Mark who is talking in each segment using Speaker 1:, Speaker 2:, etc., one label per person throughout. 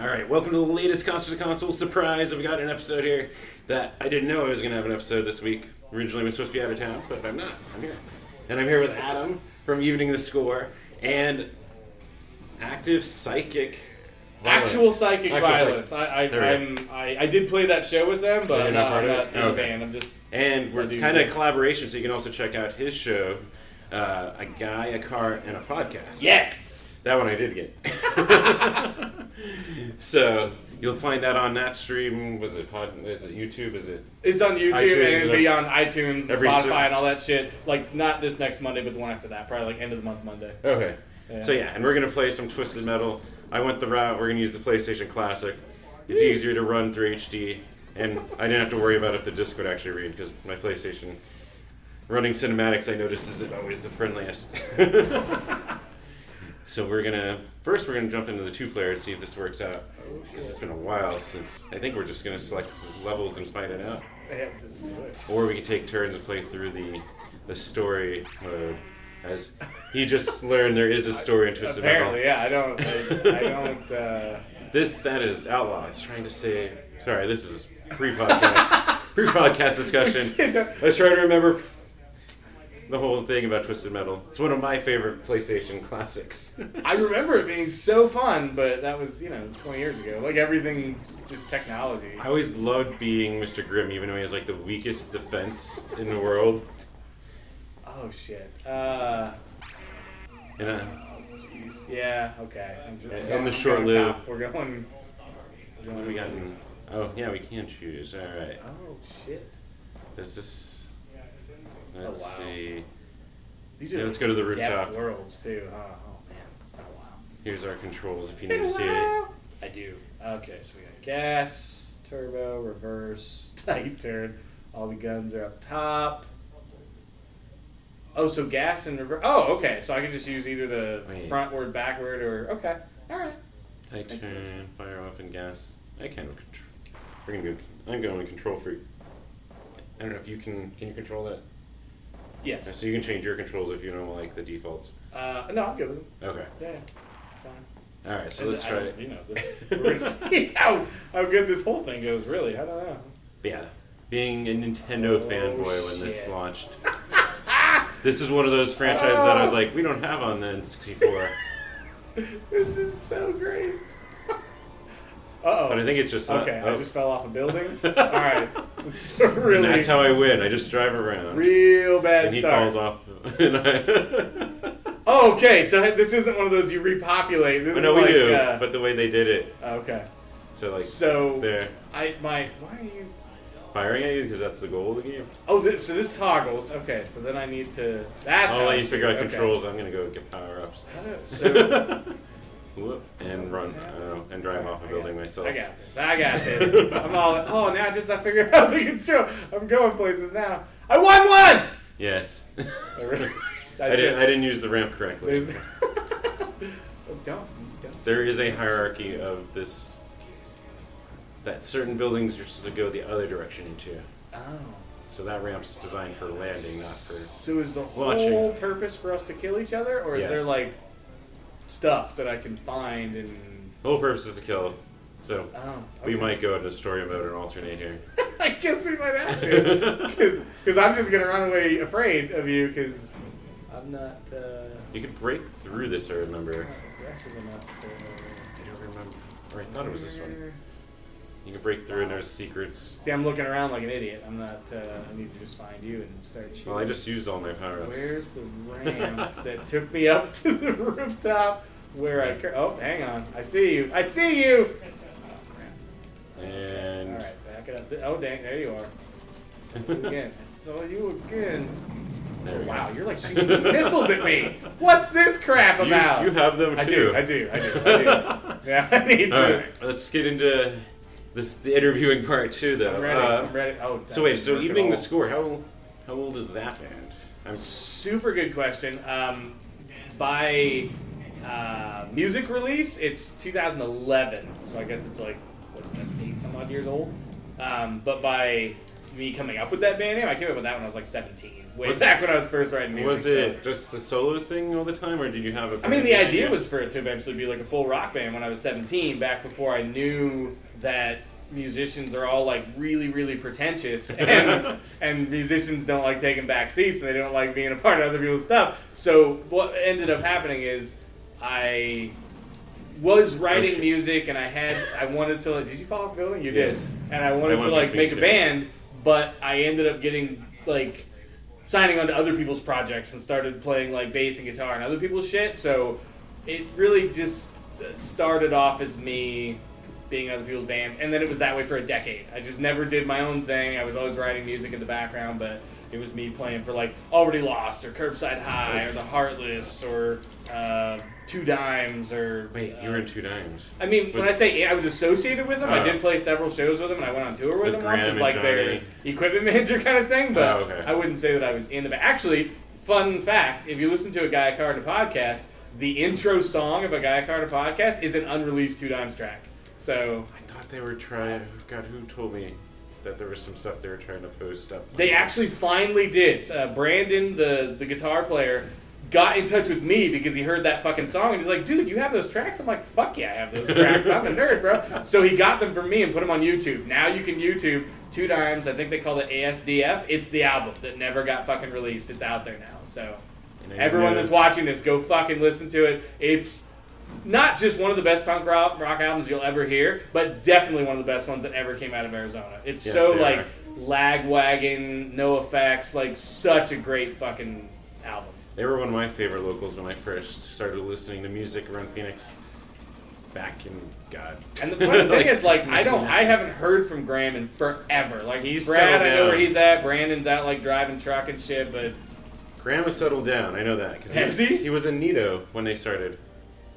Speaker 1: All right, welcome to the latest Concert to Console surprise. I've got an episode here that I didn't know I was going to have an episode this week. Originally, I was supposed to be out of town, but I'm not. I'm here. And I'm here with Adam from Evening the Score and Active Psychic. Violence.
Speaker 2: Actual psychic
Speaker 1: Actual Psych-
Speaker 2: violence. I I,
Speaker 1: There we
Speaker 2: I'm, I I did play that show with them, but
Speaker 1: you're
Speaker 2: I'm
Speaker 1: not
Speaker 2: not,
Speaker 1: part
Speaker 2: I'm
Speaker 1: of
Speaker 2: not
Speaker 1: it?
Speaker 2: in the
Speaker 1: Okay.
Speaker 2: band. I'm just
Speaker 1: And we're
Speaker 2: I
Speaker 1: kind of
Speaker 2: that.
Speaker 1: collaboration, so you can also check out his show, uh, A Guy, a Car, and a Podcast.
Speaker 2: yes.
Speaker 1: That one I did get. so you'll find that on that stream. Was it pod? Is it YouTube? Is it?
Speaker 2: It's on YouTube
Speaker 1: iTunes
Speaker 2: and it'll be on iTunes, Spotify, and all that shit. Like not this next Monday, but the one after that, probably like end of the month Monday.
Speaker 1: Okay.
Speaker 2: Yeah.
Speaker 1: So yeah, and we're gonna play some Twisted Metal. I went the route. We're gonna use the PlayStation Classic. It's easier to run through HD, and I didn't have to worry about if the disc would actually read because my PlayStation running cinematics I noticed isn't always the friendliest. so we're gonna first we're gonna jump into the two player and see if this works out. 'Cause it's been a while since I think we're just gonna select levels and fight it out,
Speaker 2: Yeah, let's do it.
Speaker 1: or we can take turns and play through the the story mode. As he just learned, there is a story in Twisted Metal.
Speaker 2: Apparently, yeah. I don't. I, I don't. Uh,
Speaker 1: This that is outlaw. It's trying to say. Sorry, this is pre-podcast pre-podcast discussion. I was trying to remember the whole thing about Twisted Metal. It's one of my favorite PlayStation classics.
Speaker 2: I remember it being so fun, but that was you know 20 years ago. Like everything, just technology.
Speaker 1: I always loved being Mr. Grimm, even though he has like the weakest defense in the world.
Speaker 2: Oh shit. Uh.
Speaker 1: And uh,
Speaker 2: Jeez. Yeah. Okay. I'm just,
Speaker 1: And- and the
Speaker 2: going
Speaker 1: short-lived-
Speaker 2: We're going. We're
Speaker 1: what do we got? In, oh yeah, we can choose. All right.
Speaker 2: Oh shit.
Speaker 1: Does this? Let's oh,
Speaker 2: wow.
Speaker 1: see.
Speaker 2: These
Speaker 1: Yeah,
Speaker 2: are
Speaker 1: let's go to the rooftop.
Speaker 2: worlds too. Huh? Oh man, it's been a while.
Speaker 1: Here's our controls if you need to see it.
Speaker 2: I do. Okay, so we got gas, turbo, reverse, tight turn. All the guns are up top. Oh, so gas and reverse. Oh, okay. So I can just use either the
Speaker 1: Wait.
Speaker 2: frontward, backward, or okay. All right.
Speaker 1: Tight
Speaker 2: Makes sense.
Speaker 1: turn, fire weapon, gas. I kind of control. We're gonna go. I'm going to control freak. I don't know if you can. Can you control that?
Speaker 2: Yes.
Speaker 1: So you can change your controls if you don't like the defaults.
Speaker 2: Uh, no, I'm good with it.
Speaker 1: Okay.
Speaker 2: Yeah, yeah. fine.
Speaker 1: All right. So
Speaker 2: And
Speaker 1: let's
Speaker 2: I
Speaker 1: try it.
Speaker 2: You know, this, we're gonna see how, how good this whole thing goes. Really, I don't know.
Speaker 1: Yeah. Being a Nintendo
Speaker 2: Oh,
Speaker 1: fanboy when this launched. this is one of those franchises that I was like, we don't have on the N64.
Speaker 2: This is so great. Uh
Speaker 1: But I
Speaker 2: oh.
Speaker 1: think it's just.
Speaker 2: Okay,
Speaker 1: oh.
Speaker 2: I just fell off a building. All right, this is a
Speaker 1: And that's how I win. I just drive around.
Speaker 2: real bad
Speaker 1: and he
Speaker 2: start.
Speaker 1: falls off.
Speaker 2: Oh, okay, so this isn't one of those you repopulate. This
Speaker 1: Oh, no, we
Speaker 2: like,
Speaker 1: do.
Speaker 2: uh,
Speaker 1: But the way they did it,
Speaker 2: okay,
Speaker 1: so like
Speaker 2: so
Speaker 1: they're
Speaker 2: I my why are you?
Speaker 1: firing at you because that's the goal of the game.
Speaker 2: Oh, this, so this toggles. Okay, so then I need to. That's
Speaker 1: I'll
Speaker 2: how
Speaker 1: let you figure out
Speaker 2: Okay.
Speaker 1: controls. I'm gonna go get power ups.
Speaker 2: So
Speaker 1: Whoop, and run uh, and drive off a building myself.
Speaker 2: I got this. I got this. I'm all. Oh, now just I figure out the control. I'm going places now. I won one.
Speaker 1: Yes.
Speaker 2: I really-
Speaker 1: I didn't. I didn't use the ramp correctly.
Speaker 2: There's. oh, don't. Don't.
Speaker 1: There is a hierarchy of this. That certain buildings you're supposed to go the other direction into.
Speaker 2: Oh.
Speaker 1: So that ramp's designed for landing, not for.
Speaker 2: So is the whole
Speaker 1: Launching.
Speaker 2: purpose for us to kill each other, or is there like stuff that I can find and?
Speaker 1: The whole purpose is to kill. So
Speaker 2: Oh.
Speaker 1: we might go into story mode and alternate here.
Speaker 2: I guess we might have to, because I'm just gonna run away afraid of you, because I'm not uh,
Speaker 1: You could break through this. I remember.
Speaker 2: aggressive enough to.
Speaker 1: I don't remember. Or I thought it was this one. You can break through and there's secrets.
Speaker 2: See, I'm looking around like an idiot. I'm not. Uh, I need to just find you and start shooting.
Speaker 1: Well, I just used all my power ups.
Speaker 2: Where's the ramp that took me up to the rooftop where I? Cur- oh, hang on. I see you. I see you. Oh.
Speaker 1: And
Speaker 2: All right, back it up. Oh dang, there you are. I saw you again. I saw you again.
Speaker 1: there we go.
Speaker 2: Wow, you're like shooting missiles at me. What's this crap
Speaker 1: You,
Speaker 2: about?
Speaker 1: you have them too.
Speaker 2: I do. I do. I do. I do. yeah, I need
Speaker 1: All
Speaker 2: to.
Speaker 1: right, let's get into this the interviewing part too, though.
Speaker 2: I'm ready.
Speaker 1: Uh,
Speaker 2: I'm ready. Oh.
Speaker 1: So wait, so evening the score. How how old is that band? I'm
Speaker 2: Super good question. Um, by uh, music release, it's 2011. So I guess it's like what's that, eight some odd years old. Um, but by me coming up with that band name. I came up with that when I was like 17, way
Speaker 1: Was-
Speaker 2: back when I was first writing music.
Speaker 1: Was
Speaker 2: so-
Speaker 1: it just the solo thing all the time, or did you have a?
Speaker 2: I mean, the
Speaker 1: band
Speaker 2: idea was for it to eventually be like a full rock band when I was 17, back before I knew that musicians are all like really, really pretentious, and and musicians don't like taking back seats and they don't like being a part of other people's stuff. So what ended up happening is I was writing music and I had I wanted to like did you follow the building? You
Speaker 1: Yes.
Speaker 2: did. And I wanted
Speaker 1: I
Speaker 2: to like make a band, but I ended up getting like signing on to other people's projects and started playing like bass and guitar and other people's shit. So it really just started off as me being in other people's bands, and then it was that way for a decade. I just never did my own thing. I was always writing music in the background, but it was me playing for like Already Lost or Curbside High or The Heartless or uh, Two Dimes or
Speaker 1: Wait, you
Speaker 2: uh,
Speaker 1: were in two dimes.
Speaker 2: I mean, when I say I was associated with them, I
Speaker 1: Oh.
Speaker 2: did play several shows with them, and I went on tour with,
Speaker 1: With
Speaker 2: them once as like their equipment manager kind of thing. But
Speaker 1: Oh, okay.
Speaker 2: I wouldn't say that I was in the band. Actually, fun fact: if you listen to a Guy Carta podcast, the intro song of a Guy Carta podcast is an unreleased Two Dimes track. So
Speaker 1: I thought they were trying. God, who told me that there was some stuff they were trying to post up?
Speaker 2: They actually finally did. Uh, Brandon, the the guitar player, got in touch with me because he heard that fucking song and he's like, "Dude, you have those tracks?" I'm like, "Fuck yeah, I have those tracks. I'm a nerd, bro." So he got them from me and put them on YouTube. Now you can YouTube Two Dimes. I think they call it ASDF. It's the album that never got fucking released. It's out there now. So everyone that's watching this, go fucking listen to it. It's not just one of the best punk rock, rock albums you'll ever hear, but definitely one of the best ones that ever came out of Arizona. It's
Speaker 1: Yes,
Speaker 2: so like
Speaker 1: are.
Speaker 2: Lagwagon, no effects, like such a great fucking album.
Speaker 1: They were one of my favorite locals when I first started listening to music around Phoenix. Back in God.
Speaker 2: And the funny thing is, like, I don't, I haven't heard from Graham in forever. Like,
Speaker 1: He's
Speaker 2: Brad, I know
Speaker 1: down.
Speaker 2: where he's at. Brandon's out like driving truck and shit, but
Speaker 1: Graham has settled down. I know that because he?
Speaker 2: he
Speaker 1: was in Nito when they started.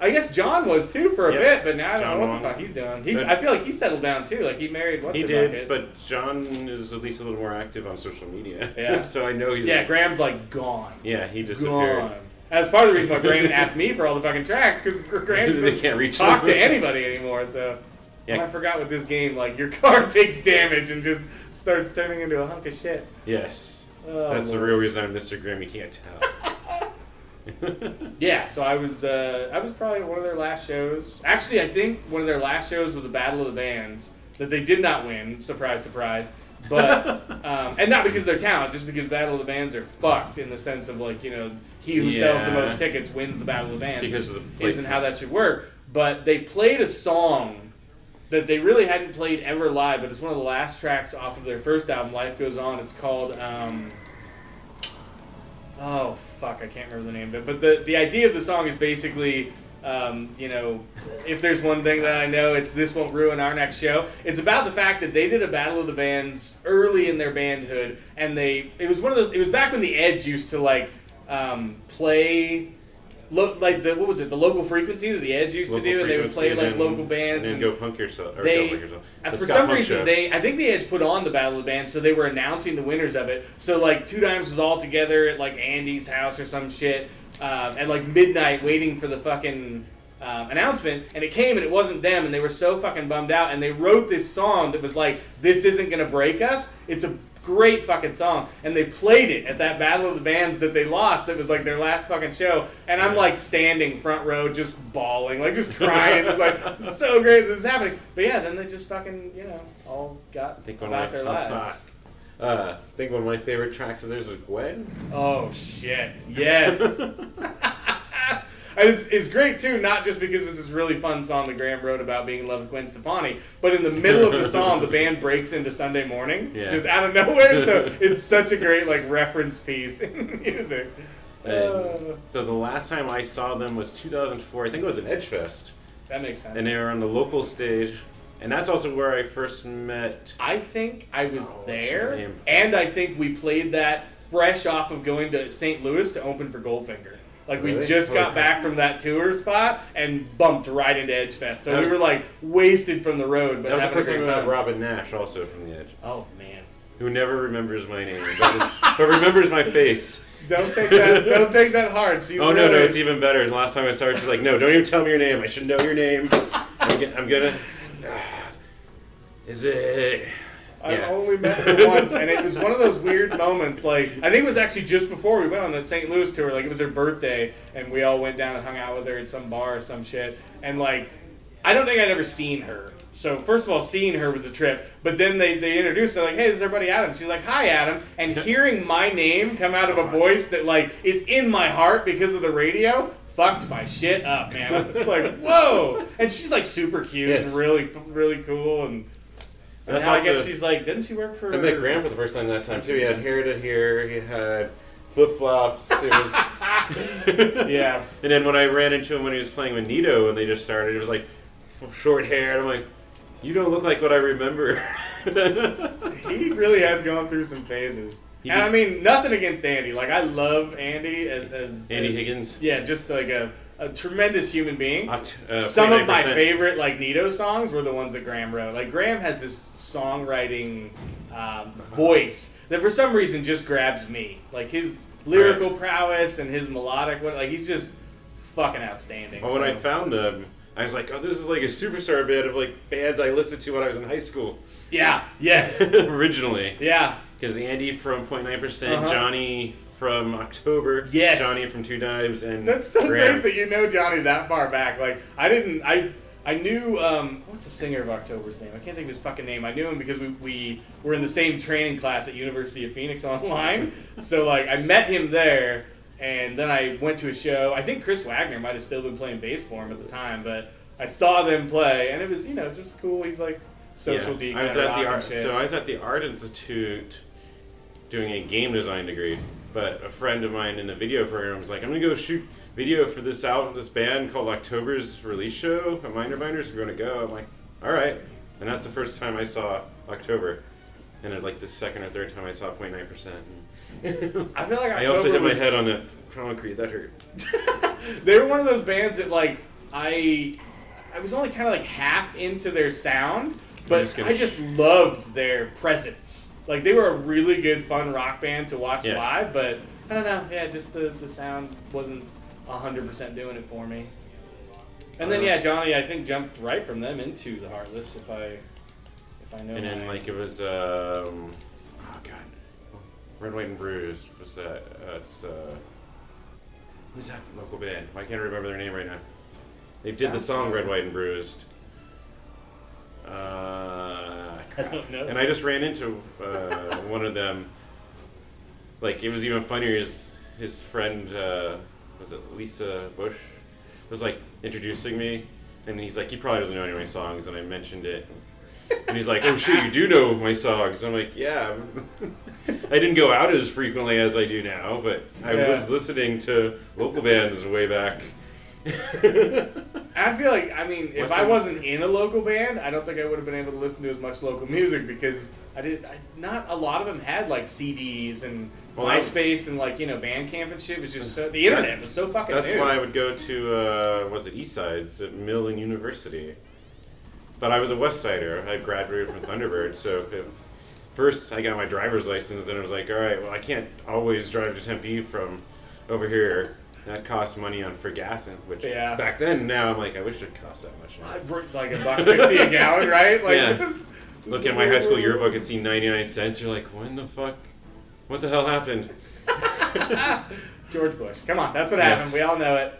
Speaker 2: I guess John was too for a
Speaker 1: Yeah.
Speaker 2: bit. But now I don't
Speaker 1: John
Speaker 2: know what
Speaker 1: Wong.
Speaker 2: the fuck he's doing. He, I feel like he settled down too. Like he married what's
Speaker 1: he did,
Speaker 2: bucket.
Speaker 1: but John is at least a little more active on social media.
Speaker 2: Yeah.
Speaker 1: so I know he's.
Speaker 2: yeah, Graham's like gone.
Speaker 1: Yeah, he disappeared.
Speaker 2: Gone. That's part of the reason why Brandon asked me for all the fucking tracks because Graham
Speaker 1: They can't reach
Speaker 2: talk
Speaker 1: them.
Speaker 2: to anybody anymore. So
Speaker 1: Yeah.
Speaker 2: Oh, I forgot with this game, like your car takes damage and just starts turning into a hunk of shit.
Speaker 1: Yes.
Speaker 2: Oh,
Speaker 1: That's the real reason I'm Mr. Graham. You can't tell.
Speaker 2: Yeah, so I was uh, I was probably at one of their last shows. Actually, I think one of their last shows was a Battle of the Bands that they did not win. Surprise, surprise. But um, and not because of their talent, just because Battle of the Bands are fucked in the sense of like you know he who sells the most tickets wins the Battle of the Bands.
Speaker 1: Because of the
Speaker 2: isn't how that should work. But they played a song that they really hadn't played ever live, but it's one of the last tracks off of their first album, Life Goes On. It's called. Um, oh fuck, I can't remember the name of it. But the the idea of the song is basically. Um, you know, if there's one thing that I know, it's this won't ruin our next show. It's about the fact that they did a battle of the bands early in their bandhood, and they it was one of those. It was back when the Edge used to like um, play, lo- like the what was it, the local frequency that the Edge used
Speaker 1: Local
Speaker 2: to do, and they would play like
Speaker 1: then-
Speaker 2: local bands
Speaker 1: and
Speaker 2: and
Speaker 1: go punk yourself. Or
Speaker 2: they
Speaker 1: go punk yourself. The
Speaker 2: for
Speaker 1: Scott
Speaker 2: some
Speaker 1: Punk
Speaker 2: reason
Speaker 1: Show.
Speaker 2: they I think they had put on the Battle of the Bands, so they were announcing the winners of it. So like Two Dimes was all together at like Andy's house or some shit um, at like midnight waiting for the fucking um, announcement, and it came and it wasn't them, and they were so fucking bummed out, and they wrote this song that was like, "This isn't gonna break us." It's a great fucking song, and they played it at that Battle of the Bands that they lost. That was like their last fucking show, and I'm like standing front row, just bawling, like just crying. it's like it's so great this is happening. But yeah, then they just fucking you know all got about their lives.
Speaker 1: fuck. Uh, I think one of my favorite tracks of theirs was Gwen.
Speaker 2: Oh shit! Yes. And it's, it's great too, not just because it's this really fun song that Graham wrote about being in love with Gwen Stefani, but in the middle of the song, the band breaks into Sunday Morning,
Speaker 1: Yeah.
Speaker 2: just out of nowhere. So it's such a great like reference piece in music. Uh,
Speaker 1: so the last time I saw them was 2004. I think it was an Edgefest,
Speaker 2: that makes sense.
Speaker 1: and they were on the local stage, and that's also where I first met.
Speaker 2: I think I was
Speaker 1: Oh,
Speaker 2: there, and I think we played that fresh off of going to St. Louis to open for Goldfinger. Like we
Speaker 1: Really?
Speaker 2: just got back from that tour spot and bumped right into Edgefest, so
Speaker 1: That
Speaker 2: we
Speaker 1: was-
Speaker 2: were like wasted from the road, but
Speaker 1: That was the first time I met Robin Nash, also from the Edge,
Speaker 2: Oh man,
Speaker 1: who never remembers my name, but, but remembers my face.
Speaker 2: don't take that. don't take that hard. She's
Speaker 1: Oh no, no, it's even better. The last time I saw her, she's like, "No, don't even tell me your name. I should know your name. I'm, get, I'm gonna." Is it
Speaker 2: I've
Speaker 1: Yeah.
Speaker 2: only met her once, and it was one of those weird moments. Like I think it was actually just before we went on that St. Louis tour. Like it was her birthday, and we all went down and hung out with her at some bar or some shit. And like, I don't think I'd ever seen her. So first of all, seeing her was a trip. But then they, they introduced her like, "Hey, this is our buddy Adam." She's like, "Hi, Adam," and hearing my name come out of a voice that like is in my heart because of the radio. Fucked my shit up, man. It's like, whoa! And she's like super cute
Speaker 1: Yes.
Speaker 2: and really, really cool. And and
Speaker 1: That's
Speaker 2: now I guess she's like, didn't she work for?
Speaker 1: I met Graham for the first time that time too. He had hair to here. He had flip flops. It was.
Speaker 2: Yeah.
Speaker 1: And then when I ran into him when he was playing with Nito when they just started, it was like f- short hair, and I'm like, "You don't look like what I remember."
Speaker 2: he really has gone through some phases.
Speaker 1: He
Speaker 2: and
Speaker 1: did-
Speaker 2: I mean, nothing against Andy. Like I love Andy as as
Speaker 1: Andy
Speaker 2: as-
Speaker 1: Higgins.
Speaker 2: Yeah, just like a, a tremendous human being.
Speaker 1: Uh,
Speaker 2: Some of my favorite like Nito songs were the ones that Graham wrote. Like Graham has this songwriting um, voice that for some reason just grabs me. Like his lyrical prowess and his melodic, what like he's just fucking outstanding.
Speaker 1: Well, when I found them, I was like, "Oh, this is like a superstar band of like bands I listened to when I was in high school."
Speaker 2: yeah, yes,
Speaker 1: Originally,
Speaker 2: yeah.
Speaker 1: because Andy from 0.9 percent,
Speaker 2: Uh-huh.
Speaker 1: Johnny from October,
Speaker 2: Yes.
Speaker 1: Johnny from Two Dimes and
Speaker 2: That's so
Speaker 1: Graham.
Speaker 2: great that you know Johnny that far back. Like I didn't. I I knew um, what's the singer of October's name? I can't think of his fucking name. I knew him because we, we were in the same training class at University of Phoenix online. so like I met him there, and then I went to a show. I think Chris Wagner might have still been playing bass for him at the time, but I saw them play, and it was you know just cool. He's like social
Speaker 1: Yeah.
Speaker 2: D.
Speaker 1: I was at the art, so I was at the art institute doing a game design degree. But a friend of mine in the video program was like, "I'm gonna go shoot video for this album, this band called October's release show at Minor Binders. We're gonna go." I'm like, "All right," and that's the first time I saw October, and it was like the second or third time I saw 0.9 percent.
Speaker 2: I feel like
Speaker 1: I also hit my
Speaker 2: was-
Speaker 1: head on the concrete. That hurt.
Speaker 2: they were one of those bands that like I I was only kind of like half into their sound, but
Speaker 1: just
Speaker 2: I just loved their presence. Like they were a really good fun rock band to watch
Speaker 1: Yes.
Speaker 2: live, but I don't know, yeah, just the the sound wasn't hundred percent doing it for me. And then
Speaker 1: Uh,
Speaker 2: yeah, Johnny I think jumped right from them into the Heartless if I if I know.
Speaker 1: And then
Speaker 2: my-
Speaker 1: like it was, um, oh god, Red, White, and Bruised. What's that? Uh, it's uh, who's that local band? I can't remember their name right now. They did the song. Red, White, and Bruised. Uh,
Speaker 2: I don't know.
Speaker 1: and I just ran into uh, one of them. Like it was even funnier. His his friend uh, was it Lisa Bush was like introducing me, and he's like, he probably doesn't know any of my songs, and I mentioned it, and he's like, oh shit, you do know my songs. I'm like, yeah. I didn't go out as frequently as I do now, but I
Speaker 2: Yeah.
Speaker 1: was listening to local bands way back.
Speaker 2: I feel like I mean, if I wasn't in a local band, I don't think I would have been able to listen to as much local music because I did. I, not a lot of them had like CDs and
Speaker 1: Well,
Speaker 2: MySpace and like you know Bandcamp and shit. It was just so the internet was so fucking.
Speaker 1: That's
Speaker 2: new.
Speaker 1: why I would go to uh, was it East Sides at Mill and University. But I was a West Sider. I graduated from Thunderbird, so it, first I got my driver's license, and it was like, all right, well I can't always drive to Tempe from over here. That costs money on for gas, which
Speaker 2: Yeah.
Speaker 1: back then. Now I'm like, I wish it cost that much.
Speaker 2: Uh, worked like a buck fifty a gallon, right? Like,
Speaker 1: Yeah.
Speaker 2: this
Speaker 1: Look at my high school yearbook and see 99 cents. You're like, when the fuck? What the hell happened?
Speaker 2: George Bush. Come on, that's what
Speaker 1: Yes.
Speaker 2: happened. We all know it.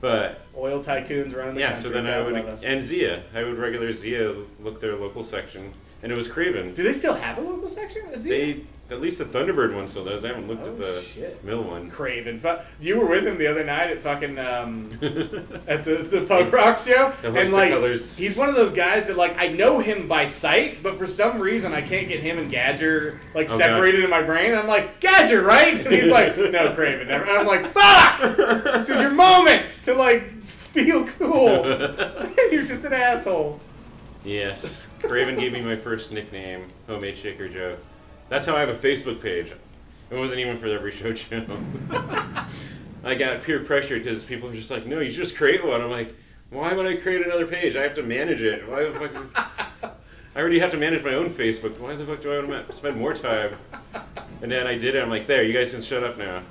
Speaker 1: But
Speaker 2: Oil tycoons running the
Speaker 1: yeah,
Speaker 2: country.
Speaker 1: so then I would and Zia. I would regular Zia look their local section, and it was Craven.
Speaker 2: Do they still have a local section? Is he
Speaker 1: They at least the Thunderbird one still does. I haven't looked
Speaker 2: Oh,
Speaker 1: at the
Speaker 2: shit.
Speaker 1: Mill one.
Speaker 2: Craven? You were with him the other night at fucking um, at the, the punk rock show, and like
Speaker 1: Colours.
Speaker 2: he's one of those guys that like I know him by sight, but for some reason I can't get him and Gadger like
Speaker 1: Oh, God.
Speaker 2: separated in my brain. And I'm like Gadger, right? And he's like, no, Craven. Never. And I'm like, fuck! This was your moment to like feel cool. You're just an asshole.
Speaker 1: yes, Craven gave me my first nickname, Homemade Shaker Joe. That's how I have a Facebook page. It wasn't even for every show Joe. I got peer pressure because people are just like, no, you should just create one. I'm like, why would I create another page? I have to manage it. Why the fuck? I already have to manage my own Facebook. Why the fuck do I want to spend more time? And then I did it. I'm like, there, you guys can shut up now.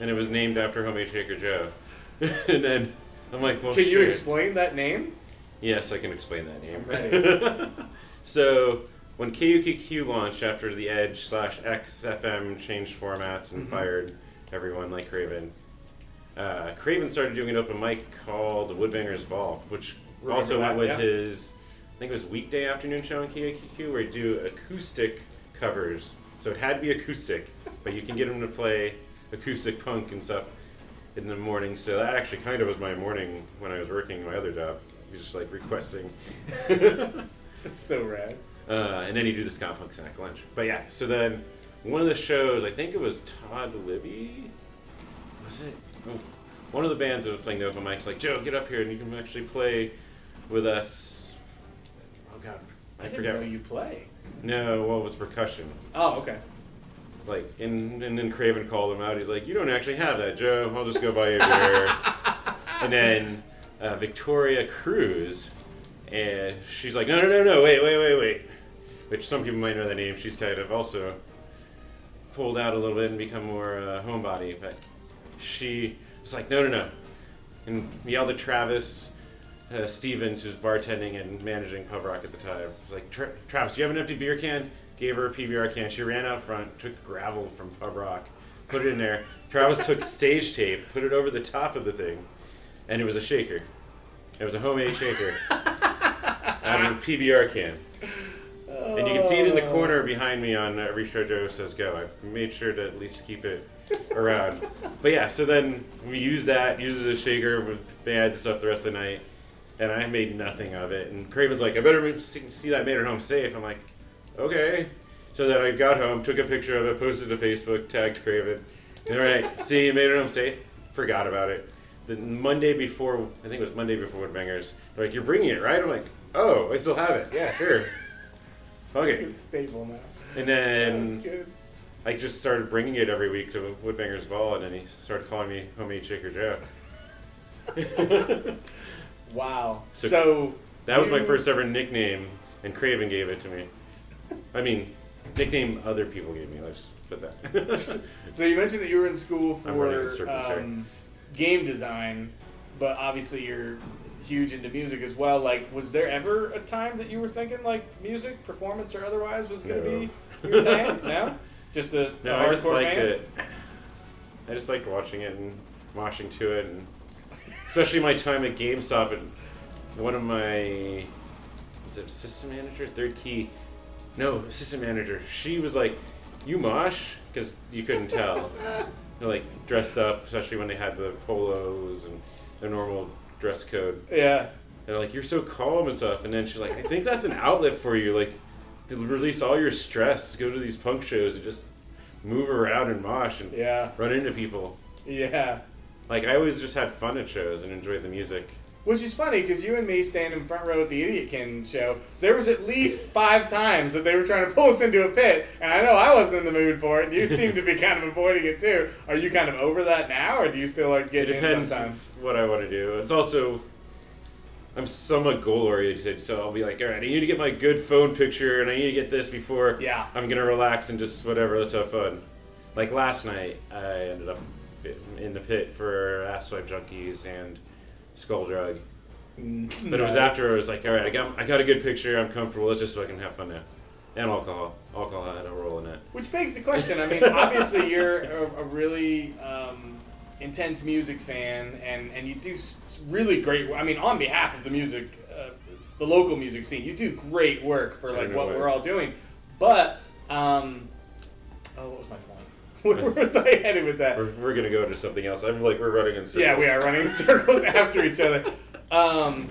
Speaker 1: And it was named after Homemade Shaker Joe. and then I'm like, well,
Speaker 2: Can you explain that name?
Speaker 1: Yes, I can explain that name. So when KUKQ launched after the Edge slash XFM changed formats and
Speaker 2: Mhm.
Speaker 1: fired everyone like Craven, uh, Craven started doing an open mic called Woodbangers Ball, which
Speaker 2: Remember
Speaker 1: also
Speaker 2: that,
Speaker 1: went with
Speaker 2: yeah.
Speaker 1: his, I think it was weekday afternoon show on KUKQ, where he do acoustic covers. So it had to be acoustic, but you can get him to play acoustic punk and stuff in the morning. So that actually kind of was my morning when I was working my other job. Was just like requesting.
Speaker 2: That's so rad.
Speaker 1: Uh, and then you do the Scott Punk snack lunch. But yeah, so then one of the shows, I think it was Todd Libby. Was it? Oh, one of the bands that was playing the open mics, like Joe, get up here and you can actually play with us. Oh God, I,
Speaker 2: I,
Speaker 1: forget.
Speaker 2: know you play.
Speaker 1: No, what was percussion?
Speaker 2: Oh, okay.
Speaker 1: Like, and, and then Craven called him out. He's like, "You don't actually have that, Joe. I'll just go buy you a beer." and then uh, Victoria Cruz, and she's like, "No, no, no, no, wait, wait, wait, wait." Which some people might know the name. She's kind of also pulled out a little bit and become more uh, homebody, but she was like, "No, no, no," and yelled at Travis. Uh, Stevens, who's bartending and managing Pub Rock at the time, was like, "Tra- "Travis, you have an empty beer can?" Gave her a PBR can. She ran out front, took gravel from Pub Rock, put it in there. Travis took stage tape, put it over the top of the thing, and it was a shaker. It was a homemade shaker out of a PBR can. And you can see it in the corner behind me on every show Joe says go. I've made sure to at least keep it around. But yeah, so then we use that, uses a shaker with and stuff the rest of the night. And I made nothing of it. And Craven's like, I better see see that made it home safe. I'm like, okay. So then I got home, took a picture of it, posted to Facebook, tagged Craven. All right, see, you made it home safe. Forgot about it. The Monday before, I think it was Monday before Woodbangers, they're like, you're bringing it, right? I'm like, oh, I still have it. Yeah, sure. Okay.
Speaker 2: It's staple now.
Speaker 1: And then
Speaker 2: good.
Speaker 1: I just started bringing it every week to Woodbangers Ball, and then he started calling me Homemade Shaker Joe.
Speaker 2: Wow.
Speaker 1: So-
Speaker 2: So,
Speaker 1: That was my first ever nickname, and Craven gave it to me. I mean, nickname other people gave me. Let's put that.
Speaker 2: So you mentioned that you were in school
Speaker 1: I'm running a
Speaker 2: for
Speaker 1: circle, sorry.
Speaker 2: Um, game design, but obviously you're huge into music as well. Like, was there ever a time that you were thinking like music, performance, or otherwise was going to
Speaker 1: No.
Speaker 2: be your thing? no, just a
Speaker 1: no,
Speaker 2: a
Speaker 1: I just liked
Speaker 2: fan?
Speaker 1: it. I just liked watching it and moshing to it, and especially my time at GameStop. And one of my was it assistant manager, third key? No, assistant manager. She was like, "You mosh," because you couldn't tell. Like dressed up, especially when they had the polos and their normal dress code.
Speaker 2: Yeah.
Speaker 1: They're like, "You're so calm and stuff," and then she's like, "I think that's an outlet for you, like to release all your stress. Go to these punk shows and just move around and mosh and
Speaker 2: Yeah.
Speaker 1: run into people."
Speaker 2: Yeah.
Speaker 1: Like I always just had fun at shows and enjoyed the music.
Speaker 2: Which is funny because you and me stand in front row at the Idiot King show. There was at least five times that they were trying to pull us into a pit, and I know I wasn't in the mood for it, and you seem to be kind of avoiding it too. Are you kind of over that now, or do you still like
Speaker 1: It
Speaker 2: get in
Speaker 1: depends
Speaker 2: sometimes?
Speaker 1: what I want to do. It's also I'm somewhat goal oriented, so I'll be like, all right, I need to get my good phone picture, and I need to get this before
Speaker 2: Yeah.
Speaker 1: I'm gonna relax and just whatever. Let's have fun. Like last night, I ended up in the pit for Ass Swipe Junkies and Skull Drug. But it was after I was like, all right, I got I got a good picture. I'm comfortable. Let's just fucking have fun now. And alcohol, alcohol had a role in it.
Speaker 2: Which begs the question. I mean, obviously you're a, a really um, intense music fan, and and you do really great. I mean, on behalf of the music, uh, the local music scene, you do great work for like what we're all doing. But um, oh, what was my point? Where, was I headed with that?
Speaker 1: We're, we're gonna go into something else. I'm like we're running in circles.
Speaker 2: Yeah, we are running in circles after each other. Um,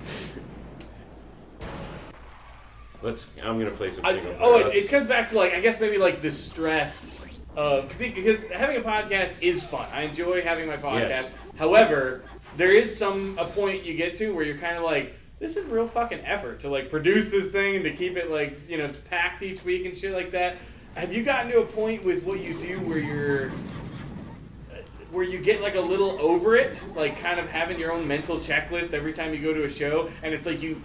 Speaker 1: Let's. I'm gonna play some
Speaker 2: I,
Speaker 1: single.
Speaker 2: oh, it, it comes back to like I guess maybe like the stress of because having a podcast is fun. I enjoy having my podcast.
Speaker 1: Yes.
Speaker 2: However, there is some a point you get to where you're kind of like this is real fucking effort to like produce this thing and to keep it like you know packed each week and shit like that. Have you gotten to a point with what you do where you're uh, where you get like a little over it, like kind of having your own mental checklist every time you go to a show, and it's like you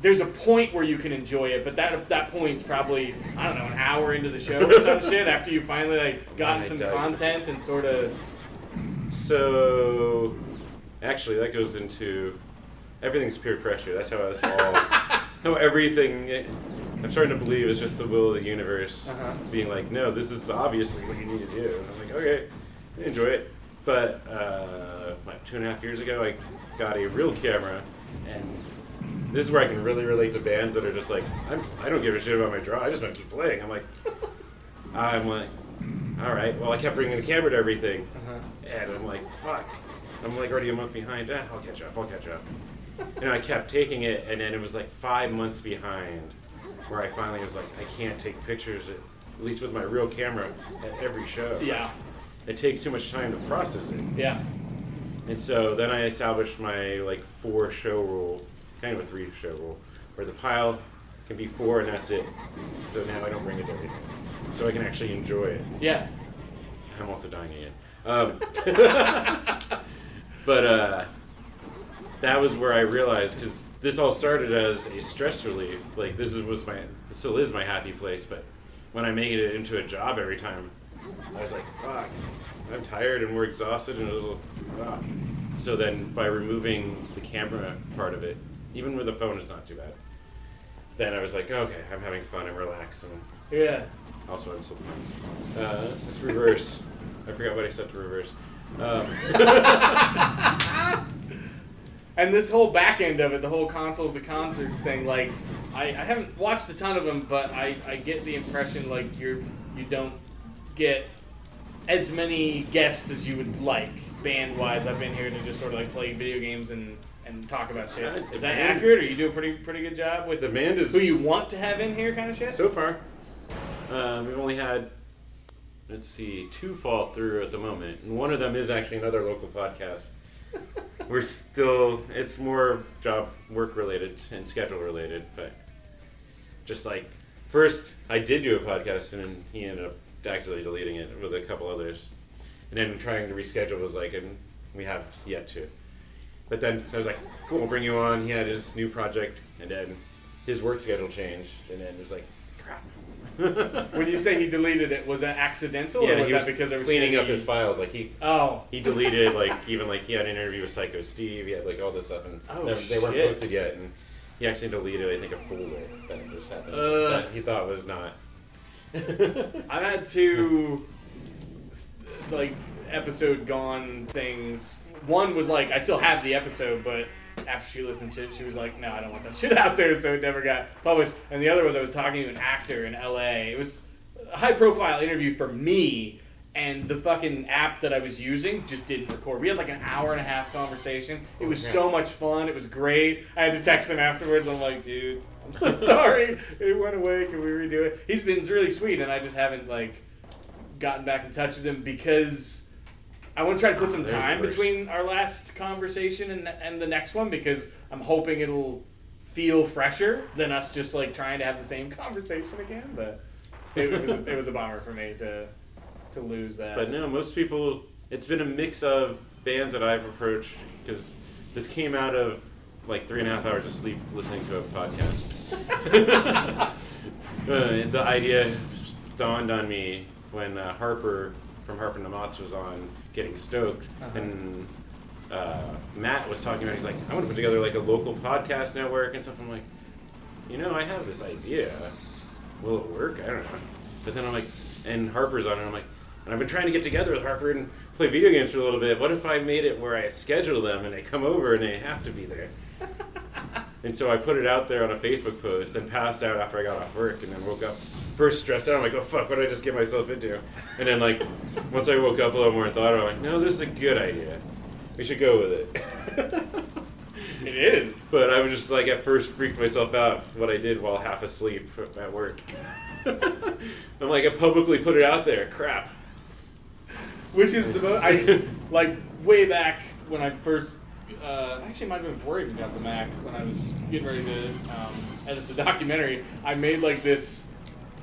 Speaker 2: there's a point where you can enjoy it, but that that point's probably I don't know an hour into the show or some shit after you finally like gotten some
Speaker 1: does.
Speaker 2: content and sort of
Speaker 1: So, actually, that goes into everything's peer pressure. That's how this all, how everything I'm starting to believe it's just the will of the universe
Speaker 2: Uh-huh.
Speaker 1: being like, no, this is obviously what you need to do. And I'm like, okay, I enjoy it. But uh, like two and a half years ago, I got a real camera, and this is where I can really relate to bands that are just like, I'm, I don't give a shit about my draw. I just want to keep playing. I'm like, I'm like, all right. Well, I kept bringing the camera to everything,
Speaker 2: Uh-huh.
Speaker 1: and I'm like, fuck. I'm like already a month behind. Ah, I'll catch up. I'll catch up. And I kept taking it, and then it was like five months behind, where I finally was like, I can't take pictures, at, at least with my real camera, at every show.
Speaker 2: Yeah.
Speaker 1: It takes too much time to process it.
Speaker 2: Yeah.
Speaker 1: And so then I established my like four show rule, kind of a three show rule, where the pile can be four and that's it. So now I don't bring it to everything. So I can actually enjoy it.
Speaker 2: Yeah.
Speaker 1: I'm also dying again. Um, but uh, that was where I realized because this all started as a stress relief. Like this is, was my, this still is my happy place. But when I made it into a job every time, I was like, fuck, I'm tired and we're exhausted and a little. ah. So then by removing the camera part of it, even with the phone, it's not too bad. Then I was like, okay, I'm having fun and relaxed and
Speaker 2: Yeah.
Speaker 1: also, I'm so uh, it's reverse. I forgot what I said to reverse. Um,
Speaker 2: And this whole back end of it, the whole consoles to concerts thing, like I, I haven't watched a ton of them, but I, I get the impression like you're you don't get as many guests as you would like band wise. I've been here to just sort of like play video games and, and talk about shit.
Speaker 1: Uh,
Speaker 2: Is that
Speaker 1: band-
Speaker 2: accurate, or you do a pretty pretty good job with
Speaker 1: the band is
Speaker 2: who you want to have in here, kind of shit?
Speaker 1: so far. Um, we've only had let's see two fall through at the moment, and one of them is actually another local podcast. We're still it's more job work related and schedule related, but just like first I did do a podcast and then he ended up accidentally deleting it with a couple others. And then trying to reschedule was like and we have yet to. But then I was like, cool, we'll bring you on. He had his new project and then his work schedule changed and then it was like crap.
Speaker 2: When you say he deleted it, was that accidental, or
Speaker 1: yeah,
Speaker 2: was
Speaker 1: he
Speaker 2: that
Speaker 1: was
Speaker 2: because there was
Speaker 1: cleaning up his files. Like he
Speaker 2: Oh,
Speaker 1: he deleted like even like he had an interview with Psycho Steve. He had like all this stuff, and
Speaker 2: Oh,
Speaker 1: they, they weren't posted yet. And he actually deleted, I think, a folder that just happened
Speaker 2: Ugh.
Speaker 1: that he thought was not.
Speaker 2: I've had two like episode gone things. One was like I still have the episode, but after she listened to it, she was like, "No, I don't want that shit out there," so it never got published. And the other was I was talking to an actor in L.A. It was a high profile interview for me. And the fucking app that I was using just didn't record. We had like an hour and a half conversation. It was
Speaker 1: yeah.
Speaker 2: so much fun. It was great. I had to text him afterwards. I'm like, dude, I'm so sorry. It went away. Can we redo it? He's been really sweet, and I just haven't like gotten back in touch with him because I want to try to put some time between our last conversation and and the next one because I'm hoping it'll feel fresher than us just like trying to have the same conversation again. But it, was a, it was a bummer for me to to lose that.
Speaker 1: But no, most people. It's been a mix of bands that I've approached because this came out of like three and a half hours of sleep listening to a podcast. uh, the idea dawned on me when uh, Harper from Harper and the Moths was on Getting Stoked,
Speaker 2: Uh-huh.
Speaker 1: and uh, Matt was talking about. He's like, I want to put together like a local podcast network and stuff. I'm like, you know, I have this idea. Will it work? I don't know. But then I'm like, and Harper's on it. I'm like, and I've been trying to get together with Harper and play video games for a little bit. What if I made it where I schedule them and they come over and they have to be there? and so I put it out there on a Facebook post and passed out after I got off work and then woke up first stressed out. I'm like, oh fuck, what did I just get myself into? And then like, once I woke up a little more and thought, I'm like, no, this is a good idea. We should go with it.
Speaker 2: it is.
Speaker 1: But I was just like at first freaked myself out what I did while half asleep at work. I'm like I publicly put it out there. Crap.
Speaker 2: Which is the most I like way back when I first uh, actually might have been before I even got the Mac when I was getting ready to um, edit the documentary. I made like this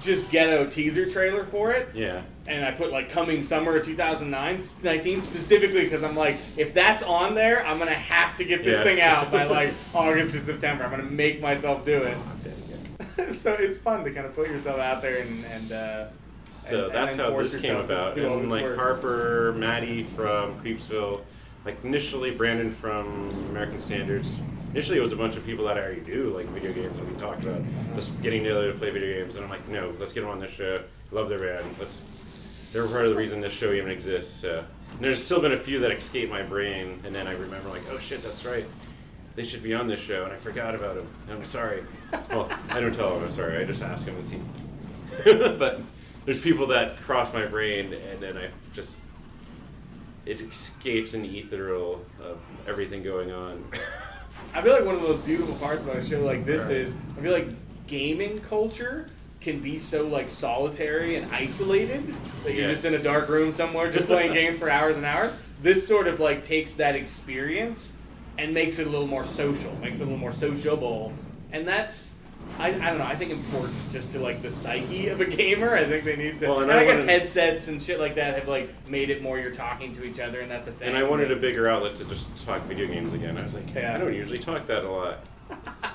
Speaker 2: just ghetto teaser trailer for it.
Speaker 1: Yeah.
Speaker 2: and I put like coming summer of 2009, 19 specifically because I'm like, if that's on there, I'm gonna have to get this
Speaker 1: Yeah.
Speaker 2: thing out by like August or September. I'm gonna make myself do it.
Speaker 1: Again.
Speaker 2: so it's fun to kind of put yourself out there and and. Uh,
Speaker 1: So
Speaker 2: and- and
Speaker 1: that's
Speaker 2: then
Speaker 1: how this came about. And like
Speaker 2: work.
Speaker 1: Harper, Maddie from Creepsville, like initially Brandon from American Standards, initially it was a bunch of people that I already do like video games, and we talked about just getting together to play video games. And I'm like, no, let's get them on this show. Love their band. Let's. They're part of the reason this show even exists. So. And there's still been a few that escape my brain, and then I remember like, oh shit, that's right. They should be on this show, and I forgot about them. I'm sorry. Well, I don't tell them I'm sorry. I just ask them to see. but there's people that cross my brain, and then I just it escapes an ethereal of everything going on.
Speaker 2: I feel like one of the most beautiful parts about a show like this
Speaker 1: Right.
Speaker 2: is I feel like gaming culture can be so like solitary and isolated that you're
Speaker 1: Yes.
Speaker 2: just in a dark room somewhere just playing games for hours and hours. This sort of like takes that experience and makes it a little more social, makes it a little more sociable, and that's. I, I don't know. I think important just to like the psyche of a gamer. I think they need to.
Speaker 1: Well, and
Speaker 2: and
Speaker 1: I
Speaker 2: I, guess
Speaker 1: wanted-
Speaker 2: headsets and shit like that have like made it more you're talking to each other, and that's a thing.
Speaker 1: and I wanted a bigger outlet to just talk video games again. I was like,
Speaker 2: Yeah.
Speaker 1: I don't usually talk that a lot.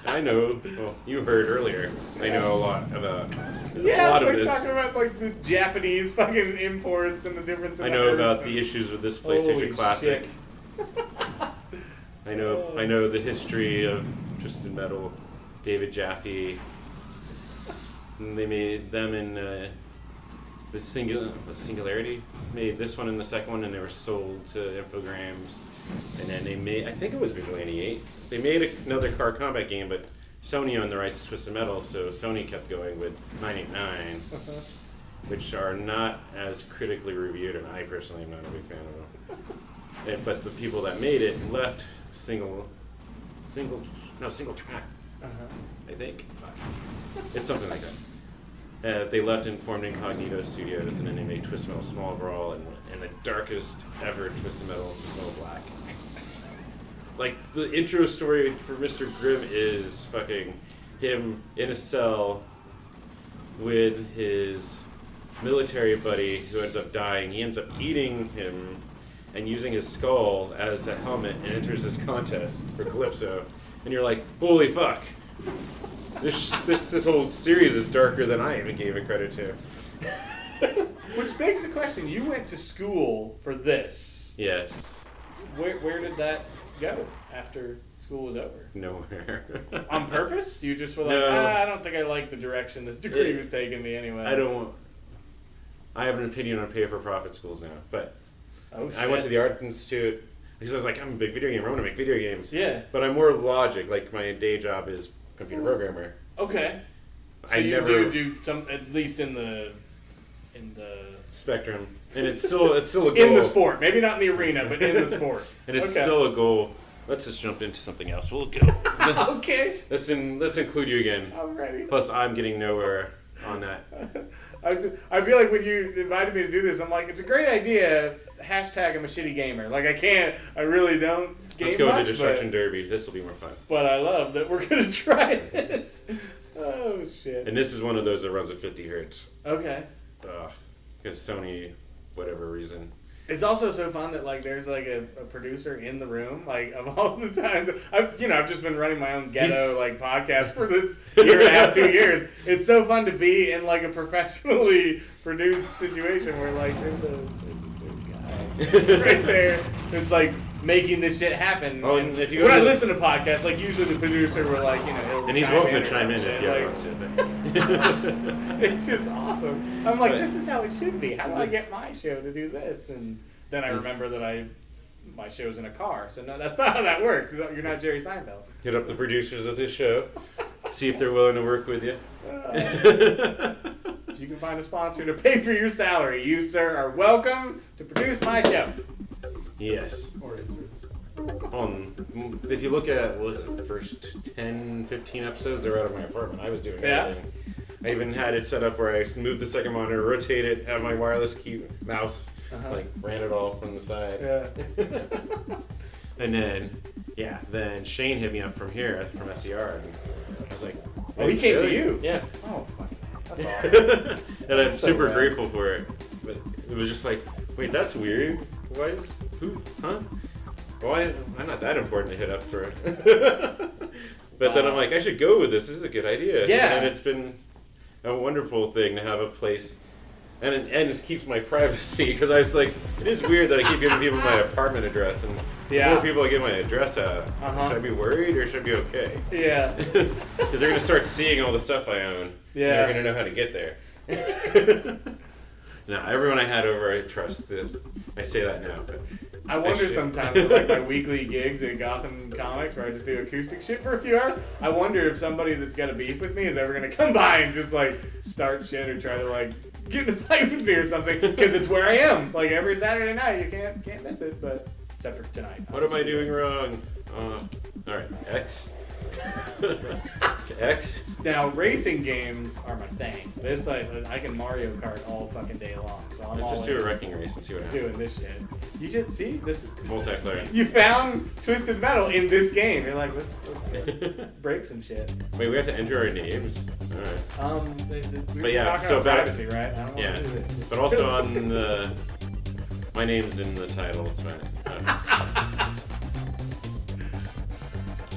Speaker 1: I know. Well, you heard earlier. I know a lot about
Speaker 2: Yeah,
Speaker 1: a lot
Speaker 2: like
Speaker 1: of this.
Speaker 2: talking about like the Japanese fucking imports and the difference. In
Speaker 1: I know about the issues with this PlayStation
Speaker 2: Holy
Speaker 1: Classic. I know. I know the history of Twisted Metal, David Jaffe. And they made them in uh, the singular Singularity made this one and the second one, and they were sold to Infogrames. And then they made, I think it was Vigilante 8. They made another car combat game, but Sony owned the rights to Twisted Metal, so Sony kept going with 989, which are not as critically reviewed, and I personally am not a big fan of them. And, but the people that made it left single, single, no,
Speaker 2: SingleTrac.
Speaker 1: I think. It's something like that. Uh, they left and formed Incognito Studios, and then they made Twisted Metal Small Brawl and, and the darkest ever Twisted Metal, Twisted Metal Black. Like, the intro story for Mr. Grimm is fucking him in a cell with his military buddy who ends up dying. He ends up eating him and using his skull as a helmet and enters this contest for Calypso. And you're like, holy fuck. This, this, this whole series is darker than I even gave it credit to.
Speaker 2: Which begs the question: You went to school for this.
Speaker 1: yes.
Speaker 2: Where where did that go after school was over?
Speaker 1: Nowhere.
Speaker 2: On purpose? You just were like,
Speaker 1: No.
Speaker 2: ah, I don't think I like the direction this degree
Speaker 1: It-
Speaker 2: was taking me anyway.
Speaker 1: I don't want. I have an opinion on pay for profit schools now, but
Speaker 2: Oh.
Speaker 1: I went to the Art Institute because I was like, I'm a big video gamer. I want to make video games.
Speaker 2: Yeah.
Speaker 1: But I'm more logic. Like my day job is computer programmer.
Speaker 2: Okay. So
Speaker 1: I
Speaker 2: you
Speaker 1: never
Speaker 2: do do some at least in the in the
Speaker 1: spectrum, and it's still it's still a goal.
Speaker 2: in the sport. Maybe not in the arena, but in the sport.
Speaker 1: and it's
Speaker 2: Okay.
Speaker 1: still a goal. Let's just jump into something else. We'll go.
Speaker 2: okay.
Speaker 1: let's in, let's include you again.
Speaker 2: I'm ready.
Speaker 1: Plus, I'm getting nowhere on that.
Speaker 2: I, I feel like when you invited me to do this, I'm like, it's a great idea. Hashtag I'm a shitty gamer. Like I can't, I really don't game
Speaker 1: Let's go
Speaker 2: much,
Speaker 1: into Destruction
Speaker 2: but,
Speaker 1: Derby. This will be more fun.
Speaker 2: but I love that we're gonna try this. Oh shit.
Speaker 1: And this is one of those that runs at 50 hertz.
Speaker 2: Okay.
Speaker 1: Because Sony, whatever reason.
Speaker 2: It's also so fun that like there's like a, a producer in the room. Like of all the times I've you know I've just been running my own ghetto like podcast for this year and a half, two years. It's so fun to be in like a professionally produced situation where like there's a there's a, there's a guy right there It's like making this shit happen.
Speaker 1: Oh,
Speaker 2: and
Speaker 1: and if you
Speaker 2: when I
Speaker 1: to the-
Speaker 2: listen to podcasts, like usually the producer will like you know he'll
Speaker 1: And he's
Speaker 2: chime
Speaker 1: welcome to chime in if
Speaker 2: shit,
Speaker 1: he
Speaker 2: like-
Speaker 1: wants to.
Speaker 2: it's just awesome. I'm like,
Speaker 1: But-
Speaker 2: this is how it should be. How do I get my show to do this? And then I remember that I my show's in a car, so no, that's not how that works. You're not Jerry Seinfeld.
Speaker 1: Hit up the producers of this show, see if they're willing to work with you.
Speaker 2: Uh, you can find a sponsor to pay for your salary. You, sir, are welcome to produce my show.
Speaker 1: yes.
Speaker 3: Or interns.
Speaker 1: Um, if you look at it, the first 10, 15 episodes, they're out of my apartment. I was doing
Speaker 2: Yeah.
Speaker 1: everything. I even had it set up where I moved the second monitor, rotate it, have my wireless key mouse,
Speaker 2: Uh-huh.
Speaker 1: like ran it all from the side.
Speaker 2: Yeah.
Speaker 1: and then, yeah, then Shane hit me up from here, from SER, and I was like,
Speaker 2: Oh, he came to you?
Speaker 1: Yeah.
Speaker 2: Oh, fuck. Awesome.
Speaker 1: and I'm
Speaker 2: so
Speaker 1: super
Speaker 2: rad.
Speaker 1: grateful for it. But it was just like, wait, that's weird. Why is who? Huh? Why? I'm not that important to hit up for it. but then I'm like, I should go with this. This is a good idea.
Speaker 2: Yeah.
Speaker 1: And it's been a wonderful thing to have a place and it, and it keeps my privacy because I was like, it is weird that I keep giving people my apartment address, and the
Speaker 2: Yeah.
Speaker 1: more people I give my address out,
Speaker 2: Uh-huh.
Speaker 1: should I be worried or should I be okay?
Speaker 2: Yeah.
Speaker 1: Because they're gonna start seeing all the stuff I own. and
Speaker 2: Yeah.
Speaker 1: they're gonna know how to get there. now, everyone I had over, I trusted. I say that now, but
Speaker 2: I wonder
Speaker 1: should.
Speaker 2: sometimes with like my weekly gigs at Gotham Comics where I just do acoustic shit for a few hours. I wonder if somebody that's got a beef with me is ever gonna come by and just like start shit or try to like get in a fight with me or something because it's where I am. Like every Saturday night, you can't can't miss it. But except for tonight.
Speaker 1: what am I doing wrong? Uh, all right, X. X.
Speaker 2: Now racing games are my thing. This like I can Mario Kart all fucking day long. So I'm
Speaker 1: Let's just do a wrecking race and see what happens.
Speaker 2: doing this shit. You just see this.
Speaker 1: Multiplayer.
Speaker 2: You found Twisted Metal in this game. You're like, let's let's break some shit.
Speaker 1: Wait, we have to enter our names. All right.
Speaker 2: Um, they, they, we
Speaker 1: But yeah, so
Speaker 2: about
Speaker 1: back-
Speaker 2: privacy, right? I don't
Speaker 1: Yeah,
Speaker 2: want to do this.
Speaker 1: but also on the my name's in the title. It's fine. Uh,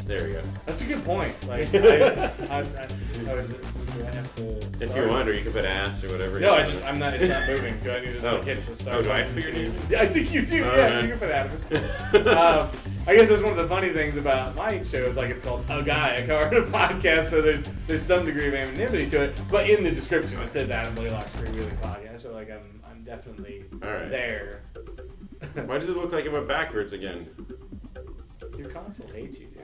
Speaker 1: there we go.
Speaker 2: That's a good point. Like, I, I, I, I was, do I have to?
Speaker 1: If you
Speaker 2: start?
Speaker 1: want, or you can put ass or whatever.
Speaker 2: No, I just I'm not. It's not moving. Do I need to
Speaker 1: Oh.
Speaker 2: hit the start?
Speaker 1: Oh, do I
Speaker 2: button?
Speaker 1: put your name?
Speaker 2: Yeah, I think you do.
Speaker 1: All
Speaker 2: yeah,
Speaker 1: right.
Speaker 2: you can put cool. um, I guess that's one of the funny things about my show is like it's called a guy, a card, a podcast. So there's there's some degree of anonymity to it, but in the description it says Adam Blaylock's Free Wheeling Podcast. So like I'm I'm definitely
Speaker 1: right.
Speaker 2: there.
Speaker 1: Why does it look like it went backwards again?
Speaker 2: Your console hates you, dude.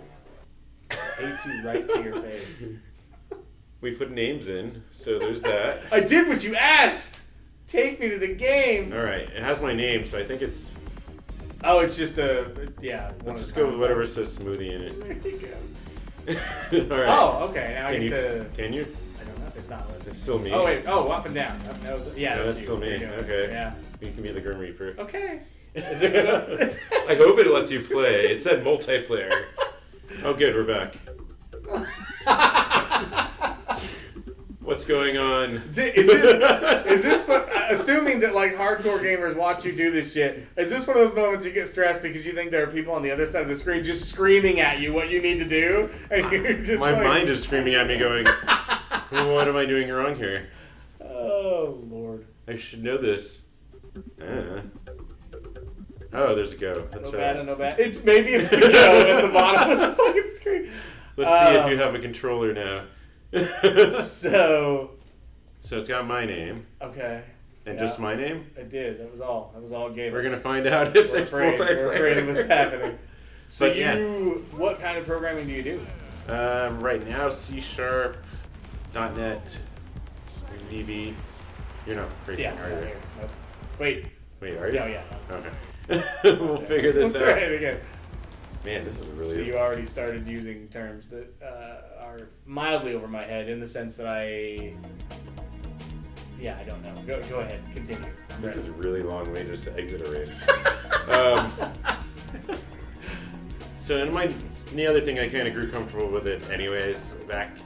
Speaker 2: Hates you right to your face.
Speaker 1: We put names in, so there's that.
Speaker 2: I did what you asked. Take me to the game.
Speaker 1: All right, it has my name, so I think it's.
Speaker 2: Oh, it's just a yeah.
Speaker 1: Let's just go with whatever says smoothie in it.
Speaker 2: There you go.
Speaker 1: All right.
Speaker 2: Oh, okay. Now I
Speaker 1: Can
Speaker 2: get
Speaker 1: you?
Speaker 2: to.
Speaker 1: Can you?
Speaker 2: I don't know. It's not.
Speaker 1: It's still me.
Speaker 2: Oh wait. Oh, up and down. Up, that was, yeah,
Speaker 1: No,
Speaker 2: that's,
Speaker 1: that's still me.
Speaker 2: You're doing it.
Speaker 1: Okay.
Speaker 2: Yeah.
Speaker 1: You can be the Grim Reaper.
Speaker 2: Okay. Is it gonna?
Speaker 1: I hope it lets you play. It said multiplayer. Oh, good, we're back. What's going on?
Speaker 2: Is this is this what, assuming that like hardcore gamers watch you do this shit? Is this one of those moments you get stressed because you think there are people on the other side of the screen just screaming at you what you need to do, and you're just
Speaker 1: My
Speaker 2: like,
Speaker 1: mind is screaming at me, going, "What am I doing wrong here?
Speaker 2: Oh lord.
Speaker 1: I should know this." Uh. Oh, there's a go. That's
Speaker 2: no
Speaker 1: right.
Speaker 2: bad and no bad. It's maybe it's the go at the bottom of the fucking screen.
Speaker 1: Let's see if
Speaker 2: Um,
Speaker 1: you have a controller now.
Speaker 2: So
Speaker 1: so it's got my name
Speaker 2: okay,
Speaker 1: and
Speaker 2: Yeah.
Speaker 1: just my name.
Speaker 2: I did. That was all. That was all game.
Speaker 1: We're gonna find out if there's
Speaker 2: afraid,
Speaker 1: multiplayer.
Speaker 2: we're afraid of what's happening. So
Speaker 1: But
Speaker 2: you,
Speaker 1: yeah.
Speaker 2: what kind of programming do you do?
Speaker 1: Um, right now, C Sharp, .NET, VB. You're not racing,
Speaker 2: Yeah.
Speaker 1: are you?
Speaker 2: Wait.
Speaker 1: Wait, are you?
Speaker 2: No, yeah. no.
Speaker 1: Okay. we'll figure this
Speaker 2: Let's
Speaker 1: out.
Speaker 2: try it again.
Speaker 1: Man, this is really.
Speaker 2: So you already started using terms that uh, are mildly over my head in the sense that I. Yeah, I don't know. Go, go ahead. Continue.
Speaker 1: This is a really long way just to exit a race. um, so, and my the other thing I kind of grew comfortable with it, anyways. Back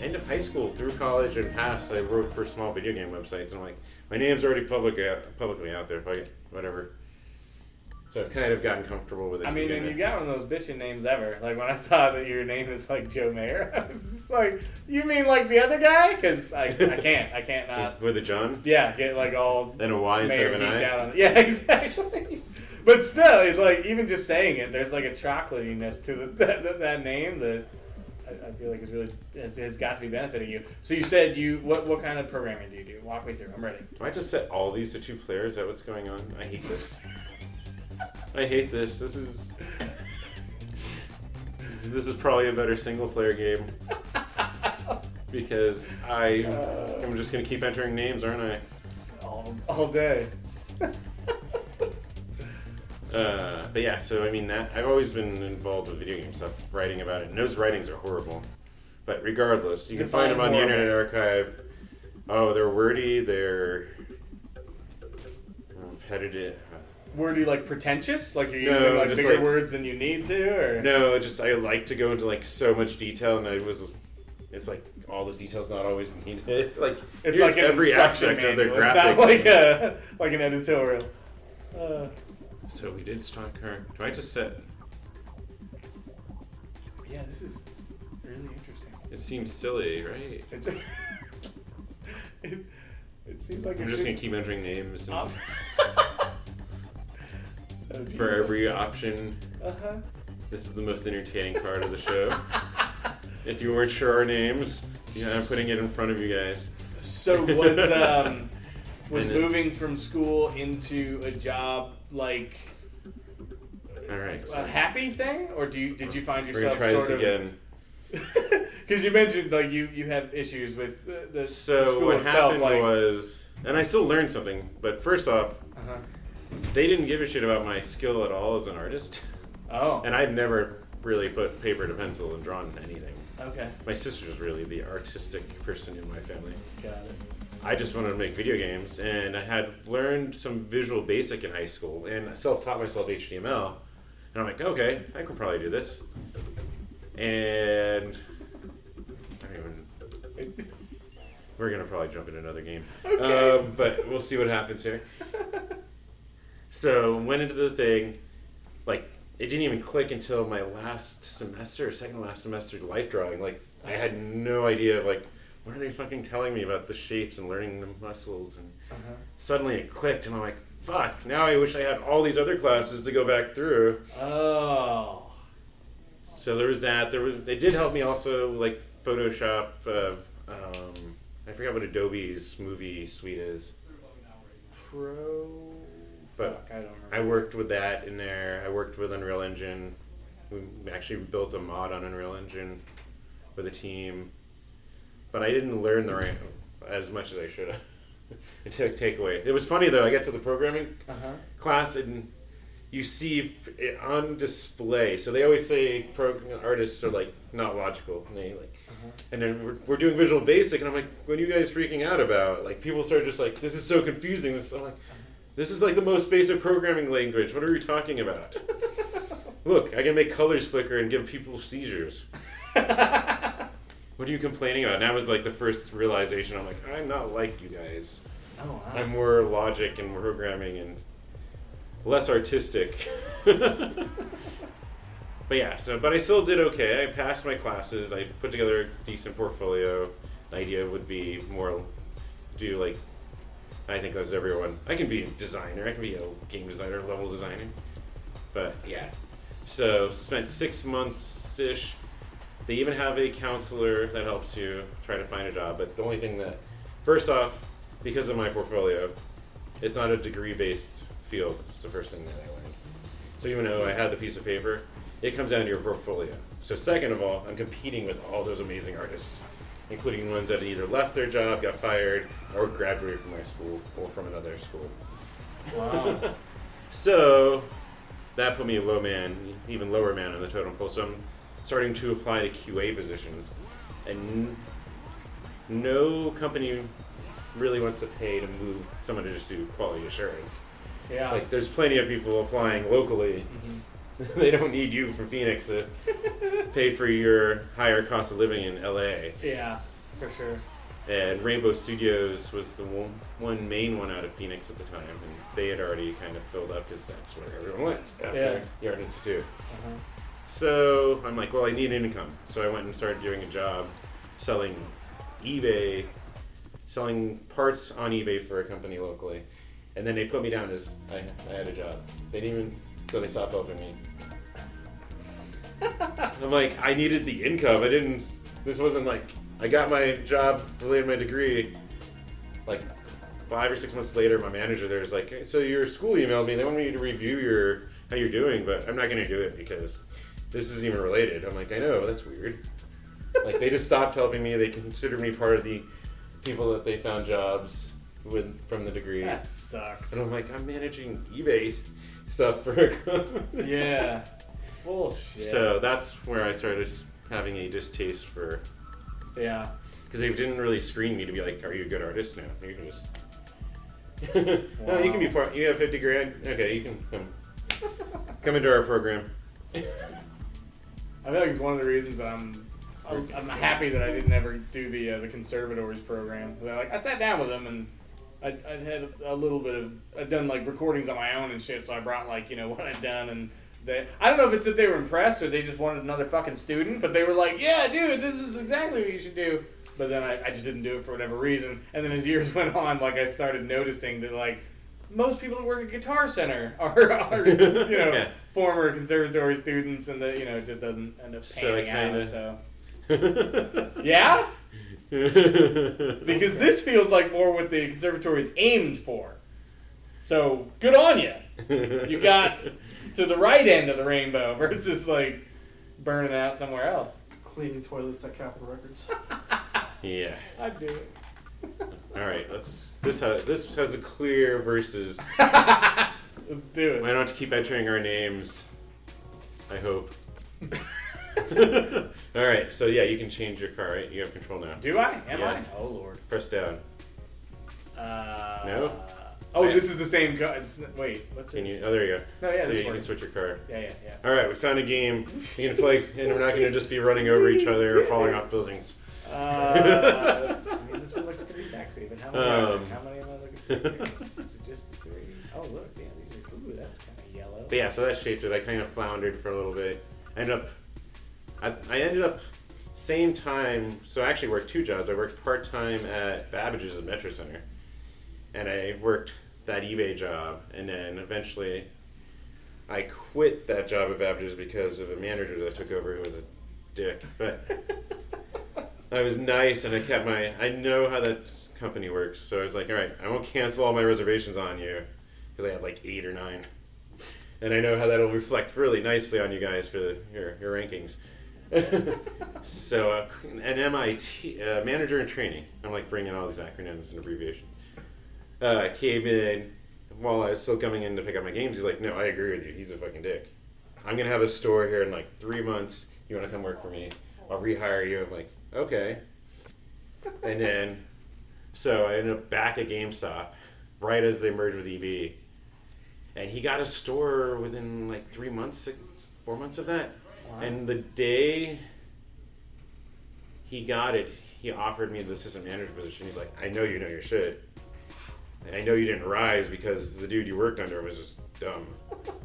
Speaker 1: end of high school, through college and past, I wrote for small video game websites, and I'm like, my name's already public out, publicly out there. If I whatever. So I've kind of gotten comfortable with it.
Speaker 2: I mean, and you got one of those bitching names ever. Like when I saw that your name is like Joe Mayer, I was just like, "You mean like the other guy?" Because I, I can't, I can't not.
Speaker 1: with a John,
Speaker 2: Yeah, get like all
Speaker 1: then a Y instead of an I.
Speaker 2: out on. Yeah, exactly. But still, it's like even just saying it, there's like a chocolatiness to the, that, that, that name that I, I feel like is really has, has got to be benefiting you. So you said you what what kind of programming do you do? Walk me through. I'm ready.
Speaker 1: Do I just set all these to two players? Is that what's going on? I hate this. I hate this. This is. This is probably a better single player game. Because I
Speaker 2: Uh,
Speaker 1: am just gonna keep entering names, aren't I?
Speaker 2: all, all day.
Speaker 1: Uh, but yeah, so I mean that I've always been involved with video game stuff, writing about it. And those writings are horrible. But regardless, you can
Speaker 2: Define
Speaker 1: find them on the. Internet Archive. Oh, they're wordy. They're repetitive.
Speaker 2: Wordy like pretentious? Like you're
Speaker 1: No,
Speaker 2: using like bigger
Speaker 1: like-
Speaker 2: words than you need to, or
Speaker 1: No, just I like to go into like so much detail, and I was, it's like all this detail's not always needed. like
Speaker 2: It's like
Speaker 1: every aspect of their
Speaker 2: manual.
Speaker 1: graphics.
Speaker 2: Like a like an editorial. Uh,
Speaker 1: so we did stock her. Do I just set?
Speaker 2: yeah, this is really interesting.
Speaker 1: It seems silly, right?
Speaker 2: It's, it, it seems like
Speaker 1: I'm just
Speaker 2: should-
Speaker 1: gonna keep entering names and
Speaker 2: so
Speaker 1: for every option.
Speaker 2: Uh-huh.
Speaker 1: This is the most entertaining part of the show. if you weren't sure our names, yeah, I'm putting it in front of you guys.
Speaker 2: So was um was
Speaker 1: it-
Speaker 2: moving from school into a job like
Speaker 1: All right.
Speaker 2: a happy thing, or do you did you find
Speaker 1: we're
Speaker 2: yourself
Speaker 1: try
Speaker 2: sort
Speaker 1: this
Speaker 2: of
Speaker 1: again.
Speaker 2: Because you mentioned like you you have issues with the, the, the
Speaker 1: So
Speaker 2: school
Speaker 1: what
Speaker 2: itself,
Speaker 1: happened
Speaker 2: like
Speaker 1: was, and I still learned something. But first off,
Speaker 2: uh-huh.
Speaker 1: They didn't give a shit about my skill at all as an artist,
Speaker 2: oh
Speaker 1: and I'd never really put paper to pencil and drawn anything.
Speaker 2: okay
Speaker 1: My sister's really the artistic person in my family.
Speaker 2: got it
Speaker 1: I just wanted to make video games, and I had learned some Visual Basic in high school, and self-taught myself HTML. And I'm like, okay, I can probably do this. And I don't even. We're gonna probably jump in another game,
Speaker 2: Okay.
Speaker 1: um, but we'll see what happens here. So went into the thing, like it didn't even click until my last semester, second last semester, life drawing. Like I had no idea of like what are they fucking telling me about the shapes and learning the muscles and
Speaker 2: uh-huh.
Speaker 1: suddenly it clicked and I'm like, fuck, now I wish I had all these other classes to go back through.
Speaker 2: oh
Speaker 1: So there was that. There was they did help me also like Photoshop. Uh, um, I forgot what Adobe's movie suite is,
Speaker 2: pro
Speaker 1: but
Speaker 2: Fuck, I
Speaker 1: I worked with that in there. I worked with Unreal Engine. We actually built a mod on Unreal Engine with a team, but I didn't learn the right as much as I should have. it took takeaway. It was funny though. I got to the programming
Speaker 2: uh-huh
Speaker 1: class and you see it on display. So they always say artists are like not logical. And they like,
Speaker 2: Uh-huh.
Speaker 1: and then we're, we're doing Visual Basic, and I'm like, what are you guys freaking out about? Like people start just like, this is so confusing. This I'm like, this is like the most basic programming language. What are you talking about? Look, I can make colors flicker and give people seizures. What are you complaining about? And that was like the first realization. I'm like, I'm not like you guys.
Speaker 2: oh wow
Speaker 1: I'm more logic and programming and less artistic. but yeah, so but I still did okay. I passed my classes. I put together a decent portfolio. The idea would be more do like I think as everyone. I can be a designer. I can be a game designer, level designer. But yeah, so spent six months ish. They even have a counselor that helps you try to find a job. But the only thing that, first off, because of my portfolio, it's not a degree based field. It's the first thing that I learned. So even though I had the piece of paper, it comes down to your portfolio. So second of all, I'm competing with all those amazing artists, including ones that either left their job, got fired, or graduated from my school or from another school.
Speaker 2: wow
Speaker 1: So that put me a low man, even lower man on the totem pole. So I'm starting to apply to QA positions, and no company really wants to pay to move someone to just do quality assurance.
Speaker 2: yeah
Speaker 1: Like there's plenty of people applying locally.
Speaker 2: Mhm.
Speaker 1: they don't need you from Phoenix to pay for your higher cost of living in LA.
Speaker 2: yeah for sure
Speaker 1: And Rainbow Studios was the one, one main one out of Phoenix at the time, and they had already kind of filled up because that's where everyone went after
Speaker 2: Yeah.
Speaker 1: the Art Institute.
Speaker 2: uh-huh.
Speaker 1: So I'm like, well, I need an income. So I went and started doing a job selling eBay, selling parts on eBay for a company locally. And then they put me down as I, I had a job. They didn't even, so they stopped helping me. I'm like, I needed the income. I didn't, this wasn't like, I got my job related my degree. Like five or six months later, my manager there is like, "Hey, so your school emailed me. They want me to review your, how you're doing, but I'm not going to do it because this isn't even related. I'm like, I know, that's weird. like they just stopped helping me. They considered me part of the people that they found jobs with from the degree.
Speaker 2: that sucks
Speaker 1: And I'm like, I'm managing eBay stuff for a company.
Speaker 2: yeah bullshit
Speaker 1: So that's where I started having a distaste for
Speaker 2: yeah
Speaker 1: because they didn't really screen me to be like, "Are you a good artist?" No, you can just. no, you can be part. You have fifty grand. Okay, you can come. Come into our program.
Speaker 2: I feel like it's one of the reasons that I'm I'm, I'm happy that I didn't ever do the uh, the conservatories program. But, Like I sat down with them and I I had a little bit of I'd done like recordings on my own and shit. So I brought like you know what I'd done and they I don't know if it's that they were impressed or they just wanted another fucking student. But they were like, yeah, dude, this is exactly what you should do. but then I, I just didn't do it for whatever reason. And then as years went on, like I started noticing that like most people that work at Guitar Center are, are you know
Speaker 1: Yeah.
Speaker 2: former conservatory students, and that you know it just doesn't end up
Speaker 1: So
Speaker 2: panning
Speaker 1: kinda-
Speaker 2: out. So yeah, because this feels like more what the conservatory is aimed for. So good on you. You got to the right end of the rainbow versus like burning out somewhere else.
Speaker 3: Cleaning toilets at Capitol Records.
Speaker 1: yeah.
Speaker 2: I'd do it.
Speaker 1: All right. Let's. This has this has a clear versus.
Speaker 2: Let's do
Speaker 1: Why
Speaker 2: it.
Speaker 1: don't you keep entering our names? I hope. All right. So yeah, you can change your car. Right? You have control now.
Speaker 2: Do I? Am
Speaker 1: Yeah.
Speaker 2: I? Oh lord.
Speaker 1: Press down.
Speaker 2: Uh,
Speaker 1: No?
Speaker 2: Oh,
Speaker 1: Yeah.
Speaker 2: this is the same car. Wait, what's
Speaker 1: Can
Speaker 2: it?
Speaker 1: you? Oh, there you go.
Speaker 2: No, yeah,
Speaker 1: so
Speaker 2: this
Speaker 1: you can switch your car.
Speaker 2: Yeah, yeah, yeah.
Speaker 1: All right, we found a game. You can play, and we're not going to just be running over each other or falling off buildings.
Speaker 2: Uh, I mean, this one looks pretty sexy, but how many,
Speaker 1: Um.
Speaker 2: how many am I looking for? Is it just the three? Oh, look, damn, these are, ooh, that's kind of yellow.
Speaker 1: But yeah, so that shaped it. I kind of floundered for a little bit. I ended up, I, I ended up same time. So I actually worked two jobs. I worked part time at Babbage's at Metro Center, and I worked that eBay job, and then eventually, I quit that job at Babbage's because of a manager that took over who was a dick. But I was nice, and I kept my. I know how that company works, so I was like, all right, I won't cancel all my reservations on you because I had like eight or nine and I know how that'll reflect really nicely on you guys for the, your your rankings. so, uh, an MIT uh, manager in training. I'm like bringing all these acronyms and abbreviations. Uh, came in while I was still coming in to pick up my games. He's like, "No, I agree with you. He's a fucking dick. I'm gonna have a store here in like three months. You want to come work for me? I'll rehire you." I'm like, "Okay." And then, so I ended up back at GameStop right as they merged with EB and he got a store within like three months, six, four months of that.
Speaker 2: Wow.
Speaker 1: And the day he got it, he offered me the assistant manager position. He's like, "I know you know your shit. And I know you didn't rise because the dude you worked under was just dumb.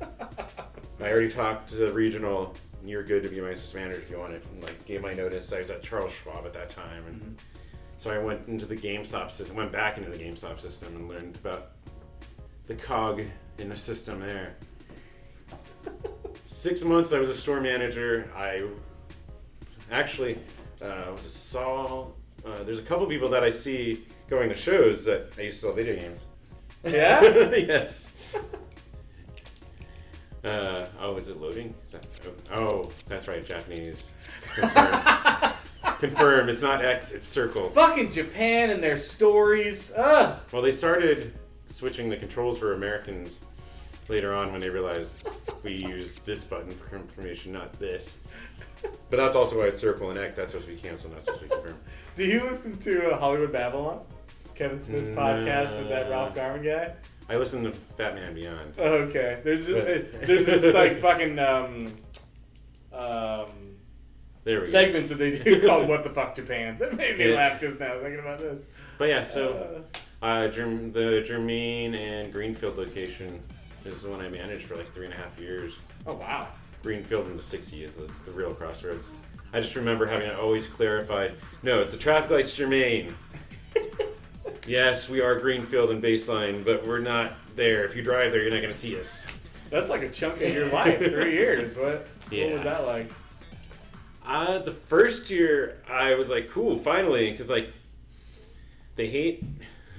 Speaker 1: I already talked to the regional. You're good to be my assistant manager if you want it. And like gave my notice. I was at Charles Schwab at that time, and so I went into the GameStop system. Went back into the GameStop system and learned about the cog in the system there. Six months I was a store manager. I actually uh, was a Saul. Uh, there's a couple people that I see going to shows that I used to sell video games.
Speaker 2: Yeah?
Speaker 1: yes. Uh, oh, is it loading? Is that, oh, oh, that's right, Japanese. Confirm. Confirm. It's not X. It's circle.
Speaker 2: Fucking Japan and their stories. Ugh.
Speaker 1: Well, they started switching the controls for Americans later on when they realized we used this button for confirmation, not this. But that's also why it's circle and X. That's supposed to be canceled, not supposed to be confirmed.
Speaker 2: Do you listen to uh, Hollywood Babble-On? Kevin Smith's podcast with that. Ralph Garman guy?
Speaker 1: I listened to Fatman Beyond.
Speaker 2: Okay. There's this, there's this like fucking um um
Speaker 1: There we go.
Speaker 2: segment that they do called "What the Fuck Japan" that made me
Speaker 1: Yeah.
Speaker 2: laugh just now thinking about this.
Speaker 1: But yeah, so
Speaker 2: Uh,
Speaker 1: uh, Germ- the Germann and Greenfield location is the one I managed for like three and a half years.
Speaker 2: oh wow.
Speaker 1: Greenfield into 60 is the, the real crossroads. I just remember having to always clarify no, it's the traffic lights Germann. Yes, we are Greenfield and Baseline, but we're not there. If you drive there, you're not going to see us.
Speaker 2: That's like a chunk of your life. Three years. What?
Speaker 1: Yeah.
Speaker 2: What was that like?
Speaker 1: Uh, the first year, I was like, cool, finally, because like they hate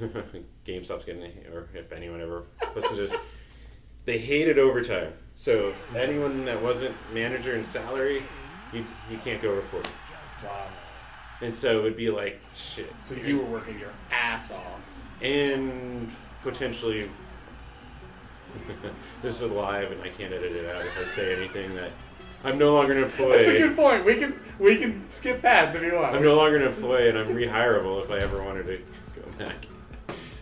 Speaker 1: GameStop's getting, or if anyone ever listens to this, they hated overtime. So anyone that wasn't manager and salary, you you can't go over forty.
Speaker 2: Wow.
Speaker 1: And so it would be like shit.
Speaker 2: So you were working your ass off.
Speaker 1: and potentially this is live and I can't edit it out if I say anything that I'm no longer an employee.
Speaker 2: That's a good point. We can we can skip past if you want.
Speaker 1: I'm no longer an employee and I'm rehirable if I ever wanted to go back.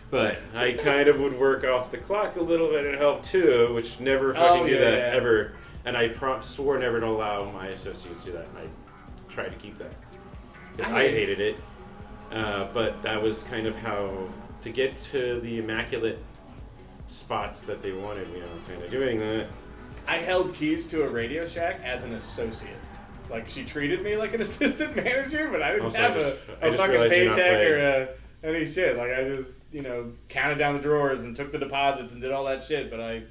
Speaker 1: But I kind of would work off the clock a little bit and help too, which never fucking
Speaker 2: Oh,
Speaker 1: do that
Speaker 2: yeah.
Speaker 1: ever. And I swore never to allow my associates to do that, and I tried to keep that.
Speaker 2: I-
Speaker 1: I hated it, uh, but that was kind of how to get to the immaculate spots that they wanted. You know, kind of doing that.
Speaker 2: I held keys to a Radio Shack as an associate. like she treated me like an assistant manager, but I didn't
Speaker 1: Also, I
Speaker 2: have
Speaker 1: just-
Speaker 2: a,
Speaker 1: I
Speaker 2: a
Speaker 1: just
Speaker 2: fucking
Speaker 1: you're not
Speaker 2: paycheck or a, any shit. Like I just you know counted down the drawers and took the deposits and did all that shit. But I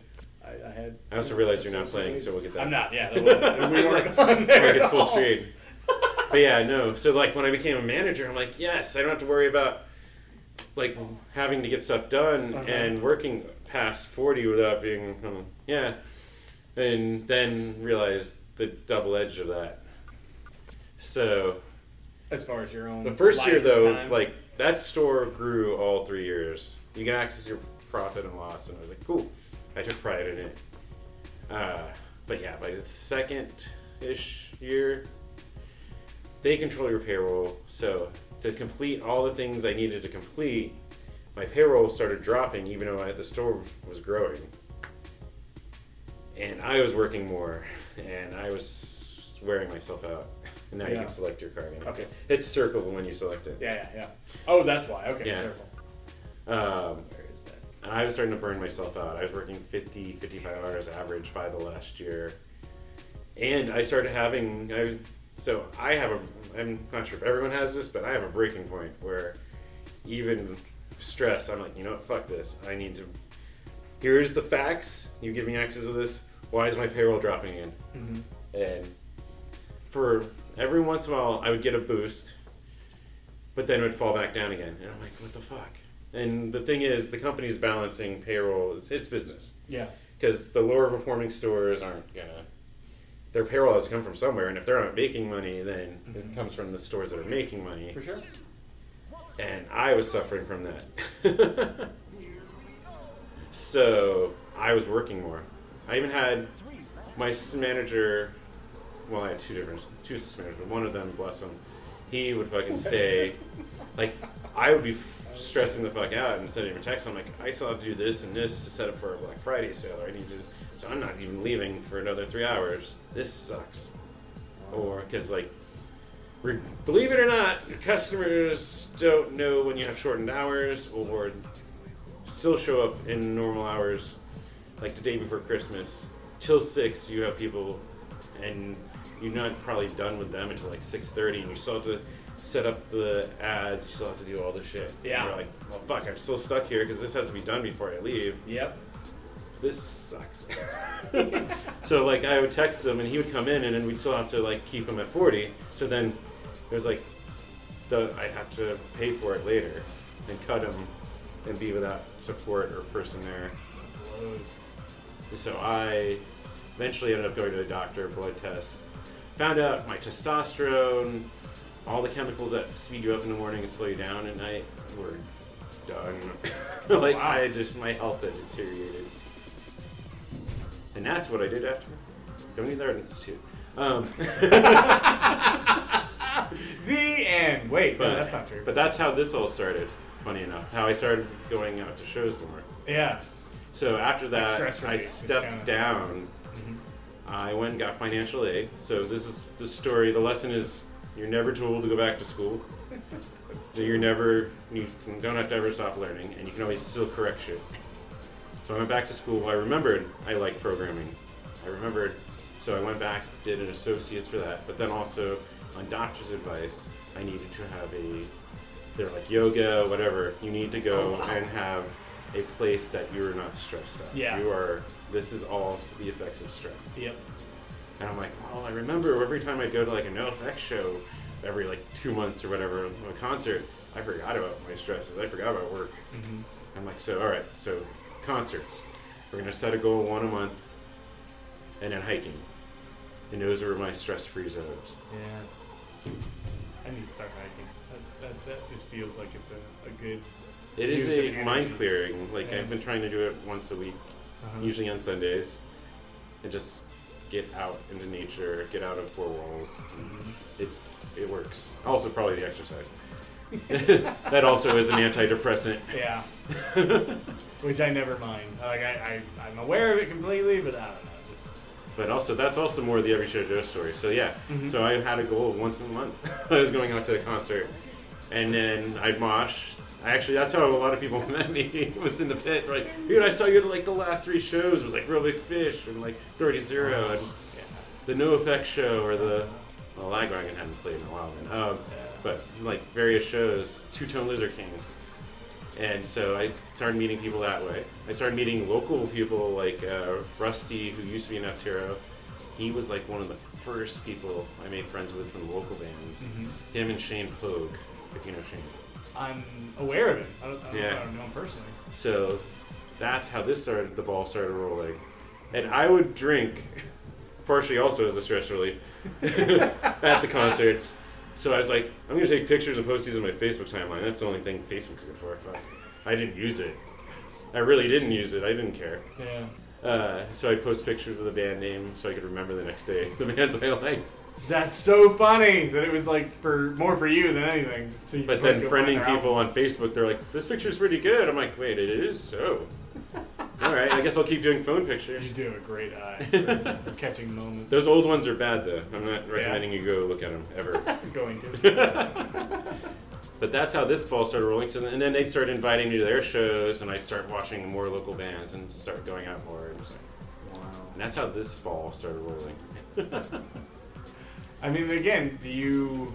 Speaker 2: I, I had.
Speaker 1: I also realized you're not playing, so we'll get that.
Speaker 2: I'm not. Yeah, that wasn't, we weren't
Speaker 1: like,
Speaker 2: on there
Speaker 1: like it's full
Speaker 2: all.
Speaker 1: screen. But yeah, no. So like when I became a manager, I'm like, yes, I don't have to worry about like having to get stuff done
Speaker 2: Uh-huh.
Speaker 1: and working past 40 without being, hmm, yeah. And then realized the double edge of that. So
Speaker 2: As far as your own.
Speaker 1: the first year though,
Speaker 2: time.
Speaker 1: like that store grew all three years. You can access your profit and loss, and I was like, cool. I took pride in it. Uh, but yeah, by the second ish year, they control your payroll. So to complete all the things I needed to complete, my payroll started dropping, even though I, the store was growing. And I was working more, and I was wearing myself out. And now you can select your card. again.
Speaker 2: Okay.
Speaker 1: It's circled when you select it.
Speaker 2: Yeah, yeah, yeah. Oh, that's why. Okay,
Speaker 1: Yeah.
Speaker 2: circle.
Speaker 1: Um,
Speaker 2: Where is that?
Speaker 1: and I was starting to burn myself out. I was working 50, 55 hours average by the last year. And I started having, I, so I have a, I'm not sure if everyone has this, but I have a breaking point where even stress, I'm like, you know what, fuck this. I need to, here's the facts. You give me access to this. Why is my payroll dropping again?
Speaker 2: Mm-hmm.
Speaker 1: And for every once in a while, I would get a boost, but then it would fall back down again. And I'm like, what the fuck? And the thing is, the company's balancing payroll. It's, it's business
Speaker 2: Yeah.
Speaker 1: because the lower performing stores aren't gonna. Their payroll has to come from somewhere, and if they're not making money, then it mm-hmm. comes from the stores that are making money.
Speaker 2: For sure.
Speaker 1: And I was suffering from that. so I was working more. I even had my manager. Well, I had two different two managers. but One of them, bless him, he would fucking stay. like I would be stressing the fuck out and sending him a text. I'm like, I still have to do this and this to set up for a Black Friday sale. Or I need to, so I'm not even leaving for another three hours. This sucks. Or because like Re- Believe it or not, your customers don't know when you have shortened hours or still show up in normal hours, like the day before Christmas. Till six, you have people, and you're not probably done with them until like six thirty, and you still have to set up the ads. You still have to do all this shit. And
Speaker 2: Yeah.
Speaker 1: you're like, well, fuck, I'm still stuck here because this has to be done before I leave
Speaker 2: Yep.
Speaker 1: This sucks. so like I would text him and he would come in and then we'd still have to like keep him at 40. So then it was like the I'd have to pay for it later and cut him and be without support or person there. So I eventually ended up going to the doctor, blood test, found out my testosterone, all the chemicals that speed you up in the morning and slow you down at night were done. like oh,
Speaker 2: Wow.
Speaker 1: I just my health had deteriorated, and that's what I did after going to the art institute. Um,
Speaker 2: The end. Wait,
Speaker 1: but
Speaker 2: no, that's not true.
Speaker 1: But that's how this all started. Funny enough, how I started going out to shows more.
Speaker 2: yeah.
Speaker 1: So after that, I stepped
Speaker 2: kinda-
Speaker 1: down. I went and got financial aid. So this is the story. The lesson is you're never too old to go back to school. You're never you don't have to ever stop learning, and you can always still correct shit. So I went back to school. I remembered I liked programming. I remembered, so I went back, did an associate's for that. But then also, on doctor's advice, I needed to have a. They're like yoga, whatever. You need to go
Speaker 2: Oh, wow.
Speaker 1: and have a place that you're not stressed out.
Speaker 2: Yeah.
Speaker 1: You are. This is all the effects of stress.
Speaker 2: Yep.
Speaker 1: And I'm like, well, I remember every time I go to like a NOFX show, every like two months or whatever, a concert, I forgot about my stresses. I forgot about work.
Speaker 2: Mm-hmm.
Speaker 1: I'm like, so all right, so concerts, we're gonna set a goal one a month, and then hiking, and those are my stress-free zones.
Speaker 2: Yeah. I need to start hiking. That's that. That just feels like it's a, a good.
Speaker 1: It is a mind clearing. Like
Speaker 2: Yeah.
Speaker 1: I've been trying to do it once a week,
Speaker 2: Uh-huh.
Speaker 1: usually on Sundays, and just get out into nature, get out of four walls.
Speaker 2: Mhm.
Speaker 1: It it works. Also, probably the exercise. that also is an antidepressant.
Speaker 2: Yeah. Which I never mind. Like I, I, I'm aware of it completely, but I don't know. Just
Speaker 1: But also, that's also more the Every Show Joe story. So yeah,
Speaker 2: Mhm.
Speaker 1: so I had a goal of once a month. I was going out to a concert, and then I'd mosh. I actually, that's how a lot of people met me. was in the pit. They're like, dude, I saw you at like the last three shows with like Real Big Fish and like Thirty Zero and
Speaker 2: yeah.
Speaker 1: the NOFX show or the Well, Lagwagon hadn't played in a while then. Um, but like various shows, Two Tone Lizard Kings. And so I started meeting people that way. I started meeting local people like uh, Rusty, who used to be in F Zero. He was like one of the first people I made friends with from the local bands. Him and Shane Pogue, if you know Shane.
Speaker 2: I'm aware of him. I don't, I don't,
Speaker 1: Yeah.
Speaker 2: I don't know him personally.
Speaker 1: So that's how this started. The ball started rolling, and I would drink, partially also as a stress relief, at the concerts. So I was like, I'm gonna take pictures and post these on my Facebook timeline. That's the only thing Facebook's good for. Fuck. I didn't use it. I really didn't use it. I didn't care.
Speaker 2: Yeah.
Speaker 1: Uh, so I post pictures of the band name so I could remember the next day the bands I liked.
Speaker 2: That's so funny that it was like for more for you than anything. So you
Speaker 1: But then friending people
Speaker 2: album.
Speaker 1: on Facebook, they're like, "This picture's pretty good." I'm like, "Wait, it is so." All right, I guess I'll keep doing phone pictures.
Speaker 2: You do a great eye for catching moments.
Speaker 1: Those old ones are bad though. I'm not recommending you go look at them ever.
Speaker 2: going to.
Speaker 1: but that's how this ball started rolling. So, and then they started inviting me to their shows, and I started watching more local bands and start going out more. And, so- and that's how this ball started rolling.
Speaker 2: I mean, again, do you?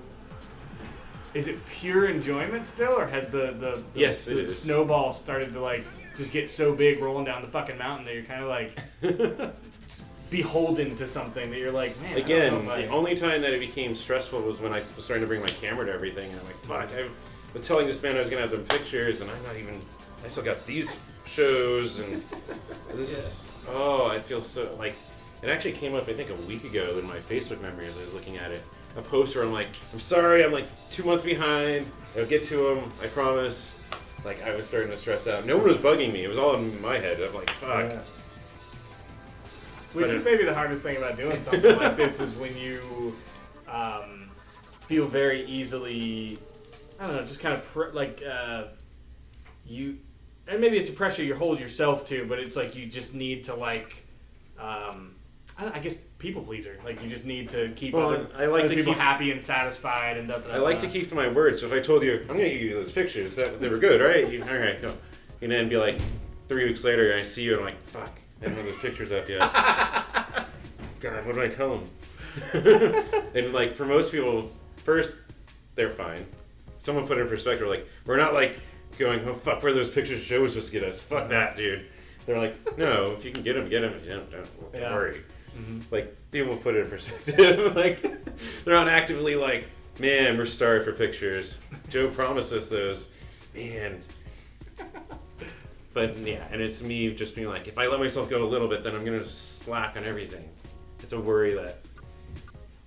Speaker 2: Is it pure enjoyment still, or has the the, the,
Speaker 1: Yes,
Speaker 2: the snowball started to like just get so big rolling down the fucking mountain that you're kind of like beholden to something that you're like, man.
Speaker 1: Again,
Speaker 2: I-
Speaker 1: the only time that it became stressful was when I was starting to bring my camera to everything, and I'm like, fuck. I was telling this man I was gonna have them pictures, and I'm not even. I still got these shows, and this is. Oh, I feel so like. It actually came up, I think, a week ago in my Facebook memories. I was looking at it. A poster. I'm like, I'm sorry, I'm like two months behind. I'll get to them, I promise. Like, I was starting to stress out. No one was bugging me. It was all in my head. I'm like, fuck.
Speaker 2: Yeah. Which
Speaker 1: But
Speaker 2: is
Speaker 1: it-
Speaker 2: maybe the hardest thing about doing something like this is when you um, feel very easily, I don't know, just kind of pr- like uh, you, and maybe it's a pressure you hold yourself to, but it's like you just need to like, um, I, I guess people pleaser. Like you just need to keep
Speaker 1: Well,
Speaker 2: other,
Speaker 1: I like
Speaker 2: other
Speaker 1: to
Speaker 2: people
Speaker 1: keep-
Speaker 2: happy and satisfied, and da, da, da,
Speaker 1: I like to keep to my word. So if I told you I'm gonna give you those pictures, that they were good, right? You, all right, no. And then be like, three weeks later, I see you, and I'm like, fuck, I don't have those pictures up yet. God, what do I tell them? and like for most people, first they're fine. Someone put it in perspective, like we're not like going, oh fuck, where are those pictures Joe was supposed to get us? Fuck that, dude. They're like, no, if you can get them, get them. If you don't, don't, don't
Speaker 2: Yeah.
Speaker 1: worry.
Speaker 2: Mhm.
Speaker 1: Like people put it in perspective. like they're not actively like, man, we're starved for pictures. Joe promised us those, man. But yeah, and it's me just being like, if I let myself go a little bit, then I'm gonna slack on everything. It's a worry that.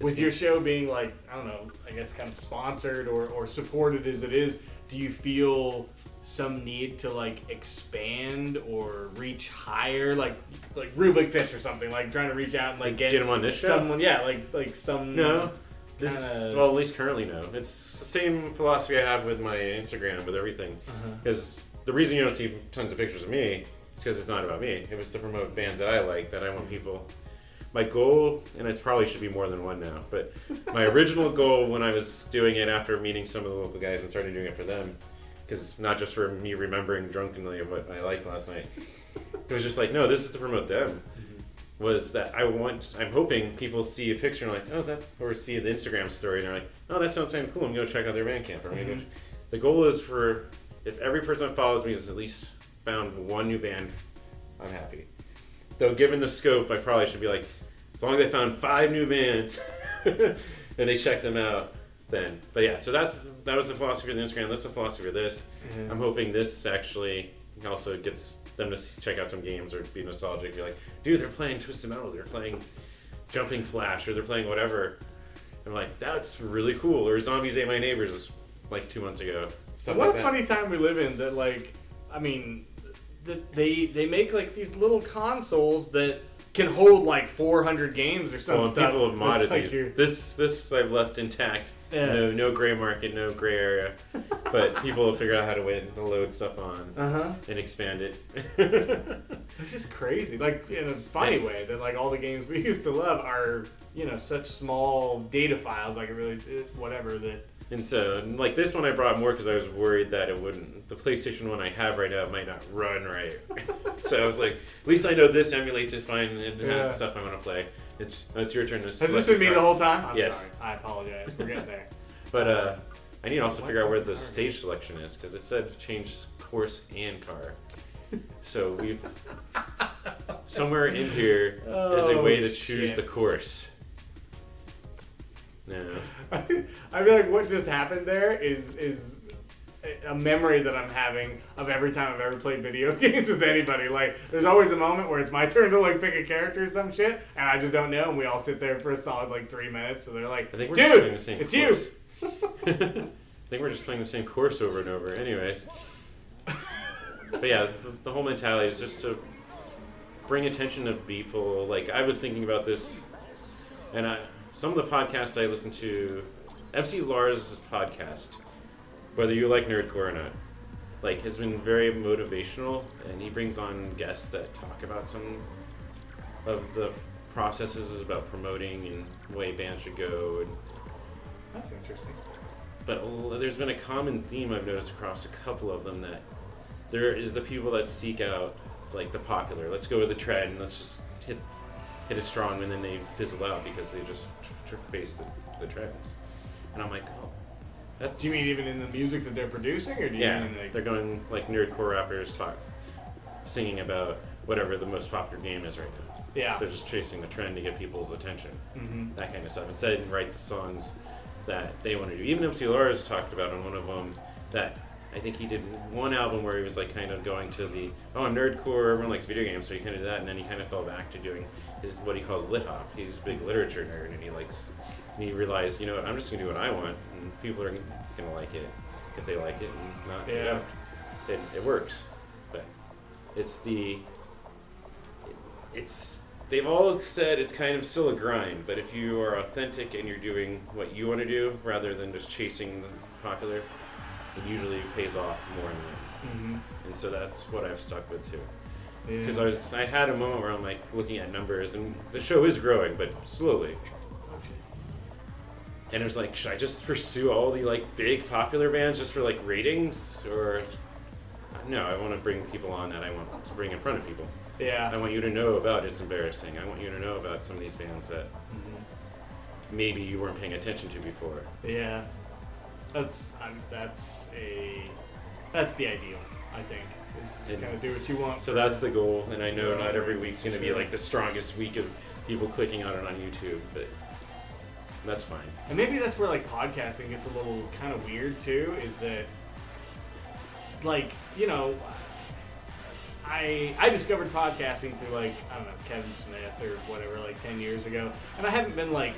Speaker 2: with your show being like I don't know, I guess kind of sponsored or, or supported as it is, do you feel some need to like expand or reach higher, like like Real Big Fish or something, like trying to reach out and like get,
Speaker 1: get 'em on this show?
Speaker 2: someone, yeah, like like some
Speaker 1: No. This,
Speaker 2: kinda-
Speaker 1: well, at least currently, no. It's the same philosophy I have with my Instagram, with everything.
Speaker 2: Uh-huh.
Speaker 1: Because the reason you don't see tons of pictures of me is because it's not about me. It was to promote bands that I like, that I want people. My goal, and it probably should be more than one now, but my original goal when I was doing it after meeting some of the local guys and started doing it for them, because not just for me remembering drunkenly what I liked last night, it was just like, no, this is to promote them. Was that I want? I'm hoping people see a picture and like, oh, that, or see the Instagram story and they're like, oh, that sounds kind of cool. I'm gonna check out their Bandcamp. Or I'm gonna go
Speaker 2: Mhm.
Speaker 1: ch- The goal is for if every person that follows me has at least found one new band, I'm happy. Though, given the scope, I probably should be like, as long as they found five new bands and they checked them out, then. But yeah, so that's that was the philosophy of the Instagram. That's the philosophy of this.
Speaker 2: Yeah.
Speaker 1: I'm hoping this actually also gets them to check out some games or be nostalgic. Be like, dude, they're playing Twisted Metal. They're playing Jumping Flash, or they're playing whatever. I'm like, that's really cool. Or Zombies Ate My Neighbors like two months ago. Stuff
Speaker 2: what
Speaker 1: like
Speaker 2: a
Speaker 1: that.
Speaker 2: funny time we live in that like I mean that they they make like these little consoles that can hold like 400 games or something.
Speaker 1: Well, people have modded
Speaker 2: like
Speaker 1: these.
Speaker 2: you're-
Speaker 1: This this I've left intact.
Speaker 2: Yeah.
Speaker 1: No no gray market, no gray area. but people will figure out how to win to load stuff on
Speaker 2: Uh-huh.
Speaker 1: and expand it.
Speaker 2: It's just crazy, like in a funny
Speaker 1: Yeah.
Speaker 2: way that like all the games we used to love are you know such small data files, like it really whatever that.
Speaker 1: And so, like this one, I brought more because I was worried that it wouldn't. The PlayStation one I have right now might not run right. so I was like, at least I know this emulates it fine and it
Speaker 2: Yeah.
Speaker 1: has stuff I want to play. It's oh, it's your turn to.
Speaker 2: Has this been me the whole time? I'm
Speaker 1: Yes.
Speaker 2: sorry. I apologize. We're getting there.
Speaker 1: But uh, I need to also figure out where the stage selection is because it said change course and car. So we've somewhere in here is a
Speaker 2: Oh,
Speaker 1: way to choose
Speaker 2: shit.
Speaker 1: the course. No.
Speaker 2: I feel like what just happened there is is a memory that I'm having of every time I've ever played video games with anybody. Like, there's always a moment where it's my turn to like pick a character or some shit, and I just don't know, and we all sit there for a solid like three minutes. So they're like,
Speaker 1: I think we're
Speaker 2: "Dude,
Speaker 1: the same
Speaker 2: it's
Speaker 1: course.
Speaker 2: you."
Speaker 1: I think we're just playing the same course over and over. Anyways. But yeah, the, the whole mentality is just to bring attention to people. Like I was thinking about this, and I some of the podcasts I listen to, MC Lars' podcast, whether you like nerdcore or not, like has been very motivational, and he brings on guests that talk about some of the processes about promoting and way bands should go and
Speaker 2: That's interesting.
Speaker 1: but there's been a common theme I've noticed across a couple of them that there is the people that seek out like the popular. Let's go with the trend. Let's just hit hit it strong, and then they fizzle out because they just tr- tr- face the, the trends. And I'm like, oh, that's.
Speaker 2: Do you mean even in the music that they're producing, or do you
Speaker 1: Yeah,
Speaker 2: mean like
Speaker 1: they're going like nerdcore rappers talk, singing about whatever the most popular game is right now.
Speaker 2: yeah?
Speaker 1: They're just chasing the trend to get people's attention
Speaker 2: hmm
Speaker 1: that kind of stuff. Instead, write the songs that they want to do. Even MC Lars talked about on one of them that I think he did one album where he was like kind of going to the oh I'm nerdcore, everyone likes video games, so he kind of did that, and then he kind of fell back to doing his what he calls lit hop. He's a big literature nerd, and he likes and he realized you know what I'm just gonna do what I want, and people are gonna like it if they like it, and not you
Speaker 2: Yeah.
Speaker 1: know, it, it works. But it's the it's they've all said it's kind of still a grind, but if you are authentic and you're doing what you want to do rather than just chasing the popular, it usually pays off more in the end.
Speaker 2: hmm
Speaker 1: And so that's what I've stuck with too. Because I was I had a moment where I'm like looking at numbers and the show is growing, but slowly.
Speaker 2: Oh.
Speaker 1: And it was like, should I just pursue all the like big popular bands just for like ratings, or no? I want to bring people on that I want to bring in front of people.
Speaker 2: Yeah.
Speaker 1: I want you to know about It's Embarrassing. I want you to know about some of these bands that
Speaker 2: Mhm.
Speaker 1: maybe you weren't paying attention to before.
Speaker 2: Yeah, that's I'm, that's a that's the ideal. I think is just kind of do what you want.
Speaker 1: So that's the goal, and I know not every week's going to be like the strongest week of people clicking on it on YouTube, but that's fine.
Speaker 2: and maybe that's where like podcasting gets a little kind of weird too. Is that like you know. I, I discovered podcasting through like I don't know Kevin Smith or whatever like ten years ago, and I haven't been like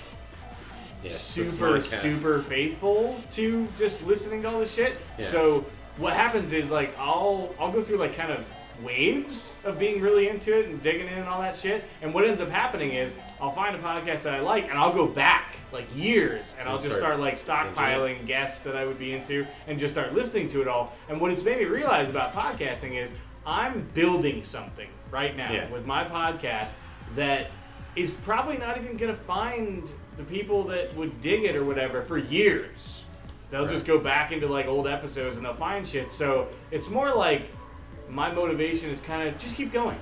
Speaker 1: Yes, the
Speaker 2: super super faithful to just listening to all this shit.
Speaker 1: Yeah.
Speaker 2: So what happens is like I'll I'll go through like kind of waves of being really into it and digging in and all that shit. And what ends up happening is I'll find a podcast that I like and I'll go back like years and I'll just
Speaker 1: start
Speaker 2: like stockpiling guests that I would be into and just start listening to it all. And what it's made me realize about podcasting is I'm building something right now
Speaker 1: Yeah.
Speaker 2: with my podcast that is probably not even going to find the people that would dig it or whatever for years. They'll
Speaker 1: Right.
Speaker 2: just go back into like old episodes and they'll find shit. So it's more like my motivation is kind of just keep going,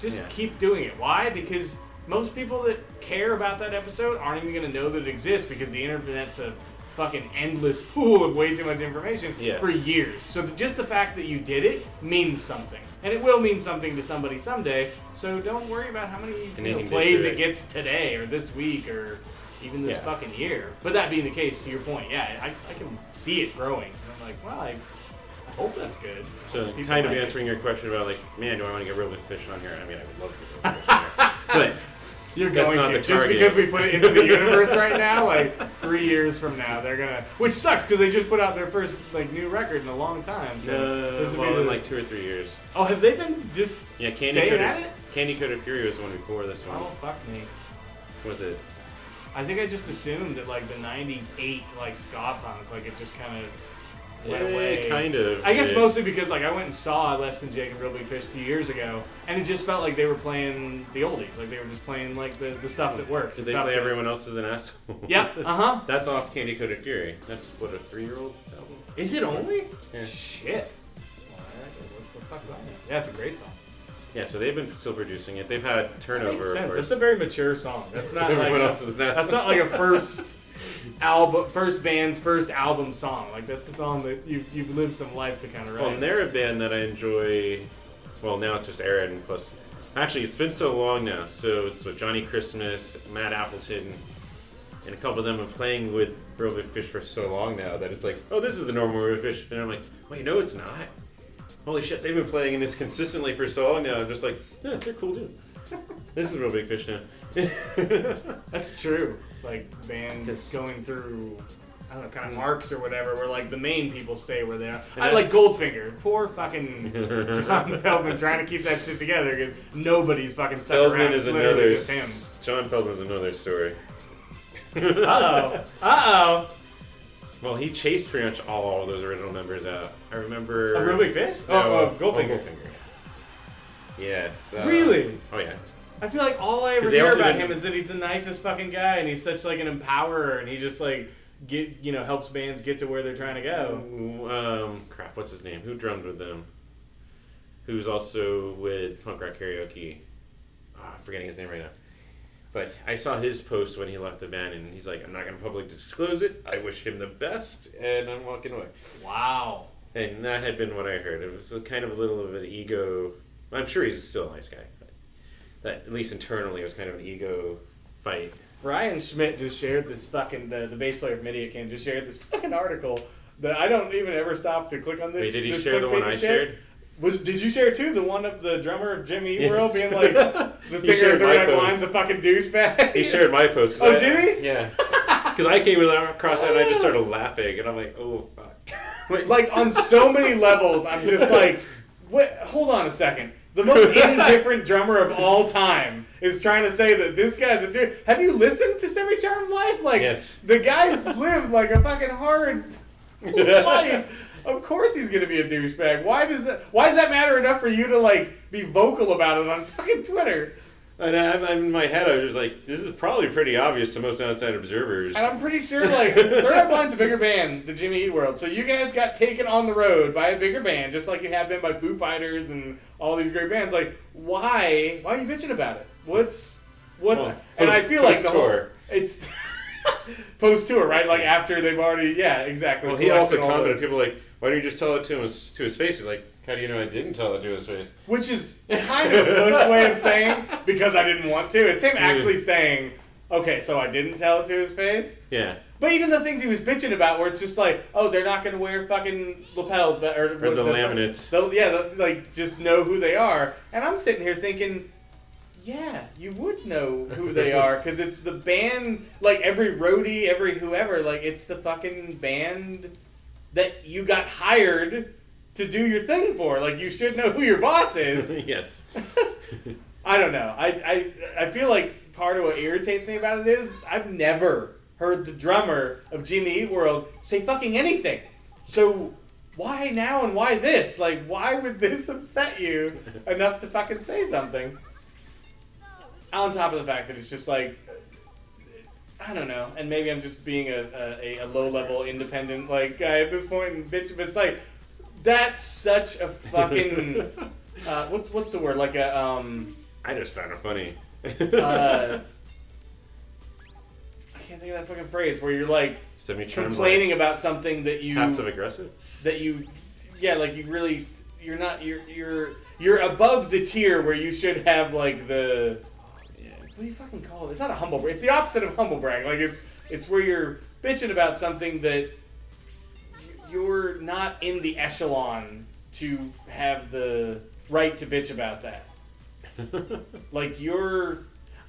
Speaker 2: just
Speaker 1: Yeah.
Speaker 2: keep doing it. Why? Because most people that care about that episode aren't even going to know that it exists because the internet's a fucking endless pool of way too much information
Speaker 1: Yes.
Speaker 2: for years. So just the fact that you did it means something. And it will mean something to somebody someday. So don't worry about how many know, plays it gets today or this week or even this
Speaker 1: Yeah.
Speaker 2: fucking year. But that being the case, to your point, yeah, I, I can see it growing. And I'm like, well, I, I hope that's good.
Speaker 1: So,
Speaker 2: People
Speaker 1: kind of
Speaker 2: like it.
Speaker 1: answering your question about like, man, do I want to get real big fish on here? I mean, I would love to get real fish on here, but
Speaker 2: You're going to
Speaker 1: the
Speaker 2: just because we put it into the universe right now. Like three years from now, they're gonna, which sucks because they just put out their first like new record in a long time. So
Speaker 1: uh,
Speaker 2: this would
Speaker 1: well,
Speaker 2: be the,
Speaker 1: like two or three years.
Speaker 2: oh, have they been just
Speaker 1: Yeah, Candy
Speaker 2: staying
Speaker 1: Coated,
Speaker 2: at it?
Speaker 1: Candy Coated Fury was the one before this one.
Speaker 2: Oh fuck me!
Speaker 1: Was it?
Speaker 2: I think I just assumed that like the '90s ate like ska punk, like it just kind of went
Speaker 1: Eh,
Speaker 2: away.
Speaker 1: kind of.
Speaker 2: I guess
Speaker 1: did.
Speaker 2: mostly because like I went and saw Less Than Jake and Real Big Fish a few years ago, and it just felt like they were playing the oldies, like they were just playing like the, the stuff that works.
Speaker 1: Did
Speaker 2: the
Speaker 1: they play
Speaker 2: that-
Speaker 1: Everyone Else is an Asshole?
Speaker 2: Yep. Uh huh.
Speaker 1: That's off Candy Coated Fury. That's what a three-year-old album.
Speaker 2: Is it only?
Speaker 1: Yeah.
Speaker 2: Shit. What the fuck do I know? Yeah, it's a great song.
Speaker 1: Yeah, so they've been still producing it. They've had
Speaker 2: That
Speaker 1: turnover.
Speaker 2: makes sense. It's a very mature song. That's not like
Speaker 1: Everyone
Speaker 2: a-
Speaker 1: else is
Speaker 2: that's not like a first album, first band's first album song. Like that's a song that you you've lived some life to kind of write.
Speaker 1: Well, and they're a band that I enjoy. Well, now it's just Aaron plus. Actually, it's been so long now. So it's with Johnny Christmas, Matt Appleton, and a couple of them have been playing with Real Big Fish for so long now that it's like, oh, this is the normal Real Big Fish, and I'm like, wait, no, it's not. Holy shit, they've been playing in this consistently for so long now. I'm just like, yeah, they're cool dude. this is Real Big Fish now.
Speaker 2: That's true. Like bands going through, I don't know, kind of marks or whatever, where like the main people stay where they are. I like Goldfinger. Poor fucking John Feldmann trying to keep that shit together because nobody's fucking stuck
Speaker 1: Feldmann
Speaker 2: around.
Speaker 1: is
Speaker 2: It's
Speaker 1: another.
Speaker 2: just him.
Speaker 1: John Feldmann's another story.
Speaker 2: Uh oh. Uh
Speaker 1: Well, he chased pretty much all of those original members out. I remember.
Speaker 2: oh. A real big fish?
Speaker 1: No,
Speaker 2: Oh, oh, Goldfinger.
Speaker 1: Yes. uh,
Speaker 2: Really?
Speaker 1: Oh yeah.
Speaker 2: I feel like all I ever hear about him is that he's the nicest fucking guy and he's such like an empowerer and he just like get you know helps bands get to where they're trying to go.
Speaker 1: Um, crap. What's his name? Who drummed with them? Who's also with Punk Rock Karaoke? Ah, I'm forgetting his name right now. But I saw his post when he left the band, and he's like, "I'm not going to publicly disclose it. I wish him the best, and I'm walking away."
Speaker 2: Wow.
Speaker 1: And that had been what I heard. It was a kind of a little of an ego. I'm sure he's still a nice guy, but that at least internally it was kind of an ego fight.
Speaker 2: Ryan Schmidt just shared this fucking the, the bass player from Idiot King just shared this fucking article that I don't even ever stop to click on this.
Speaker 1: Wait, did he
Speaker 2: this
Speaker 1: share the one I shared?
Speaker 2: Was did you share too? The one of the drummer of Jimmy Eat
Speaker 1: Yes.
Speaker 2: World being like the singer of the Red. Line's a fucking douchebag.
Speaker 1: He shared my post.
Speaker 2: Oh,
Speaker 1: I-
Speaker 2: did he?
Speaker 1: Yeah. Because I came across that and I just started laughing, and I'm like, "Oh fuck!" Wait,
Speaker 2: like on so many levels, I'm just like, what? hold on a second. The most indifferent drummer of all time is trying to say that this guy's a dude. Have you listened to Semi Charmed Life? Like,
Speaker 1: Yes.
Speaker 2: the guy's lived like a fucking hard life. Of course he's gonna be a douchebag. Why does that? Why does that matter enough for you to like be vocal about it on fucking Twitter?
Speaker 1: And I'm, I'm in my head, I was just like, "This is probably pretty obvious to most outside observers."
Speaker 2: And I'm pretty sure like Third Eye Blind's a bigger band than Jimmy Eat World. So you guys got taken on the road by a bigger band, just like you have been by Foo Fighters and all these great bands. Like, why? Why are you bitching about it? What's what's?
Speaker 1: Well,
Speaker 2: and I
Speaker 1: post-
Speaker 2: feel like the whole it's post tour, right? Like after they've already, yeah, exactly.
Speaker 1: Well, he also
Speaker 2: collected all the-
Speaker 1: commented, people like, "Why don't you just tell it to his to his face?" He's like, "How do you know I didn't tell it to his face?"
Speaker 2: which is kind of the most way of saying because I didn't want to. It's him actually saying, okay, so I didn't tell it to his face.
Speaker 1: Yeah.
Speaker 2: But even the things he was bitching about, where it's just like, oh, they're not going to wear fucking lapels, but or,
Speaker 1: Or the laminates.
Speaker 2: the- yeah, like just know who they are. And I'm sitting here thinking, yeah, you would know who they are because it's the band. Like every roadie, every whoever, like it's the fucking band that you got hired to do your thing for. Like you should know who your boss is.
Speaker 1: yes.
Speaker 2: I don't know. I, I I feel like part of what irritates me about it is I've never heard the drummer of Jimmy Eat World say fucking anything. So why now and why this? Like why would this upset you enough to fucking say something? On top of the fact that it's just like I don't know, and maybe I'm just being a, a, a low level independent like guy at this point and bitch, but it's like that's such a fucking uh, what's what's the word like a um
Speaker 1: I just found it funny.
Speaker 2: uh, I can't think of that fucking phrase where you're like complaining about something that you
Speaker 1: passive aggressive.
Speaker 2: that you yeah like you really you're not you're you're you're above the tier where you should have like the what do you fucking call it? It's not a humble brag. It's the opposite of humble brag. Like it's it's where you're bitching about something that you're not in the echelon to have the right to bitch about that. like you're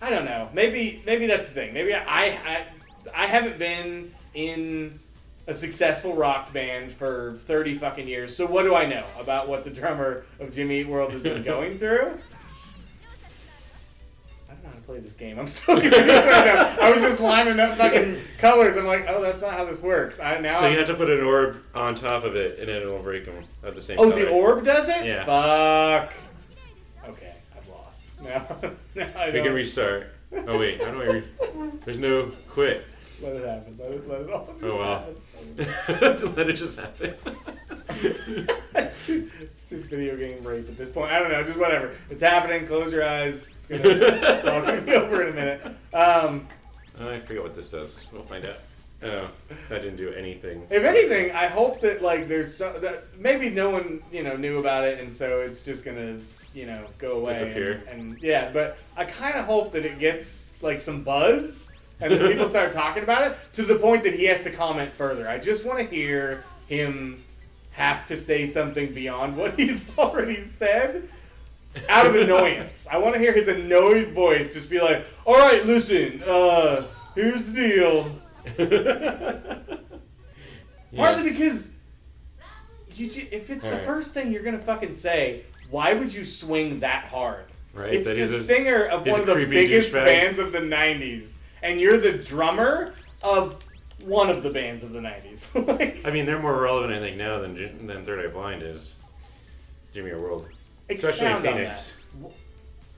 Speaker 2: I don't know. Maybe maybe that's the thing. Maybe I I I haven't been in a successful rock band for 30 fucking years. So what do I know about what the drummer of Jimmy Eat World has been going through? Play this game. I'm so confused right now. I was just lining up fucking colors. I'm like, oh, that's not how this works. I now.
Speaker 1: So
Speaker 2: I'm-
Speaker 1: you have to put an orb on top of it, and then it'll break them at the same
Speaker 2: oh,
Speaker 1: time.
Speaker 2: the orb does it?
Speaker 1: Yeah.
Speaker 2: Fuck. Okay, I've lost. Now, now I
Speaker 1: We can restart. Oh wait, how do I? Re- There's no quit.
Speaker 2: let it happen. Let it, let it all just
Speaker 1: Oh, wow.
Speaker 2: happen.
Speaker 1: Let it just happen.
Speaker 2: it's just video game rape at this point. I don't know, just whatever. It's happening. Close your eyes. It's gonna. it's all gonna be over in a minute. Um,
Speaker 1: I forget what this does. We'll find out. Oh, that didn't do anything.
Speaker 2: if anything, I hope that like there's so, that maybe no one you know knew about it, and so it's just gonna you know go away
Speaker 1: Disappear.
Speaker 2: And, and yeah, but I kind of hope that it gets like some buzz, and that people start talking about it to the point that he has to comment further. I just want to hear him have to say something beyond what he's already said. Out of annoyance, I want to hear his annoyed voice just be like, "All right, listen, uh, here's the deal." Partly because you if it's the
Speaker 1: Alright.
Speaker 2: first thing you're gonna fucking say, why would you swing that hard?
Speaker 1: Right,
Speaker 2: It's the
Speaker 1: a-
Speaker 2: singer of one of the biggest bands of the '90s, and you're the drummer of one of the bands of the '90s. like,
Speaker 1: I mean, they're more relevant, I think, now than than Third Eye Blind is. Jimmy World, especially in Phoenix.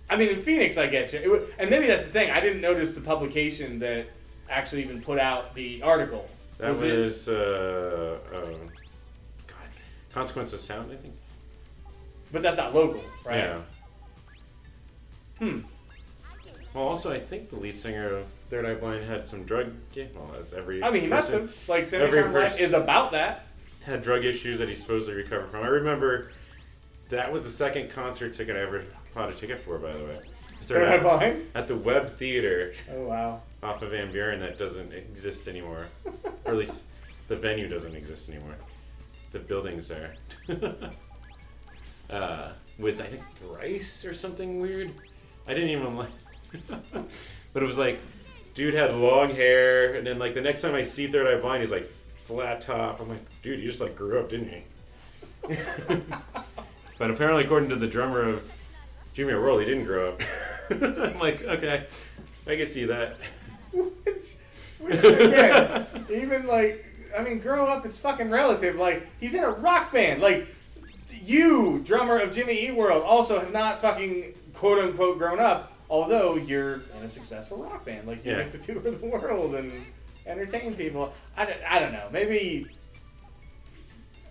Speaker 2: I mean, in Phoenix, I get you, It and maybe that's the thing. I didn't notice the publication that actually even put out the article.
Speaker 1: That
Speaker 2: Was
Speaker 1: was, uh, uh, God, Consequence of Sound, I think.
Speaker 2: But that's not local, right?
Speaker 1: Yeah.
Speaker 2: Hmm.
Speaker 1: Well, also, I think the lead singer of Third Eye Blind had some drug. Yeah, well, that's every.
Speaker 2: I mean, he must have. Like,
Speaker 1: every person-
Speaker 2: is about that.
Speaker 1: had drug issues that he supposedly recovered from. I remember that was the second concert ticket I ever bought a ticket for, by the way. It's
Speaker 2: Third Eye
Speaker 1: at, at the Webb Theater
Speaker 2: Oh wow.
Speaker 1: off of Van Buren that doesn't exist anymore. or at least the venue doesn't exist anymore. The building's there. uh, with, I think, Bryce or something weird. I didn't even like. but it was like, dude had long hair, and then, like, the next time I see Third Eye Blind, he's like, flat top. I'm like, dude, you just, like, grew up, didn't you? But apparently, according to the drummer of Jimmy Eat World, he didn't grow up. I'm like, okay, I can see that.
Speaker 2: which, which again, even like, I mean, grow up is fucking relative. Like, he's in a rock band. Like, you, drummer of Jimmy Eat World, also have not fucking quote unquote grown up. Although you're in a successful rock band, like you
Speaker 1: Yeah.
Speaker 2: get to tour the world and entertain people. I, don't- I don't know. Maybe.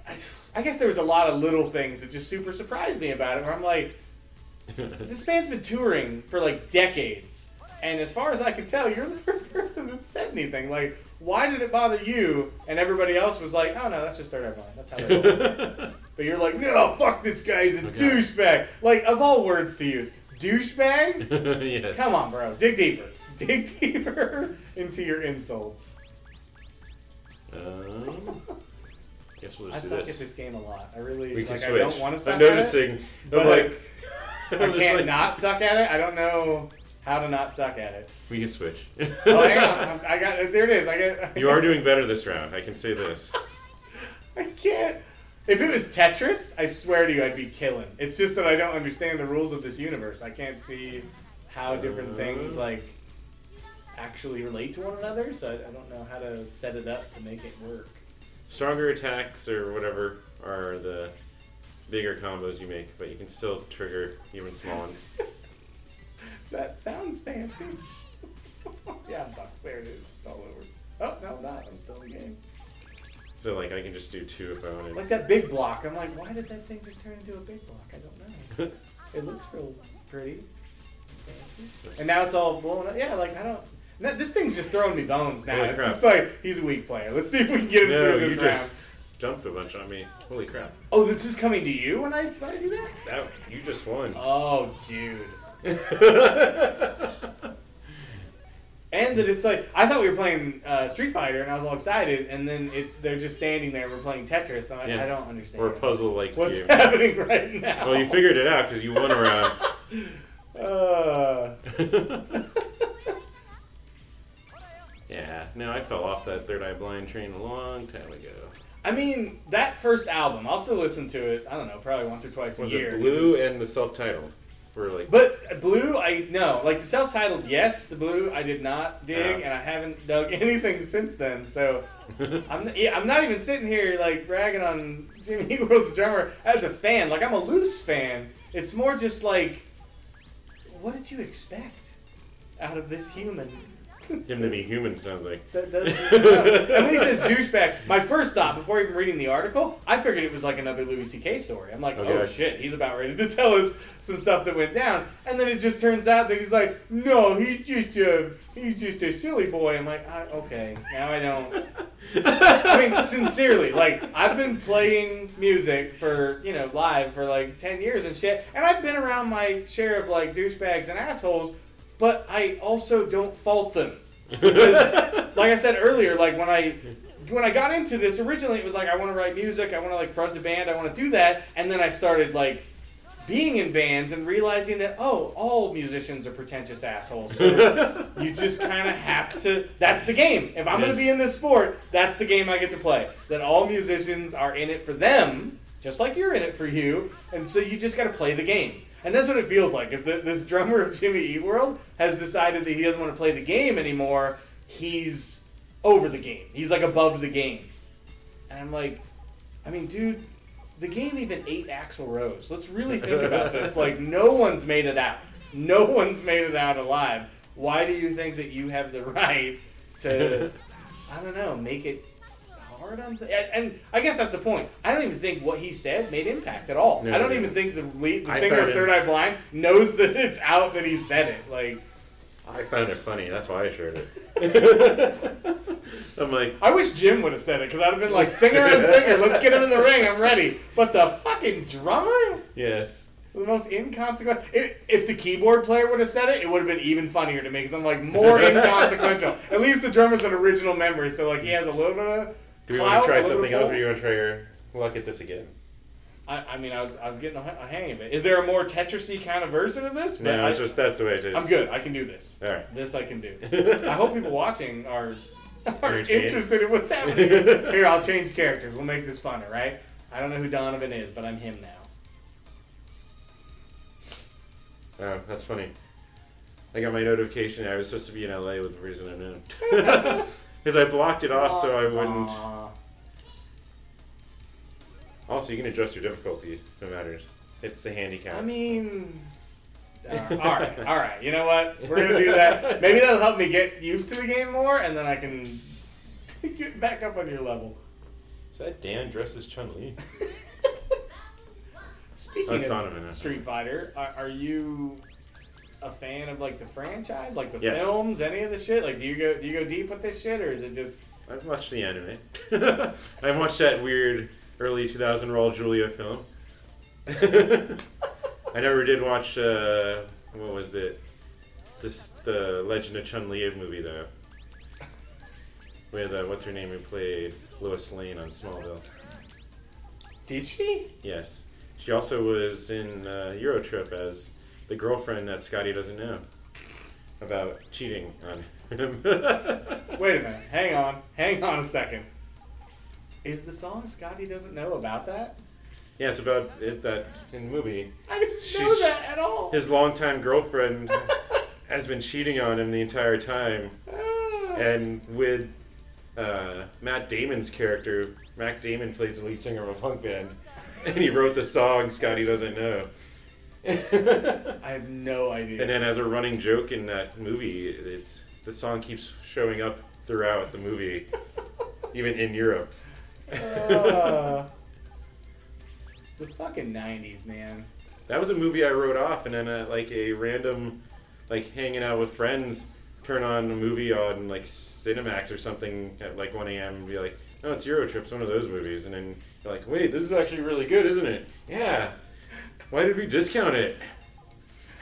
Speaker 2: I, I guess there was a lot of little things that just super surprised me about it. Where I'm like, this band's been touring for like decades, and as far as I can tell, you're the first person that said anything. Like, why did it bother you? And everybody else was like, "Oh no, that's just Third Eye Blind. That's how they roll." but you're like, "No, fuck this guy's a
Speaker 1: Okay.
Speaker 2: douchebag." Like, of all words to use, douchebag.
Speaker 1: yes.
Speaker 2: Come on, bro. Dig deeper. Dig deeper into your insults.
Speaker 1: Um, guess we'll
Speaker 2: I
Speaker 1: just
Speaker 2: suck
Speaker 1: do
Speaker 2: at
Speaker 1: this.
Speaker 2: this game a lot. I really
Speaker 1: We can
Speaker 2: like.
Speaker 1: switch.
Speaker 2: I don't want to suck
Speaker 1: I'm
Speaker 2: at it.
Speaker 1: noticing. I'm like,
Speaker 2: I can't
Speaker 1: like,
Speaker 2: not suck at it. I don't know how to not suck at it.
Speaker 1: We can switch.
Speaker 2: Oh, hang on. I got there. It is. I get.
Speaker 1: you are doing better this round. I can say this.
Speaker 2: I can't. If it was Tetris, I swear to you, I'd be killing. It's just that I don't understand the rules of this universe. I can't see how different
Speaker 1: Uh.
Speaker 2: things like actually relate to one another. So I, I don't know how to set it up to make it work.
Speaker 1: Stronger attacks or whatever are the bigger combos you make, but you can still trigger even small ones.
Speaker 2: That sounds fancy. yeah. There it is. It's all over. Oh no, I'm not. I'm still in the game.
Speaker 1: So like I can just do two if I wanted.
Speaker 2: Like that big block. I'm like, why did that thing just turn into a big block? I don't know. It looks real pretty, fancy. And now it's all blown up. Yeah, like I don't. No, this thing's just throwing me bones now.
Speaker 1: Holy
Speaker 2: it's
Speaker 1: crap.
Speaker 2: just like he's a weak player. Let's see if we can get him
Speaker 1: no,
Speaker 2: through
Speaker 1: you
Speaker 2: this round.
Speaker 1: just jumped a bunch on me. Holy crap!
Speaker 2: Oh, this is coming to you when I when I do that.
Speaker 1: That you just won.
Speaker 2: Oh, dude. And that it's like I thought we were playing uh, Street Fighter, and I was all excited, and then it's they're just standing there. We're playing Tetris. And I,
Speaker 1: Yeah.
Speaker 2: I don't understand.
Speaker 1: or a puzzle like
Speaker 2: What's
Speaker 1: game.
Speaker 2: happening right now?
Speaker 1: Well, you figured it out because you won a round.
Speaker 2: Uh,
Speaker 1: yeah, no, I fell off that Third Eye Blind train a long time ago.
Speaker 2: I mean, that first album, I'll still listen to it. I don't know, probably once or twice
Speaker 1: Was
Speaker 2: a year.
Speaker 1: it
Speaker 2: 'cause
Speaker 1: Blue
Speaker 2: it's-
Speaker 1: and the self-titled? Were like
Speaker 2: But uh, Blue, I no, like the self-titled, yes. The Blue, I did not dig,
Speaker 1: Yeah.
Speaker 2: and I haven't dug anything since then. So I'm, yeah, I'm not even sitting here like bragging on Jimmy Eat World's drummer as a fan. Like I'm a loose fan. It's more just like, what did you expect out of this human?
Speaker 1: Him to be human sounds like.
Speaker 2: That- that- and when he says douchebag, my first thought before even reading the article, I figured it was like another Louis C.K. story. I'm like, oh, shit, he's about ready to tell us some stuff that went down, and then it just turns out that he's like, no, he's just a he's just a silly boy. I'm like, I, okay, now I don't. I mean, sincerely, like I've been playing music for you know live for like ten years and shit, and I've been around my share of like douchebags and assholes, but I also don't fault them because, like I said earlier, like when I when I got into this originally, it was like I want to write music, I want to like front a band, I want to do that, and then I started like being in bands and realizing that oh, all musicians are pretentious assholes. So you just kind of have to. That's the game. If I'm going to be in this sport, that's the game I get to play. That all musicians are in it for them, just like you're in it for you, and so you just got to play the game. And that's what it feels like. Is that this drummer of Jimmy Eat World has decided that he doesn't want to play the game anymore. He's over the game. He's like above the game. And I'm like, I mean, dude, the game even ate Axl Rose. Let's really think about this. Like, no one's made it out. No one's made it out alive. Why do you think that you have the right to, I don't know, make it hard on? s- And, and I guess that's the point. I don't even think what he said made impact at all.
Speaker 1: No,
Speaker 2: I don't
Speaker 1: no.
Speaker 2: even think the lead, the
Speaker 1: I
Speaker 2: singer
Speaker 1: found
Speaker 2: of
Speaker 1: it-
Speaker 2: Third Eye Blind knows that it's out that he said it. Like,
Speaker 1: I found it funny. That's why I shared it. I'm like,
Speaker 2: I wish Jim would have said it because I'd have been like, singer and singer, let's get him in the ring. I'm ready. But the fucking drummer.
Speaker 1: yes.
Speaker 2: The most inconsequential. If, if the keyboard player would have said it, it would have been even funnier to me because I'm like more inconsequential. At least the drummer's an original member, so like he has a little bit of.
Speaker 1: Do we want to try something else, or do you want to try your luck at this again?
Speaker 2: I, I mean, I was I was getting a, a hang of it. Is there a more Tetrisy kind of version of this? But
Speaker 1: No,
Speaker 2: I,
Speaker 1: it's just that's the way it is.
Speaker 2: I'm good. I can do this.
Speaker 1: All right.
Speaker 2: This I can do. I hope people watching are, are interested in what's happening. Here, I'll change characters. We'll make this funner, right? I don't know who Donovan is, but I'm him now.
Speaker 1: Oh, that's funny. I got my notification. I was supposed to be in LA with the reason I unknown. Because I blocked it off so I wouldn't.
Speaker 2: Aw.
Speaker 1: Also, you can adjust your difficulty if it matters. It's the handicap.
Speaker 2: I mean, uh, all right, all right. You know what? We're gonna do that. Maybe that'll help me get used to the game more, and then I can get back up on your level.
Speaker 1: is that Dan dressed as Chun Li?
Speaker 2: Speaking
Speaker 1: That's
Speaker 2: of. Street Fighter, are, are you a fan of like the franchise, like the
Speaker 1: Yes.
Speaker 2: films, any of the shit? Like, do you go do you go deep with this shit, or is it just?
Speaker 1: I've watched the anime. I watched that weird early 2000 Raul Julia film. I never did watch. Uh, what was it? This the Legend of Chun Li movie though. With uh, what's her name who played Lois Lane on Smallville.
Speaker 2: Did she?
Speaker 1: Yes, she also was in uh, Eurotrip as the girlfriend that Scotty doesn't know about cheating on him.
Speaker 2: Wait a minute. Hang on. Hang on a second. Is the song Scotty doesn't know about that?
Speaker 1: yeah, it's about it that in the movie.
Speaker 2: I didn't know that at all.
Speaker 1: his longtime girlfriend has been cheating on him the entire time,
Speaker 2: Ah.
Speaker 1: and with uh, Matt Damon's character, Matt Damon plays the lead singer of a punk band, and he wrote the song "Scotty Doesn't Know." And
Speaker 2: I have no idea.
Speaker 1: And then, as a running joke in that movie, it's the song keeps showing up throughout the movie, even in Europe.
Speaker 2: Uh, the fucking nineties, man.
Speaker 1: That was a movie I wrote off, and then uh, like a random, like hanging out with friends, turn on a movie on like Cinemax or something at like 1 a.m. and be like, "No, it's Eurotrip's one of those movies," and then you're like, "Wait, this is actually really good, isn't it?" Yeah. Why did we discount it?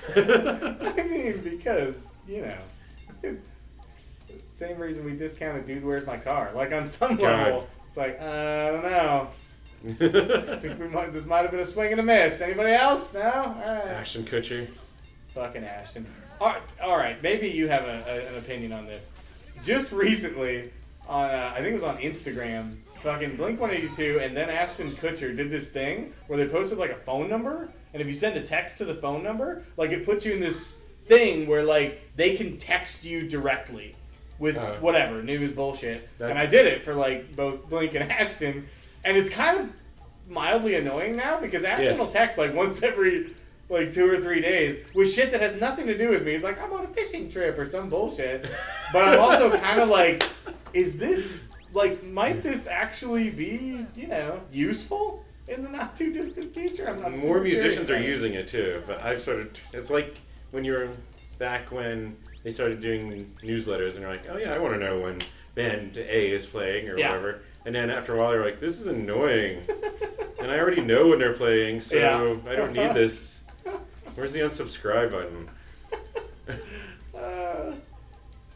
Speaker 2: I mean, because you know, same reason we discounted "Dude, Where's My Car?" Like on some
Speaker 1: God.
Speaker 2: level, it's like uh, I don't know. I think we might. This might have been a swing and a miss. Anybody else? No. All right.
Speaker 1: Ashton Kutcher.
Speaker 2: Fucking Ashton. All right, all right, maybe you have a, a, an opinion on this. Just recently, on uh, I think it was on Instagram, fucking Blink 182 and then Ashton Kutcher did this thing where they posted like a phone number, and if you send a text to the phone number, like it puts you in this thing where like they can text you directly with
Speaker 1: Uh.
Speaker 2: whatever news bullshit.
Speaker 1: That-
Speaker 2: and I did it for like both Blink and Ashton, and it's kind of mildly annoying now because Ashton
Speaker 1: Yes.
Speaker 2: will text like once every like two or three days with shit that has nothing to do with me. He's like, I'm on a fishing trip or some bullshit. But I'm also kind of like, is this like might this actually be you know useful in the not too distant future? I'm not
Speaker 1: More musicians are using it too, but I've started. It's like when you were back when they started doing newsletters, and you're like, oh yeah, I want to know when band A is playing or
Speaker 2: Yeah.
Speaker 1: whatever. And then after a while, you're like, this is annoying, and I already know when they're playing, so
Speaker 2: Yeah.
Speaker 1: I don't need this. Where's the unsubscribe button?
Speaker 2: Uh,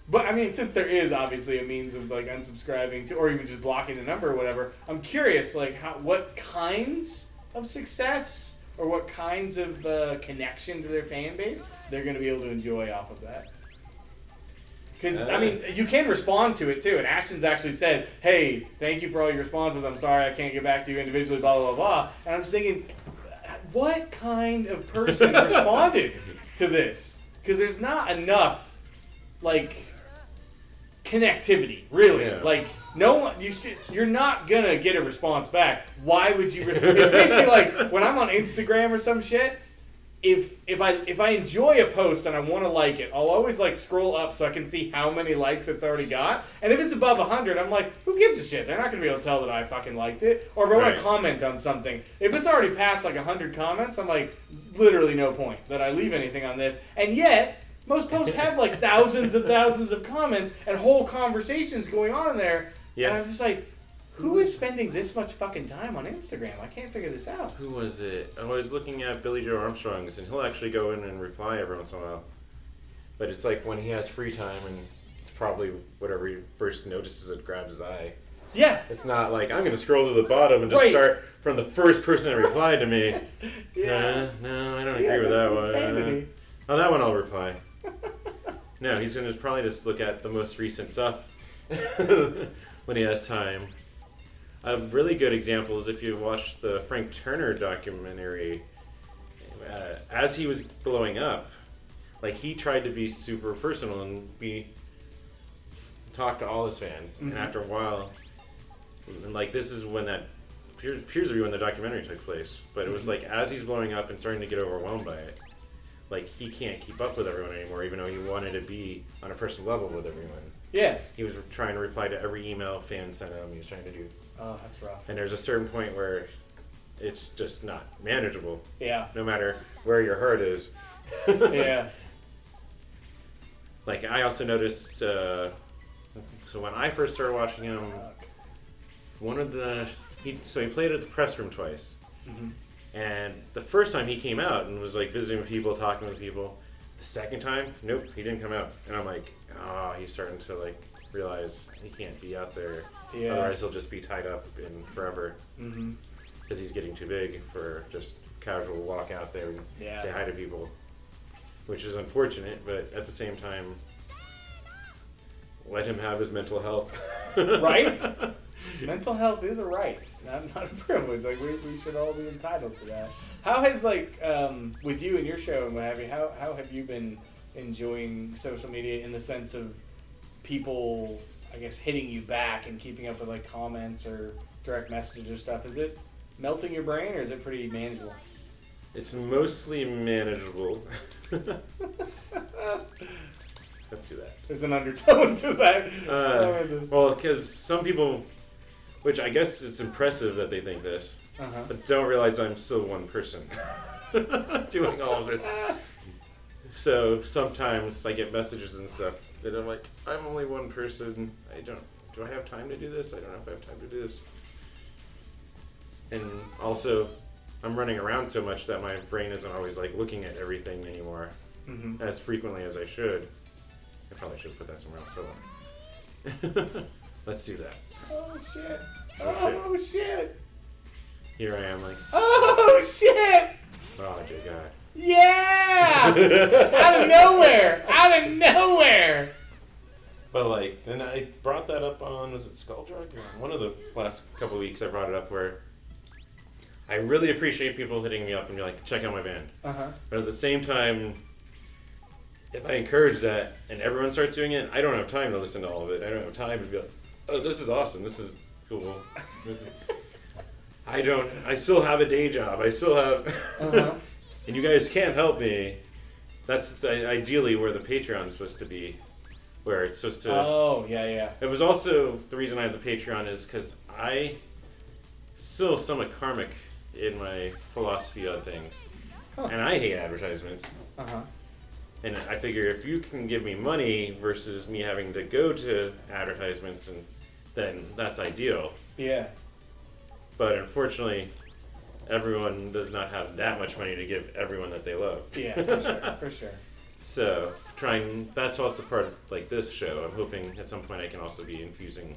Speaker 2: but I mean, since there is obviously a means of like unsubscribing to, or even just blocking the number or whatever, I'm curious, like, how what kinds of success or what kinds of uh, connection to their fan base they're going to be able to enjoy off of that. Because I
Speaker 1: Uh.
Speaker 2: mean, you can respond to it too. And Ashton's actually said, "Hey, thank you for all your responses. I'm sorry I can't get back to you individually." Blah blah blah. blah. And I'm just thinking, what kind of person responded to this? Because there's not enough, like, connectivity. Really,
Speaker 1: Yeah.
Speaker 2: like. No one, you should, you're not gonna get a response back. Why would you? Re- it's basically like when I'm on Instagram or some shit. If if I if I enjoy a post and I want to like it, I'll always like scroll up so I can see how many likes it's already got. And if it's above hundred, I'm like, who gives a shit? They're not gonna be able to tell that I fucking liked it. Or if I want to comment on something, if it's already past like hundred comments, I'm like, literally no point that I leave anything on this. And yet, most posts have like thousands and thousands of comments and whole conversations going on in there.
Speaker 1: Yeah.
Speaker 2: And I'm just like, who is spending this much fucking time on Instagram? I can't figure this out.
Speaker 1: Who was it? I was looking at Billie Joe Armstrong's, and he'll actually go in and reply every once in a while. But it's like when he has free time, and it's probably whatever he first notices that grabs his eye.
Speaker 2: Yeah.
Speaker 1: It's not like I'm going to scroll to the bottom and just
Speaker 2: Right.
Speaker 1: start from the first person that replied to me.
Speaker 2: Yeah.
Speaker 1: Nah, no, I don't
Speaker 2: Yeah,
Speaker 1: agree with that one.
Speaker 2: insanity.
Speaker 1: Oh, that one I'll reply. No, he's going to probably just look at the most recent stuff when he has time. A really good example is if you watch the Frank Turner documentary. Uh, as he was blowing up, like he tried to be super personal and be talk to all his fans.
Speaker 2: Mhm.
Speaker 1: And after a while, and like this is when that peer, peer review when the documentary took place. But it was like as he's blowing up and starting to get overwhelmed by it, like he can't keep up with everyone anymore, even though he wanted to be on a personal level with everyone.
Speaker 2: Yeah.
Speaker 1: He was trying to reply to every email fans sent him. He was trying to do,
Speaker 2: Oh, that's rough.
Speaker 1: and there's a certain point where it's just not manageable,
Speaker 2: Yeah.
Speaker 1: no matter where your heart is.
Speaker 2: Yeah.
Speaker 1: Like I also noticed, uh, so when I first started watching him, one of the he so he played at the press room twice,
Speaker 2: Mhm.
Speaker 1: And the first time he came out and was like visiting with people, talking with people. The second time, nope, he didn't come out, and I'm like, oh, he's starting to like realize he can't be out there.
Speaker 2: Yeah.
Speaker 1: Otherwise, he'll just be tied up in forever
Speaker 2: Mm-hmm.
Speaker 1: because he's getting too big for just casual walk out there and
Speaker 2: Yeah.
Speaker 1: say hi to people, which is unfortunate. But at the same time, let him have his mental health.
Speaker 2: Right? Mental health is a right, not, not a privilege. Like we, we should all be entitled to that. How has like um, with you and your show and what have you? How how have you been enjoying social media in the sense of people, I guess, hitting you back and keeping up with like comments or direct messages or stuff? Is it melting your brain or is it pretty manageable?
Speaker 1: It's mostly manageable. Let's do that.
Speaker 2: There's an undertone to that.
Speaker 1: Uh, well, because some people, which I guess it's impressive that they think this,
Speaker 2: uh-huh.
Speaker 1: but don't realize I'm still one person doing all of this. So sometimes I get messages and stuff that I'm like, I'm only one person. I don't. Do I have time to do this? I don't know if I have time to do this. And also, I'm running around so much that my brain isn't always like looking at everything anymore
Speaker 2: hmm
Speaker 1: as frequently as I should. I probably should put that somewhere else. Let's do that.
Speaker 2: Oh shit!
Speaker 1: Oh,
Speaker 2: Oh shit!
Speaker 1: Here I am, like,
Speaker 2: Oh shit!
Speaker 1: oh dear God.
Speaker 2: Yeah! Out of nowhere! Out of nowhere!
Speaker 1: But like, and I brought that up on was it Skull Drug or one of the last couple weeks I brought it up where I really appreciate people hitting me up and be like, check out my band.
Speaker 2: Uh huh.
Speaker 1: But at the same time, if I encourage that and everyone starts doing it, I don't have time to listen to all of it. I don't have time to be like, oh, this is awesome. This is cool. This is. I don't. I still have a day job. I still have.
Speaker 2: Uh huh.
Speaker 1: and you guys can't help me. That's the, ideally where the Patreon is supposed to be, where it's supposed to.
Speaker 2: Oh yeah, yeah.
Speaker 1: It was also the reason I have the Patreon is because I still somewhat karmic in my philosophy on things,
Speaker 2: Huh.
Speaker 1: and I hate advertisements.
Speaker 2: Uh huh.
Speaker 1: And I figure if you can give me money versus me having to go to advertisements, and then that's ideal.
Speaker 2: Yeah.
Speaker 1: But unfortunately, everyone does not have that much money to give everyone that they love.
Speaker 2: Yeah, for sure, for sure.
Speaker 1: So trying that's also part of like this show. I'm hoping at some point I can also be infusing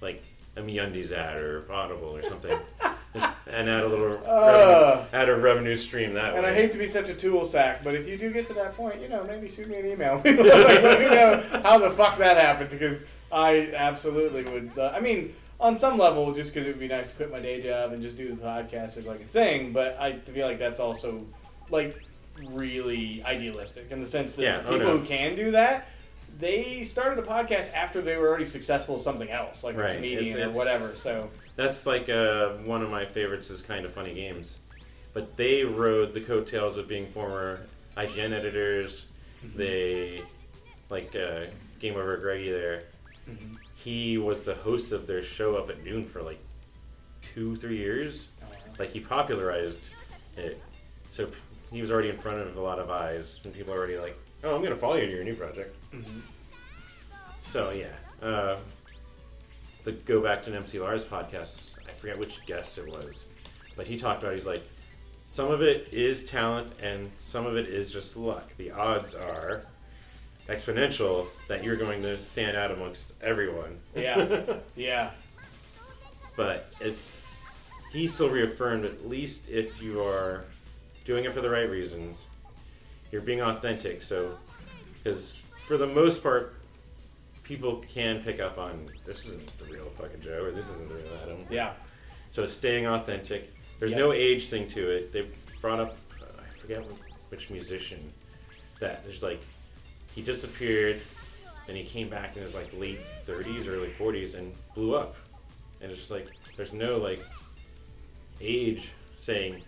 Speaker 1: like a MeUndies ad or Audible or something, and add a little
Speaker 2: Uh.
Speaker 1: revenue, add a revenue stream that
Speaker 2: And
Speaker 1: way.
Speaker 2: And I hate to be such a tool sack, but if you do get to that point, you know, maybe shoot me an email. like, let me know how the fuck that happened because I absolutely would. Uh, I mean, on some level, just because it would be nice to quit my day job and just do the podcast as like a thing, but I feel like that's also like really idealistic in the sense that
Speaker 1: Yeah,
Speaker 2: the
Speaker 1: oh,
Speaker 2: people
Speaker 1: no.
Speaker 2: who can do that. They started a podcast after they were already successful at something else, like a comedian
Speaker 1: it's- it's-
Speaker 2: or whatever. So,
Speaker 1: That's like uh, one of my favorites is Kinda Funny Games, but they rode the coattails of being former IGN editors. They like uh, Game Over Greggy there.
Speaker 2: Mhm.
Speaker 1: He was the host of their show up at noon for like two, three years. Like he popularized it, so he was already in front of a lot of eyes, and people are already like, "Oh, I'm gonna follow you to your new project."
Speaker 2: Mhm.
Speaker 1: So yeah, uh, the go back to an MC Lars podcast. I forget which guest it was, but he talked about he's like, some of it is talent and some of it is just luck. The odds are exponential that you're going to stand out amongst everyone.
Speaker 2: Yeah. yeah,
Speaker 1: but if he still reaffirmed at least if you are doing it for the right reasons, you're being authentic. So, because for the most part, people can pick up on this isn't the real fucking Joe or this isn't the real Adam.
Speaker 2: yeah.
Speaker 1: So staying authentic. There's
Speaker 2: Yeah.
Speaker 1: no age thing to it. They brought up uh, I forget which musician that there's like he disappeared and he came back in his like late 30s, early 40s and blew up. And it's just like there's no like age saying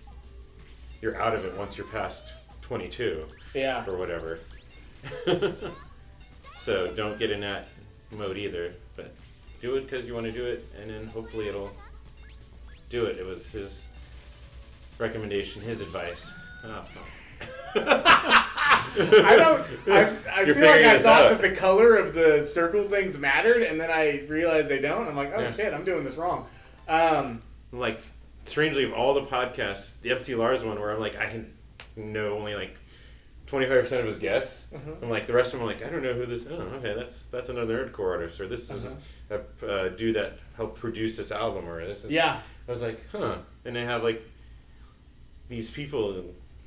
Speaker 1: you're out of it once you're past 22
Speaker 2: Yeah.
Speaker 1: or whatever. so don't get in that mode either. But do it because you want to do it, and then hopefully it'll do it. It was his recommendation, his advice. Oh.
Speaker 2: I don't. I, I feel like I thought
Speaker 1: out.
Speaker 2: that the color of the circle things mattered, and then I realized they don't. I'm like, oh
Speaker 1: Yeah.
Speaker 2: shit, I'm doing this wrong. Um,
Speaker 1: like strangely of all the podcasts, the MC Lars one where I'm like I can know only like 25 percent of his guests.
Speaker 2: Mhm.
Speaker 1: I'm like the rest of them. I'm like I don't know who this. Oh, okay, that's that's another nerdcore artist, or this is
Speaker 2: Uh-huh.
Speaker 1: a uh, dude that helped produce this album, or this is.
Speaker 2: yeah,
Speaker 1: I was like, huh. And they have like these people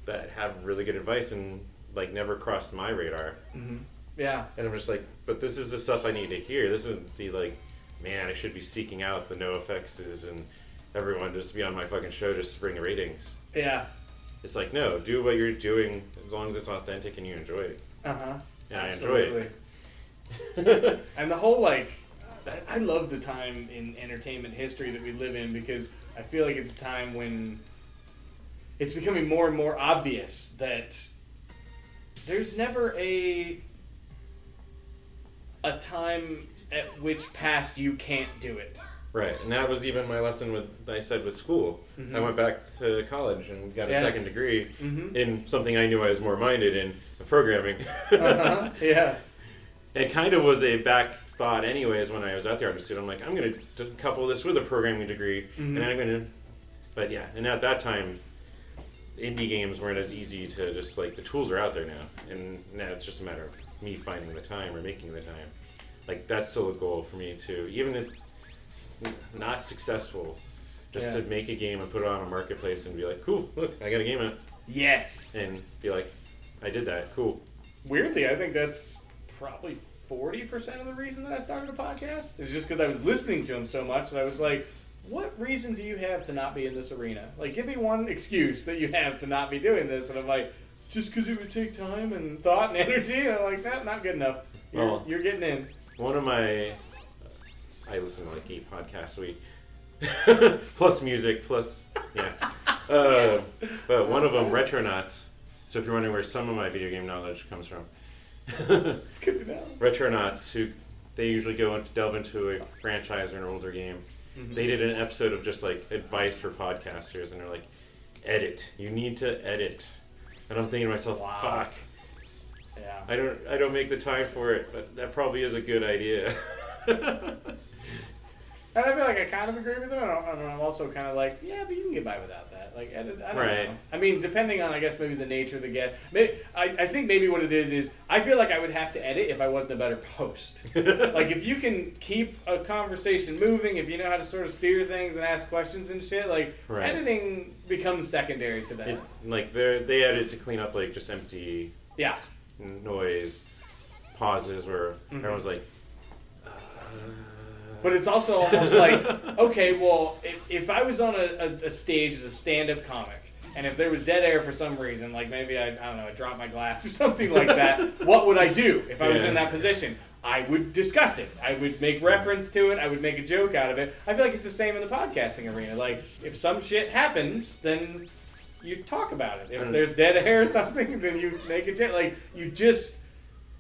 Speaker 1: that have really good advice and like never crossed my radar.
Speaker 2: hmm yeah,
Speaker 1: And I'm just like, but this is the stuff I need to hear. This isn't the like, man, I should be seeking out the NOFX and everyone just be on my fucking show just to bring the ratings.
Speaker 2: yeah,
Speaker 1: It's like, no, do what you're doing as long as it's authentic and you enjoy it.
Speaker 2: uh huh.
Speaker 1: And I enjoy it.
Speaker 2: and the whole like, I love the time in entertainment history that we live in because I feel like it's a time when it's becoming more and more obvious that there's never a a time at which past you can't do it.
Speaker 1: Right, and that was even my lesson with I said with school.
Speaker 2: Mhm.
Speaker 1: I went back to college and got a
Speaker 2: Yeah.
Speaker 1: second degree
Speaker 2: Mhm.
Speaker 1: in something I knew I was more minded in, programming.
Speaker 2: Uh-huh. Yeah.
Speaker 1: it kind of was a back thought, anyways. When I was out there, I just I'm like, I'm going to couple this with a programming degree,
Speaker 2: Mhm.
Speaker 1: and I'm going to. But yeah, and at that time, indie games weren't as easy to just like the tools are out there now, and now it's just a matter of me finding the time or making the time. Like that's still a goal for me too, even if not successful. Just
Speaker 2: Yeah.
Speaker 1: to make a game and put it on a marketplace and be like, cool, look, I got a game out,
Speaker 2: Yes.
Speaker 1: and be like, I did that, cool.
Speaker 2: Weirdly, I think that's probably forty percent of the reason that I started a podcast. Is just because I was listening to him so much that I was like, "What reason do you have to not be in this arena? Like, give me one excuse that you have to not be doing this." And I'm like, "Just because it would take time and thought and energy." And I'm like, "That not good enough. You're,
Speaker 1: Well-
Speaker 2: you're getting in."
Speaker 1: One of my, I listen to like eight podcasts a week, plus music, plus yeah. Uh, But one of them, Retronauts. So if you're wondering where some of my video game knowledge comes from,
Speaker 2: It's good to know.
Speaker 1: Retronauts, who they usually go and delve into a franchise or an older game.
Speaker 2: Mm-hmm.
Speaker 1: They did an episode of just like advice for podcasters, and they're like, "Edit. You need to edit." And I'm thinking to myself,
Speaker 2: Wow.
Speaker 1: "Fuck,
Speaker 2: Yeah.
Speaker 1: I don't, I don't make the time for it." But that probably is a good idea.
Speaker 2: And I feel like I kind of agree with them, and I'm also kind of like, yeah, but you can get by without that. Like, I don't
Speaker 1: Right.
Speaker 2: know. I mean, depending on, I guess, maybe the nature of the guest. Maybe, I, I think maybe what it is is I feel like I would have to edit if I wasn't a better host. like, if you can keep a conversation moving, if you know how to sort of steer things and ask questions and shit, like,
Speaker 1: Right.
Speaker 2: editing becomes secondary to that.
Speaker 1: It, like they they edit to clean up like just empty
Speaker 2: yeah.
Speaker 1: noise, pauses where
Speaker 2: Mm-hmm.
Speaker 1: everyone's like. Uh,
Speaker 2: But it's also almost like, okay, well, if, if I was on a, a, a stage as a stand-up comic, and if there was dead air for some reason, like maybe I, I don't know, I dropped my glass or something like that, what would I do if I was
Speaker 1: Yeah.
Speaker 2: in that position? I would discuss it. I would make reference to it. I would make a joke out of it. I feel like it's the same in the podcasting arena. Like, if some shit happens, then you talk about it. If there's dead air or something, then you make a joke. Like, you just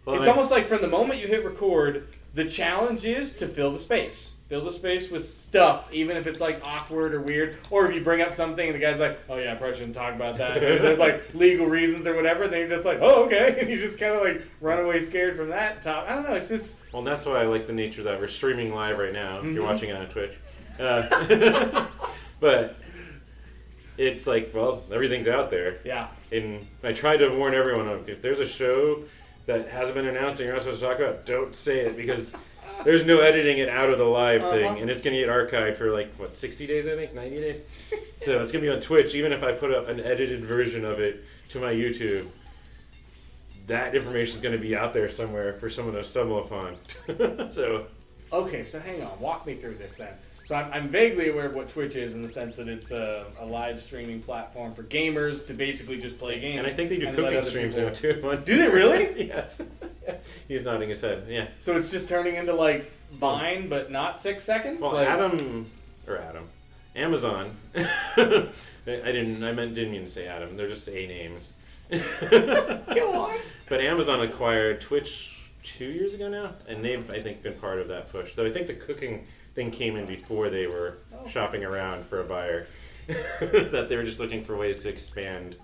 Speaker 1: well,
Speaker 2: it's
Speaker 1: like-
Speaker 2: almost like from the moment you hit record, the challenge is to fill the space. Fill the space with stuff, even if it's like awkward or weird, or if you bring up something and the guy's like, "Oh yeah, I probably shouldn't talk about that." If there's like legal reasons or whatever, then you're just like, "Oh okay," and you just kind of like run away scared from that top. I don't know. It's just
Speaker 1: Well, that's why I like the nature that we're streaming live right now. If you're
Speaker 2: Mhm.
Speaker 1: watching it on Twitch, uh, but it's like, well, everything's out there,
Speaker 2: yeah,
Speaker 1: and I tried to warn everyone of if there's a show that hasn't been announced and you're not supposed to talk about, don't say it because there's no editing it out of the live
Speaker 2: Uh-huh.
Speaker 1: thing, and it's gonna get archived for like what 60 days, I think, 90 days. so it's gonna be on Twitch, even if I put up an edited version of it to my YouTube. That information is going to be out there somewhere for someone to stumble upon. so
Speaker 2: Okay, so hang on, walk me through this then. So I'm, I'm vaguely aware of what Twitch is in the sense that it's a, a live streaming platform for gamers to basically just play games.
Speaker 1: And I think they do cooking streams now too.
Speaker 2: Do they really?
Speaker 1: yes. He's nodding his head. Yeah.
Speaker 2: So it's just turning into like Vine, but not six seconds.
Speaker 1: Well,
Speaker 2: like,
Speaker 1: Adam or Adam, Amazon. I I didn't. I meant didn't mean to say Adam. They're just A names.
Speaker 2: Go on.
Speaker 1: But Amazon acquired Twitch two years ago now, and they've I think been part of that push. So I think the cooking thing came in before they were shopping around for a buyer. that they were just looking for ways to expand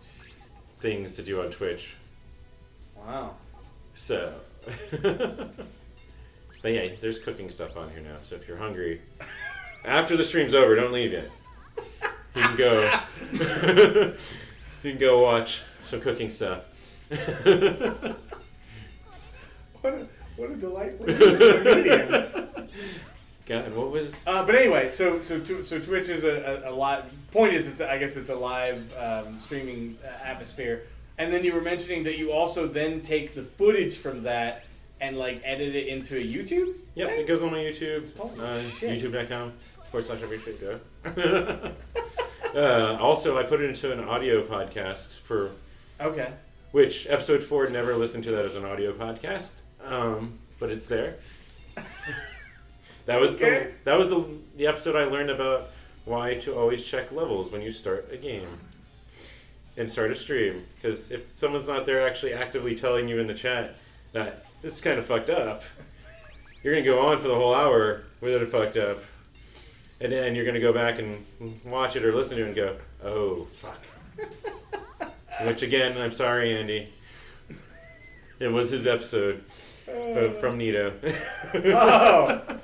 Speaker 1: things to do on Twitch.
Speaker 2: Wow.
Speaker 1: So, but yeah, there's cooking stuff on here now. So if you're hungry, after the stream's over, don't leave yet. You can go. you can go watch some cooking stuff.
Speaker 2: What a, what a delightful use medium.
Speaker 1: God, what was?
Speaker 2: Uh, but anyway, so so so Twitch is a, a, a live. Point is, it's I guess it's a live um, streaming uh, atmosphere. And then you were mentioning that you also then take the footage from that and like edit it into a YouTube.
Speaker 1: yep,
Speaker 2: thing?
Speaker 1: it goes on my YouTube.
Speaker 2: Holy
Speaker 1: Uh,
Speaker 2: shit.
Speaker 1: YouTube.com forward slash every shit go. uh, also, I put it into an audio podcast for
Speaker 2: Okay.
Speaker 1: which episode four never listened to that as an audio podcast, um, but it's there. That was the that was the the episode I learned about why to always check levels when you start a game and start a stream because if someone's not there actually actively telling you in the chat that this is kind of fucked up, you're gonna go on for the whole hour with it fucked up, and then you're gonna go back and watch it or listen to it and go, oh fuck. Which again, I'm sorry, Andy. It was his episode from Nito.
Speaker 2: Oh,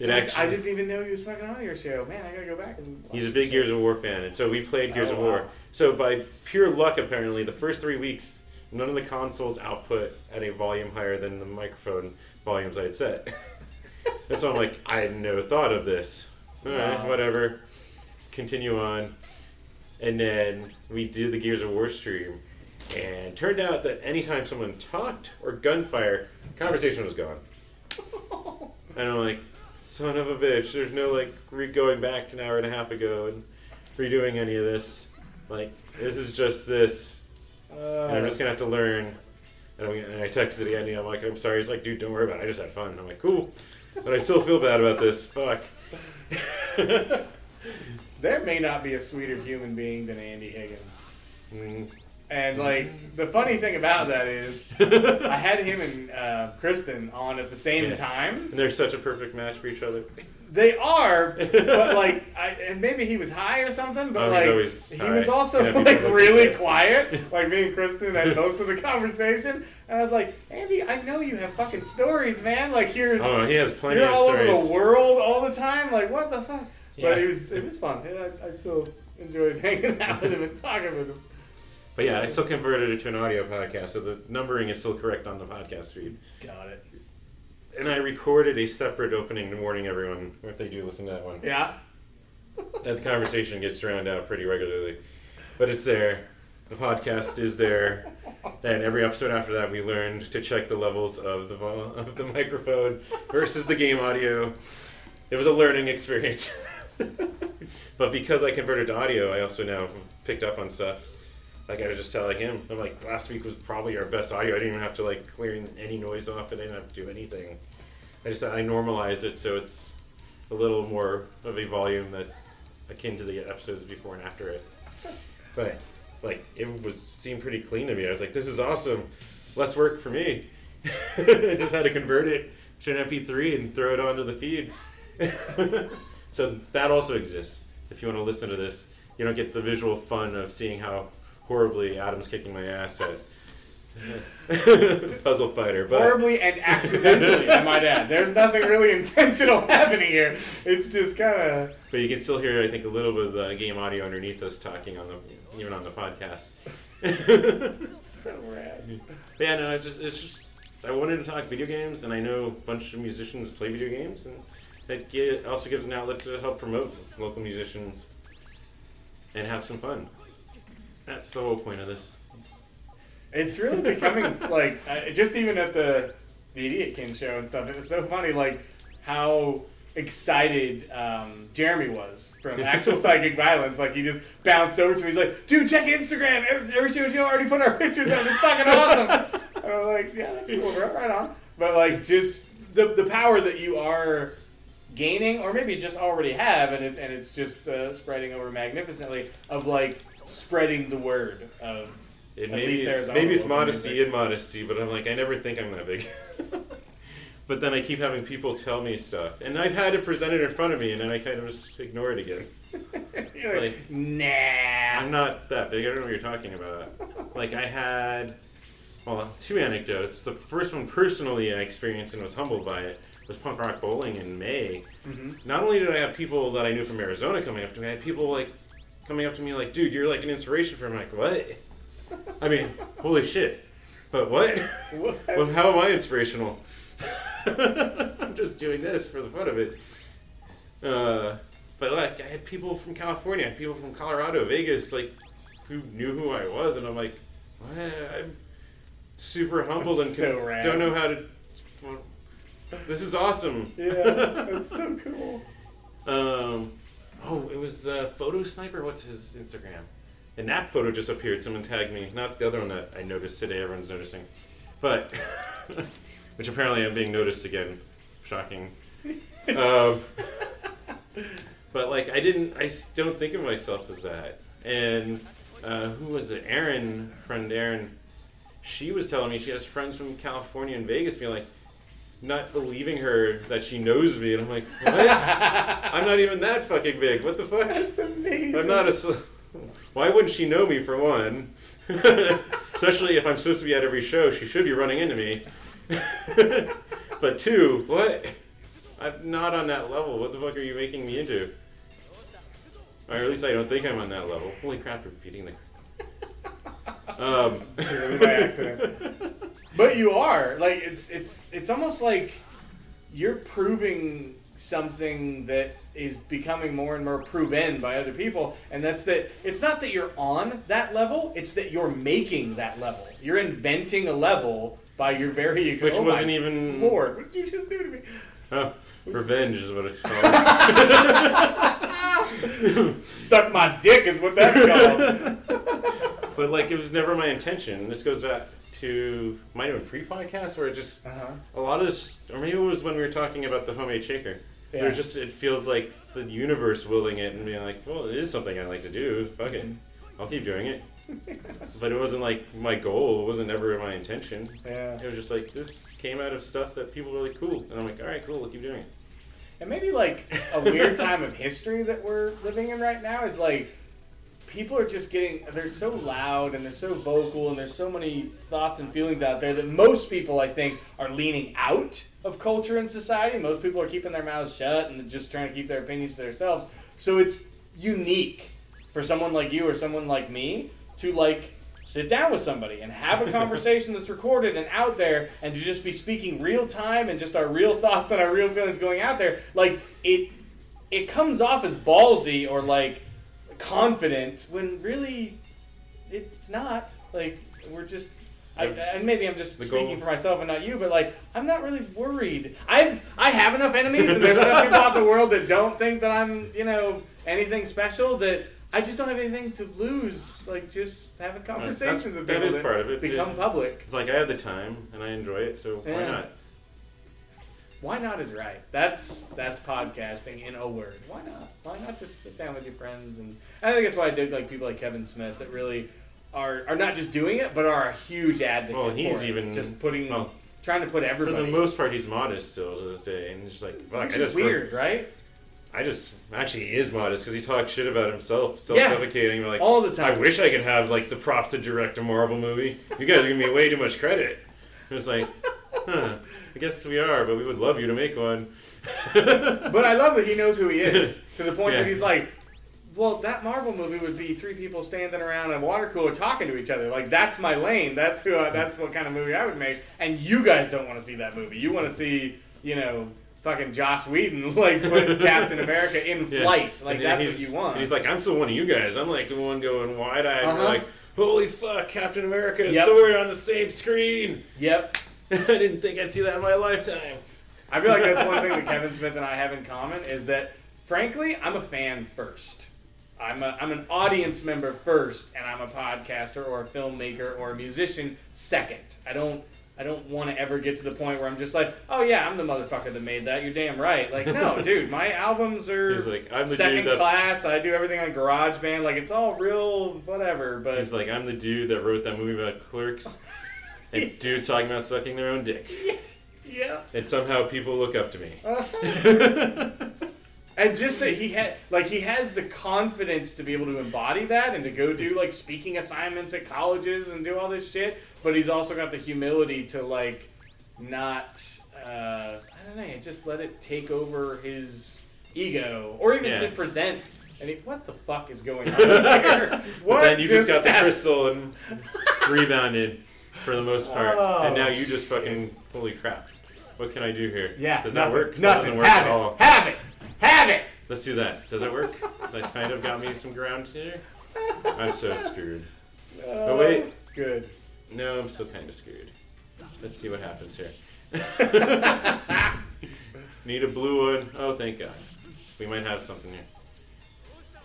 Speaker 1: it actually,
Speaker 2: I didn't even know he was fucking on your show. Man, I gotta go back and.
Speaker 1: He's a big. Gears of War fan, and so we played Gears
Speaker 2: Oh,
Speaker 1: of War.
Speaker 2: wow.
Speaker 1: So by pure luck, apparently, the first three weeks, none of the consoles output at a volume higher than the microphone volumes I had set. and so I'm like, I had no thought of this. All right,
Speaker 2: Wow.
Speaker 1: whatever. Continue on, and then we do the Gears of War stream, and turned out that anytime someone talked or gunfire, conversation was gone. And I'm like, son of a bitch. There's no like re- going back an hour and a half ago and redoing any of this. Like, this is just this. And I'm just gonna have to learn. And, I'm, and I texted Andy. I'm like, I'm sorry. He's like, dude, don't worry about it. I just had fun. And I'm like, cool. But I still feel bad about this. Fuck.
Speaker 2: There may not be a sweeter human being than Andy Higgins.
Speaker 1: Mm.
Speaker 2: And like the funny thing about that is, I had him and uh, Kristen on at the same
Speaker 1: Yes.
Speaker 2: time.
Speaker 1: And they're such a perfect match for each other.
Speaker 2: They are, but like, I, and maybe he was high or something. But
Speaker 1: Oh,
Speaker 2: like,
Speaker 1: always
Speaker 2: he
Speaker 1: high.
Speaker 2: was also
Speaker 1: Yeah,
Speaker 2: like really quiet. Like me and Kristen had most of the conversation, and I was like, Andy, I know you have fucking stories, man. Like you're
Speaker 1: Oh, he has plenty
Speaker 2: you're
Speaker 1: of
Speaker 2: all
Speaker 1: stories.
Speaker 2: over the world all the time. Like what the fuck?
Speaker 1: Yeah.
Speaker 2: But it was it was fun. Yeah, I, I still enjoyed hanging out with him and talking with him.
Speaker 1: But yeah, I still converted it to an audio podcast, so the numbering is still correct on the podcast feed.
Speaker 2: Got it.
Speaker 1: And I recorded a separate opening warning everyone if they do listen to that one.
Speaker 2: Yeah.
Speaker 1: That conversation gets drowned out pretty regularly, but it's there. The podcast is there, and every episode after that, we learned to check the levels of the of the microphone versus the game audio. It was a learning experience. but because I converted to audio, I also now picked up on stuff. Like I was just telling him, I'm like, last week was probably our best audio. I didn't even have to like clear any noise off. And I didn't have to do anything. I just I normalized it so it's a little more of a volume that's akin to the episodes before and after it. But like it was seemed pretty clean to me. I was like, this is awesome. Less work for me. I just had to convert it to an MP3 and throw it onto the feed. so that also exists. If you want to listen to this, you don't get the visual fun of seeing how horribly Adam's kicking my ass at Puzzle Fighter. But
Speaker 2: Horribly and accidentally, I might add. There's nothing really intentional happening here. It's just kind of.
Speaker 1: But you can still hear, I think, a little bit of the game audio underneath us talking on the, even on the podcast.
Speaker 2: So rad.
Speaker 1: yeah, no, it's just, it's just, I wanted to talk video games, and I know a bunch of musicians play video games, and that gi- also gives an outlet to help promote local musicians and have some fun. That's the whole point of this.
Speaker 2: It's really becoming like uh, just even at the the Idiot King show and stuff. It was so funny, like how excited um, Jeremy was from actual psychic violence. Like he just bounced over to me. He's like, "Dude, check Instagram. Every, every single show already put our pictures up. It's fucking awesome." and I'm like, "Yeah, that's cool, bro. Right on." But like, just the the power that you are gaining, or maybe just already have, and it, and it's just uh, spreading over magnificently of like spreading the word of
Speaker 1: It maybe, maybe it's modesty and modesty, but I'm like, I never think I'm that big. but then I keep having people tell me stuff, and I've had it presented in front of me, and then I kind of just ignore it again.
Speaker 2: You're like,
Speaker 1: Like,
Speaker 2: nah.
Speaker 1: I'm not that big. I don't know what you're talking about. Like I had, well, two anecdotes. The first one personally I experienced and was humbled by it was punk rock bowling in May.
Speaker 2: Mhm.
Speaker 1: Not only did I have people that I knew from Arizona coming up to me, I had people like coming up to me like, "Dude, you're like an inspiration for." me." I'm like, "What?" I mean, holy shit! But what?
Speaker 2: What?
Speaker 1: well, how am I inspirational? I'm just doing this for the fun of it. Uh, but like, I had people from California, I had people from Colorado, Vegas, like, who knew who I was, and I'm like, what? I'm super humbled and
Speaker 2: That's so
Speaker 1: con- don't know how to. Well, this is awesome.
Speaker 2: Yeah, that's so cool.
Speaker 1: Um, oh, it was uh, Photo Sniper. What's his Instagram? And that photo just appeared. Someone tagged me. Not the other one that I noticed today. Everyone's noticing, but which apparently I'm being noticed again. Shocking. Um, but like I didn't. I don't think of myself as that. And uh, who was it? Erin, friend Erin. She was telling me she has friends from California and Vegas being like, not believing her that she knows me, and I'm like, what? I'm not even that fucking big. What the fuck?
Speaker 2: That's amazing.
Speaker 1: I'm not a. Why wouldn't she know me for one? Especially if I'm supposed to be at every show, she should be running into me. but two, what? I'm not on that level. What the fuck are you making me into? Or at least I don't think I'm on that level. Holy crap, repeating the. Um,
Speaker 2: by accident. But you are like it's it's it's almost like you're proving something that is becoming more and more proven by other people, and that's that it's not that you're on that level; it's that you're making that level. You're inventing a level by your very
Speaker 1: Which
Speaker 2: oh
Speaker 1: wasn't even-
Speaker 2: Lord. What did you just do to me?
Speaker 1: oh, revenge is what it's called.
Speaker 2: Suck my dick is what that's called.
Speaker 1: but like, it was never my intention. This goes back to might have been pre-podcast where it just
Speaker 2: uh-huh.
Speaker 1: a lot of this, or maybe it was when we were talking about the homemade shaker.
Speaker 2: Yeah.
Speaker 1: There's just it feels like the universe willing it and being like, well, it is something I like to do. Fuck it, I'll keep doing it. but it wasn't like my goal. It wasn't ever my intention.
Speaker 2: Yeah.
Speaker 1: It was just like this came out of stuff that people were like cool, and I'm like, all right, cool, we'll keep doing it.
Speaker 2: And maybe like a weird time of history that we're living in right now is like people are just getting they're so loud and they're so vocal and there's so many thoughts and feelings out there that most people I think are leaning out of culture and society. Most people are keeping their mouths shut and just trying to keep their opinions to themselves. So it's unique for someone like you or someone like me to like sit down with somebody and have a conversation that's recorded and out there and to just be speaking real time and just our real thoughts and our real feelings going out there like it it comes off as ballsy or like confident when really it's not like we're just I, and maybe I'm just
Speaker 1: The
Speaker 2: speaking
Speaker 1: goal-
Speaker 2: for myself and not you, but like I'm not really worried. I I have enough enemies, and there's enough people out in the world that don't think that I'm you know anything special. That I just don't have anything to lose. Like just having conversations with people That
Speaker 1: is part of it,
Speaker 2: become
Speaker 1: yeah.
Speaker 2: public.
Speaker 1: It's like I have the time and I enjoy it, so why not?
Speaker 2: Why not is right. That's that's podcasting in a word. Why not? Why not just sit down with your friends and I think that's why I dig like people like Kevin Smith that really are are not just doing it but are a huge advocate.
Speaker 1: Well, he's
Speaker 2: it.
Speaker 1: even-
Speaker 2: just putting
Speaker 1: well,
Speaker 2: trying to put
Speaker 1: everything.
Speaker 2: For
Speaker 1: the most part, he's modest still to this day, and he's just like, fuck,
Speaker 2: which
Speaker 1: I just
Speaker 2: weird, right?
Speaker 1: I just actually he is modest because he talks shit about himself, self-deprecating. Like
Speaker 2: All the time.
Speaker 1: I wish I could have like the prop to direct a Marvel movie. You guys are giving me way too much credit. And it's like, huh? I guess we are, but we would love you to make one.
Speaker 2: But I love that he knows who he is to the point
Speaker 1: Yeah.
Speaker 2: that he's like, well, that Marvel movie would be three people standing around in a water cooler talking to each other. Like that's my lane. That's who. I, that's what kind of movie I would make. And you guys don't want to see that movie. You want to see, you know, fucking Joss Whedon like put Captain America in
Speaker 1: Yeah.
Speaker 2: flight. Like
Speaker 1: And
Speaker 2: that's what you want.
Speaker 1: And he's like, I'm still one of you guys. I'm like the one going wide-eyed,
Speaker 2: Uh-huh.
Speaker 1: like, holy fuck, Captain America and
Speaker 2: Yep.
Speaker 1: Thor on the same screen.
Speaker 2: yep.
Speaker 1: I didn't think I'd see that in my lifetime.
Speaker 2: I feel like that's one thing that Kevin Smith and I have in common is that, frankly, I'm a fan first. I'm, a, I'm an audience member first, and I'm a podcaster or a filmmaker or a musician second. I don't I don't want to ever get to the point where I'm just like, oh yeah, I'm the motherfucker that made that. You're damn right. Like, no, dude, my albums are
Speaker 1: He's like, I'm the
Speaker 2: second
Speaker 1: dude that.
Speaker 2: class. I do everything on GarageBand. Like, it's all real, whatever. But
Speaker 1: He's like, I'm the dude that wrote that movie about clerks. And dude talking about sucking their own dick.
Speaker 2: yeah.
Speaker 1: And somehow people look up to me.
Speaker 2: And just that he had, like, he has the confidence to be able to embody that and to go do, like, speaking assignments at colleges and do all this shit. But he's also got the humility to, like, not, uh, I don't know, just let it take over his ego. Or even
Speaker 1: Yeah.
Speaker 2: to present. And he, what the fuck is going on here? what
Speaker 1: But then you just got the
Speaker 2: happened?
Speaker 1: crystal and rebounded for the most part.
Speaker 2: Oh,
Speaker 1: and now you oh, just fucking, holy crap. What can I do here?
Speaker 2: Yeah,
Speaker 1: Does
Speaker 2: nothing,
Speaker 1: that work? That
Speaker 2: Nothing.
Speaker 1: doesn't work
Speaker 2: have
Speaker 1: at
Speaker 2: it.
Speaker 1: all.
Speaker 2: Have it. Have it.
Speaker 1: Let's do that. Does that work? that kind of got me some ground here. I'm so screwed.
Speaker 2: Oh,
Speaker 1: wait.
Speaker 2: Good.
Speaker 1: No, I'm still kind of screwed. Let's see what happens here. Need a blue one. Oh, thank God. We might have something here.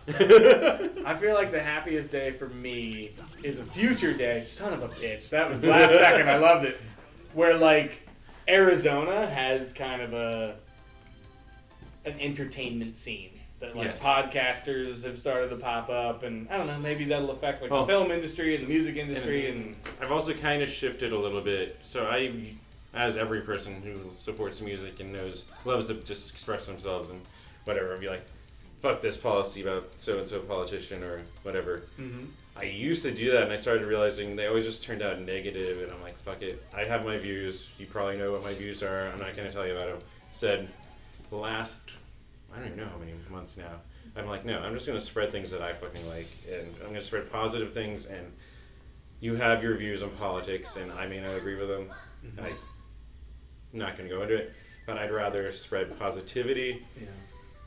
Speaker 2: I feel like the happiest day for me is a future day. Son of a bitch. That was last second. I loved it. Where like Arizona has kind of a an entertainment scene that like
Speaker 1: Yes.
Speaker 2: podcasters have started to pop up, and I don't know. Maybe that'll affect like
Speaker 1: Well,
Speaker 2: the film industry and the music industry,
Speaker 1: and-
Speaker 2: and
Speaker 1: I've also kind of shifted a little bit. So I, as every person who supports music and knows, loves to just express themselves and whatever, and be like, fuck this policy about so and so politician or whatever.
Speaker 2: Mhm.
Speaker 1: I used to do that, and I started realizing they always just turned out negative, and I'm like, fuck it. I have my views. You probably know what my views are. I'm not going to tell you about them. Said the last, I don't even know how many months now. I'm like, no, I'm just going to spread things that I fucking like, and I'm going to spread positive things, and you have your views on politics, and I may not agree with them. I, I'm not going to go into it, but I'd rather spread positivity
Speaker 2: yeah.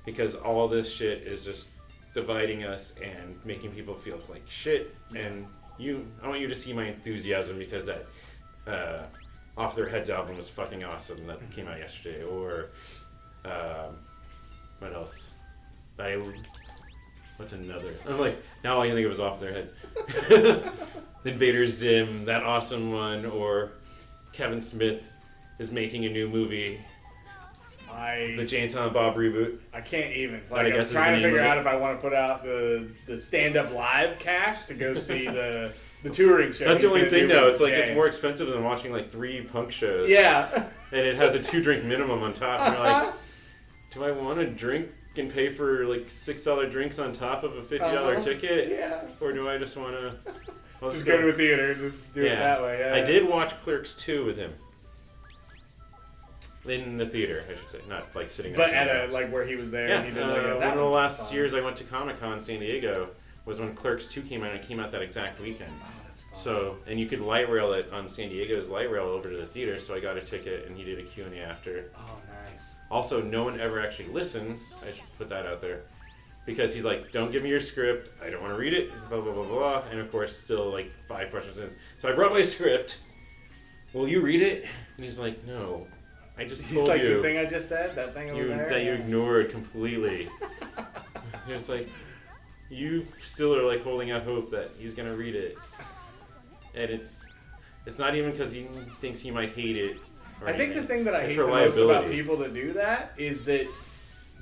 Speaker 1: Because all this shit is just dividing us and making people feel like shit. And you, I want you to see my enthusiasm because that uh, Off Their Heads album was fucking awesome that came out yesterday. Or um, what else? I what's another? I'm like now all I can think of is Off Their Heads. Invader Zim, that awesome one, or Kevin Smith is making a new movie
Speaker 2: I
Speaker 1: The Jay and Silent Bob reboot.
Speaker 2: I can't even.
Speaker 1: I
Speaker 2: Like, I'm trying to figure out if I want to put out the the stand up live cash to go see the the touring show.
Speaker 1: That's the only thing though. It's like it's more expensive than watching like three punk shows.
Speaker 2: Yeah.
Speaker 1: And it has a two drink minimum on top. And you're like, do I want to drink and pay for like six dollar drinks on top of a fifty dollar
Speaker 2: Uh-huh.
Speaker 1: ticket,
Speaker 2: yeah.
Speaker 1: or do I just want to?
Speaker 2: Just go to a theater. And just do it that way. Yeah.
Speaker 1: I did watch Clerks two with him. In the theater, I should say, not like sitting.
Speaker 2: But at a like where he was there.
Speaker 1: Yeah,
Speaker 2: and he did
Speaker 1: uh,
Speaker 2: like a,
Speaker 1: one of the last years I went to Comic Con San Diego was when Clerks 2 came out and it came out that exact weekend.
Speaker 2: Oh, that's fun.
Speaker 1: So, and you could light rail it on San Diego's light rail over to the theater, so I got a ticket and he did a Q&A after.
Speaker 2: Oh, nice.
Speaker 1: Also, no one ever actually listens. I should put that out there. Because he's like, don't give me your script. I don't want to read it. Blah, blah, blah, blah. And of course, still like five questions in. So I brought my script. Will you read it? And he's like, no. I just
Speaker 2: He's
Speaker 1: told
Speaker 2: like
Speaker 1: you
Speaker 2: the thing I just said. That thing over
Speaker 1: you
Speaker 2: there.
Speaker 1: that you ignored completely. it's like you still are like holding out hope that he's gonna read it, and it's it's not even because he thinks he might hate it.
Speaker 2: I think the thing that I
Speaker 1: It's
Speaker 2: hate the most about people that do that is that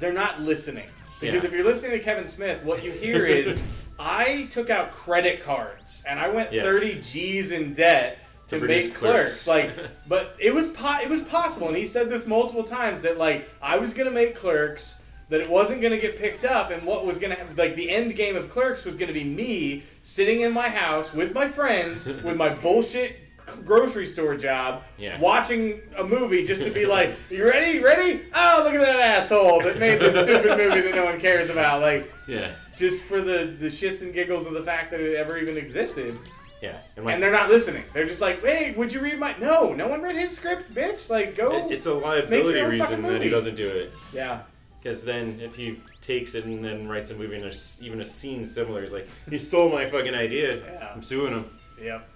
Speaker 2: they're not listening. Because
Speaker 1: Yeah.
Speaker 2: if you're listening to Kevin Smith, what you hear is, I took out credit cards and I went
Speaker 1: Yes.
Speaker 2: 30 G's in debt to,
Speaker 1: To
Speaker 2: make clerks.
Speaker 1: Clerks.
Speaker 2: Like, but it was po- it was possible, and he said this multiple times that like I was gonna make clerks. That it wasn't going to get picked up, and what was going to happen, like the end game of Clerks was going to be me sitting in my house with my friends with my bullshit grocery store job,
Speaker 1: Yeah.
Speaker 2: watching a movie just to be like, "You ready? Ready? Oh, look at that asshole that made this stupid movie that no one cares about." Like,
Speaker 1: yeah,
Speaker 2: just for the the shits and giggles of the fact that it ever even existed,
Speaker 1: yeah, and like
Speaker 2: and they're not listening. They're just like, "Hey, would you read my?" No, no one read his script, bitch. Like, go.
Speaker 1: it- it's a liability reason that he doesn't do it.
Speaker 2: yeah,
Speaker 1: Because then, if he takes it and then writes a movie and there's even a scene similar, he's like, he stole my fucking idea.
Speaker 2: Yeah.
Speaker 1: I'm suing him.
Speaker 2: yep.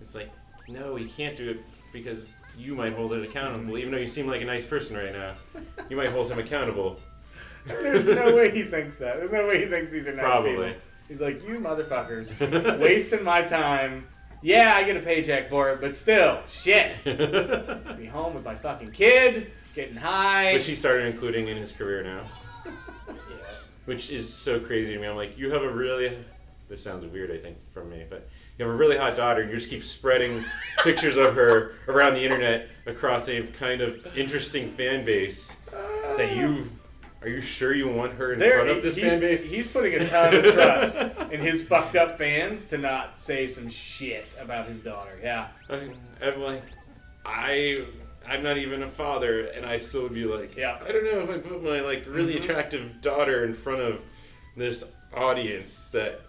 Speaker 1: It's like, no, he can't do it because you might hold it accountable.
Speaker 2: Mm-hmm.
Speaker 1: Even though you seem like a nice person right now, you might hold him accountable.
Speaker 2: There's no way he thinks that. There's no way he thinks these are nice
Speaker 1: Probably.
Speaker 2: people. He's like, you motherfuckers, wasting my time. Yeah, I get a paycheck for it, but still, shit. Be home with my fucking kid, getting high.
Speaker 1: Which he started including in his career now,
Speaker 2: yeah.
Speaker 1: which is so crazy to me. I'm like, you have a really. This sounds weird, I think, from me, but you have a really hot daughter, and you just keep spreading pictures of her around the internet across a kind of interesting fan base that you. Are you sure you want her in
Speaker 2: There,
Speaker 1: front of this
Speaker 2: he's,
Speaker 1: fan base?
Speaker 2: he's putting a ton of trust in his fucked up fans to not say some shit about his daughter. Yeah.
Speaker 1: I- I'm like, I, I'm not even a father, and I still would be like,
Speaker 2: Yeah.
Speaker 1: I don't know if I put my like really
Speaker 2: Mhm.
Speaker 1: attractive daughter in front of this audience that.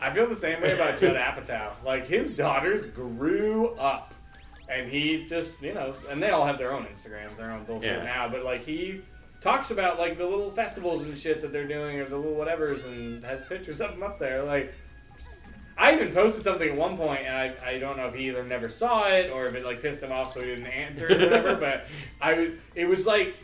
Speaker 2: I feel the same way about Judd Apatow. Like his daughters grew up, and he just you know, and they all have their own Instagrams, their own bullshit
Speaker 1: Yeah.
Speaker 2: now. But like he talks about like the little festivals and shit that they're doing, or the little whatevers, and has pictures of them up there. Like I even posted something at one point, and I, I don't know if he either never saw it or if it like pissed him off, so he didn't answer or whatever. but I was, it was like.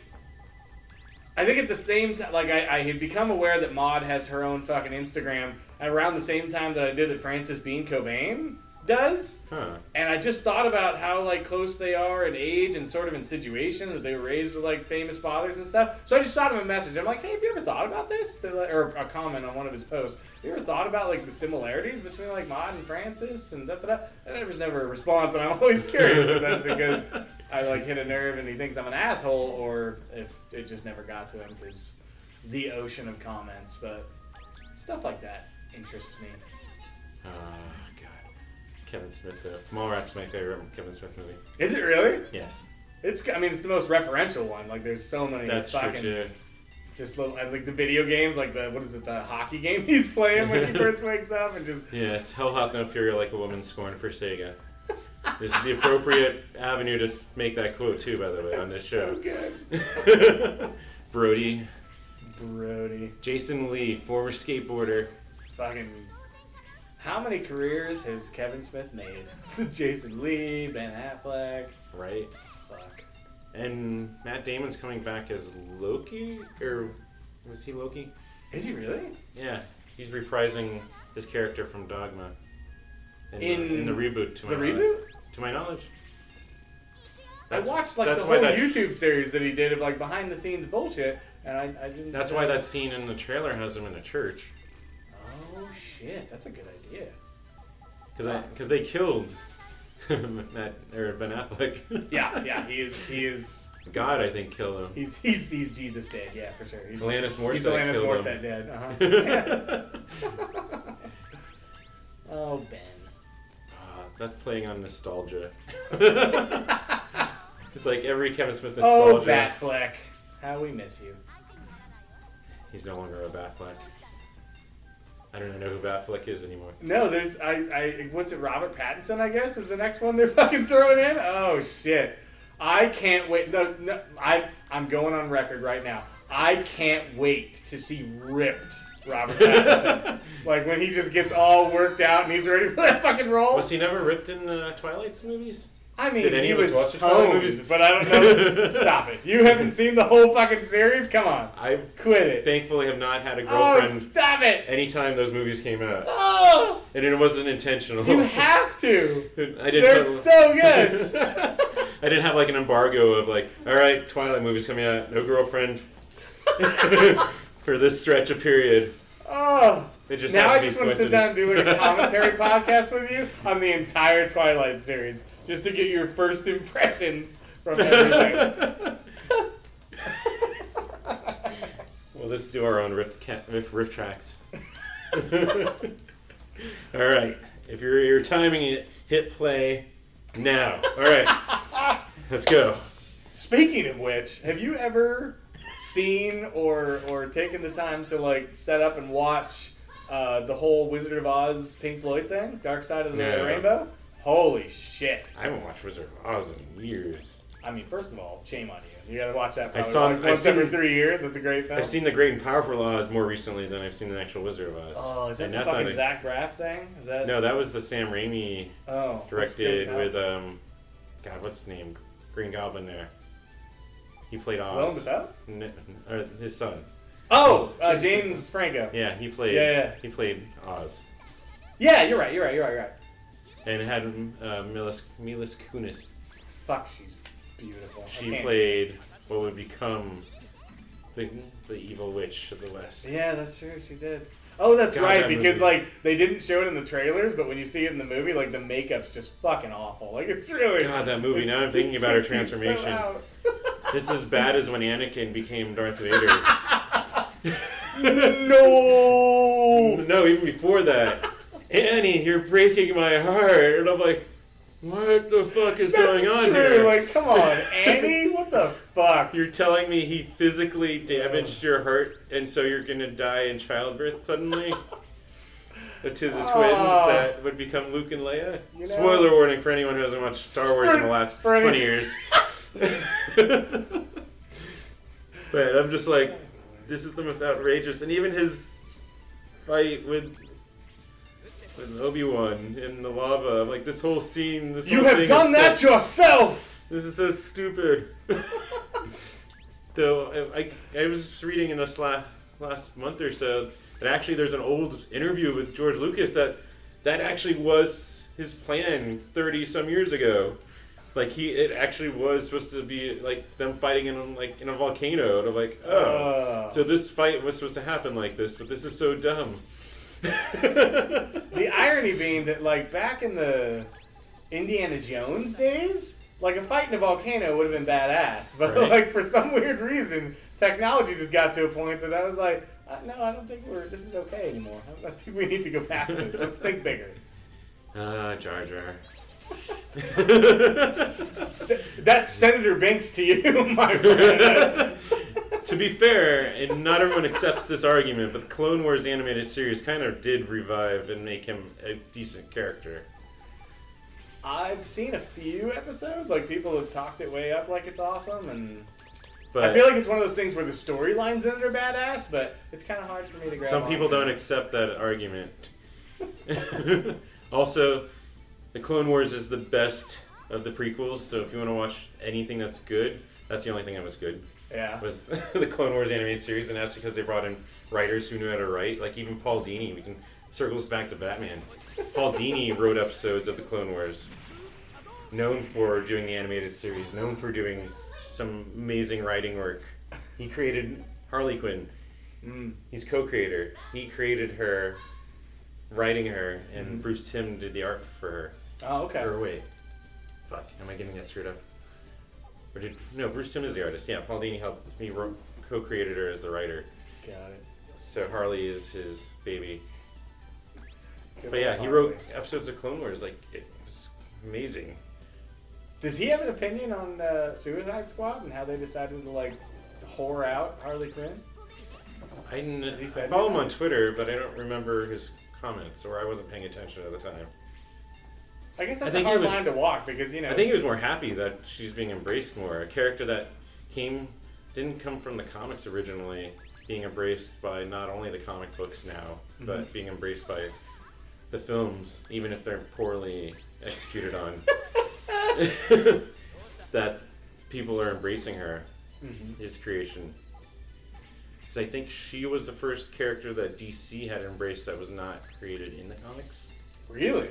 Speaker 2: I think at the same time, like I, I had become aware that Maude has her own fucking Instagram around the same time that I did that Frances Bean Cobain does,
Speaker 1: Huh.
Speaker 2: and I just thought about how like close they are in age and sort of in situation that they were raised with like famous fathers and stuff. So I just shot him a message. I'm like, hey, have you ever thought about this? Like- Or a comment on one of his posts. Have you ever thought about like the similarities between like Maude and Frances and da da da? And there was never a response, and I'm always curious if that's because I like hit a nerve and he thinks I'm an asshole, or if it just never got to him because the ocean of comments. But stuff like that interests me.
Speaker 1: God. Kevin Smith. Uh, Mallrats my favorite Kevin Smith movie.
Speaker 2: Is it really?
Speaker 1: Yes,
Speaker 2: It's. I mean, it's the most referential one. Like, there's so many.
Speaker 1: that's true too.
Speaker 2: Just little, and, like the video games, like the what is it, the hockey game he's playing when he first wakes up, and just
Speaker 1: Yes, Hell Hath No Fury like a woman scorned for Sega. This is the appropriate avenue to make that quote too, by the way, on this show. Brodie,
Speaker 2: Brodie,
Speaker 1: Jason Lee, former skateboarder.
Speaker 2: fucking. How many careers has Kevin Smith made? Jason Lee, Ben Affleck.
Speaker 1: Right.
Speaker 2: Fuck.
Speaker 1: And Matt Damon's coming back as Loki? Or was he Loki?
Speaker 2: Is he really?
Speaker 1: Yeah, he's reprising his character from Dogma. In,
Speaker 2: In
Speaker 1: the, in the reboot, to my
Speaker 2: The
Speaker 1: knowledge.
Speaker 2: reboot?
Speaker 1: To my knowledge. That's-
Speaker 2: I watched like the whole YouTube series that he did of like behind the scenes bullshit, and I, I didn't.
Speaker 1: That's why that scene in the trailer has him in a church.
Speaker 2: Oh shit, that's a good idea.
Speaker 1: Because because they killed Matt or Ben Affleck.
Speaker 2: Yeah, yeah, he is. He is.
Speaker 1: God, I think killed him.
Speaker 2: He's he's he's Jesus dead. Yeah, for sure. He's,
Speaker 1: Alanis Morissette
Speaker 2: he's Alanis
Speaker 1: killed
Speaker 2: Morissette
Speaker 1: him.
Speaker 2: dead. Uh-huh. oh Ben.
Speaker 1: Ah, that's playing on nostalgia. it's like every Kevin Smith nostalgia.
Speaker 2: Oh
Speaker 1: nostalgia.
Speaker 2: Batfleck, how we miss you.
Speaker 1: He's no longer a Batfleck. I don't even know who Batfleck is anymore.
Speaker 2: No, there's I I what's it? Robert Pattinson, I guess, is the next one they're fucking throwing in. Oh shit! I can't wait. No, no, I I'm going on record right now. I can't wait to see ripped Robert Pattinson. like when he just gets all worked out and he's ready for that fucking role.
Speaker 1: Was he never ripped in the Twilight's movies?
Speaker 2: I mean,
Speaker 1: Did any
Speaker 2: he
Speaker 1: of us
Speaker 2: was
Speaker 1: watch the Twilight
Speaker 2: toned,
Speaker 1: movies?
Speaker 2: but I don't know. Stop it! You haven't seen the whole fucking series? Come on,
Speaker 1: I
Speaker 2: quit it!
Speaker 1: thankfully have not had a
Speaker 2: Oh,
Speaker 1: girlfriend
Speaker 2: stop it!
Speaker 1: anytime those movies came out,
Speaker 2: Oh,
Speaker 1: and it wasn't intentional.
Speaker 2: you have to.
Speaker 1: I didn't.
Speaker 2: They're
Speaker 1: put-
Speaker 2: so good.
Speaker 1: I didn't have like an embargo of like, all right, Twilight movies coming out, no girlfriend for this stretch of period.
Speaker 2: Oh.
Speaker 1: It just
Speaker 2: now I just want to sit down and do like a commentary podcast with you on the entire Twilight series, just to get your first impressions from everything.
Speaker 1: well, let's do our own riff, ca- riff, riff tracks. All right. If you're, you're timing it, hit play now. All right. Let's go.
Speaker 2: Speaking of which, have you ever seen or or taken the time to like set up and watch uh, the whole Wizard of Oz Pink Floyd thing, Dark Side of the
Speaker 1: No.
Speaker 2: Rainbow? Holy shit!
Speaker 1: I haven't watched Wizard of Oz in years.
Speaker 2: I mean, first of all, shame on you. You got to watch that
Speaker 1: I
Speaker 2: probably
Speaker 1: saw-
Speaker 2: like
Speaker 1: I've
Speaker 2: once every
Speaker 1: seen-
Speaker 2: three years. That's a great film.
Speaker 1: I've seen the Great and Powerful Oz more recently than I've seen the actual Wizard of Oz.
Speaker 2: Oh, is that
Speaker 1: And
Speaker 2: the
Speaker 1: that's
Speaker 2: fucking
Speaker 1: a-
Speaker 2: Zach Braff thing? Is that
Speaker 1: No, that was the Sam Raimi
Speaker 2: Oh,
Speaker 1: directed with um, God, what's his name? Green Goblin. There, he played
Speaker 2: Willem
Speaker 1: Oz.
Speaker 2: Dafoe?
Speaker 1: N- or his son.
Speaker 2: Oh, uh, James Franco.
Speaker 1: Yeah, he played.
Speaker 2: Yeah, yeah.
Speaker 1: He played Oz,
Speaker 2: Yeah, you're right. You're right. You're right. You're right.
Speaker 1: and it had uh, Milas Milas Kunis.
Speaker 2: Fuck, she's beautiful. I
Speaker 1: She
Speaker 2: can't-
Speaker 1: played what would become the the evil witch of the West.
Speaker 2: Yeah, that's true. She did. Oh, that's
Speaker 1: God,
Speaker 2: right.
Speaker 1: that
Speaker 2: Because
Speaker 1: movie.
Speaker 2: like they didn't show it in the trailers, but when you see it in the movie, like the makeup's just fucking awful. Like it's really.
Speaker 1: God, that movie. Now I'm thinking about her
Speaker 2: takes you so
Speaker 1: transformation.
Speaker 2: out.
Speaker 1: It's as bad as when Anakin became Darth Vader.
Speaker 2: no.
Speaker 1: no, even before that, Annie, you're breaking my heart, and I'm like, what the fuck is
Speaker 2: That's
Speaker 1: going on
Speaker 2: true.
Speaker 1: here?
Speaker 2: Like, come on, Annie. What the fuck?
Speaker 1: You're telling me he physically damaged your heart, and so you're gonna die in childbirth suddenly? to the twins
Speaker 2: Oh.
Speaker 1: that would become Luke and Leia?
Speaker 2: You know-
Speaker 1: Spoiler warning for anyone who hasn't watched Star Wars in the last
Speaker 2: For
Speaker 1: 20 years. but I'm just like, this is the most outrageous. And even his fight with. With Obi Wan in the lava, like this whole scene. This
Speaker 2: You
Speaker 1: whole
Speaker 2: have done that
Speaker 1: so-
Speaker 2: yourself.
Speaker 1: this is so stupid. Though I, I, I was reading in this last, last month or so that actually there's an old interview with George Lucas that that actually was his plan 30 some years ago. Like he, it actually was supposed to be like them fighting in like in a volcano. And I'm like, oh,
Speaker 2: Uh.
Speaker 1: so this fight was supposed to happen like this, but this is so dumb.
Speaker 2: The irony being that, like, back in the Indiana Jones days, like, a fight in a volcano would have been badass. But,
Speaker 1: Right.
Speaker 2: like, for some weird reason, technology just got to a point that I was like, uh, no, I don't think we're, this is okay anymore. I think we need to go past this. Let's think bigger.
Speaker 1: Ah, Jar Jar.
Speaker 2: Se- That's Senator Binks to you, my friend.
Speaker 1: to be fair, and not everyone accepts this argument, but the Clone Wars animated series kind of did revive and make him a decent character.
Speaker 2: I've seen a few episodes. Like, people have talked it way up like it's awesome, and
Speaker 1: But
Speaker 2: I feel like it's one of those things where the storylines in it are badass, but it's kind of hard for me to grab.
Speaker 1: some people
Speaker 2: onto.
Speaker 1: don't accept that argument. also, the Clone Wars is the best of the prequels, so if you want to watch anything that's good, that's the only thing that was good.
Speaker 2: Yeah.
Speaker 1: Was the Clone Wars animated series, and that's because they brought in writers who knew how to write. Like even Paul Dini, we can circle this back to Batman. Paul Dini wrote episodes of the Clone Wars. known for doing the animated series, known for doing some amazing writing work. He created Harley Quinn.
Speaker 2: Mm.
Speaker 1: He's co-creator. He created her, writing her, and Bruce Timm did the art for her.
Speaker 2: Oh, okay.
Speaker 1: Or wait, fuck, am I getting that screwed up? Or did no? Bruce Timm is the artist. Yeah, Paul Dini helped. me wrote, co-created her as the writer.
Speaker 2: Got it.
Speaker 1: So Harley is his baby.
Speaker 2: Good
Speaker 1: But yeah, he wrote episodes of Clone Wars. Like it was amazing.
Speaker 2: Does he have an opinion on uh, Suicide Squad and how they decided to like whore out Harley Quinn?
Speaker 1: I, kn-
Speaker 2: he
Speaker 1: I follow him on Twitter, but I don't remember his comments, or I wasn't paying attention at the time.
Speaker 2: I guess
Speaker 1: I
Speaker 2: that's
Speaker 1: think
Speaker 2: a hard
Speaker 1: was-
Speaker 2: line to walk because you know.
Speaker 1: I think he was more happy that she's being embraced more. A character that came didn't come from the comics originally, being embraced by not only the comic books now, but being embraced by the films, even if they're poorly executed on. that people are embracing her,
Speaker 2: Mhm.
Speaker 1: his creation. Because I think she was the first character that DC had embraced that was not created in the comics
Speaker 2: really.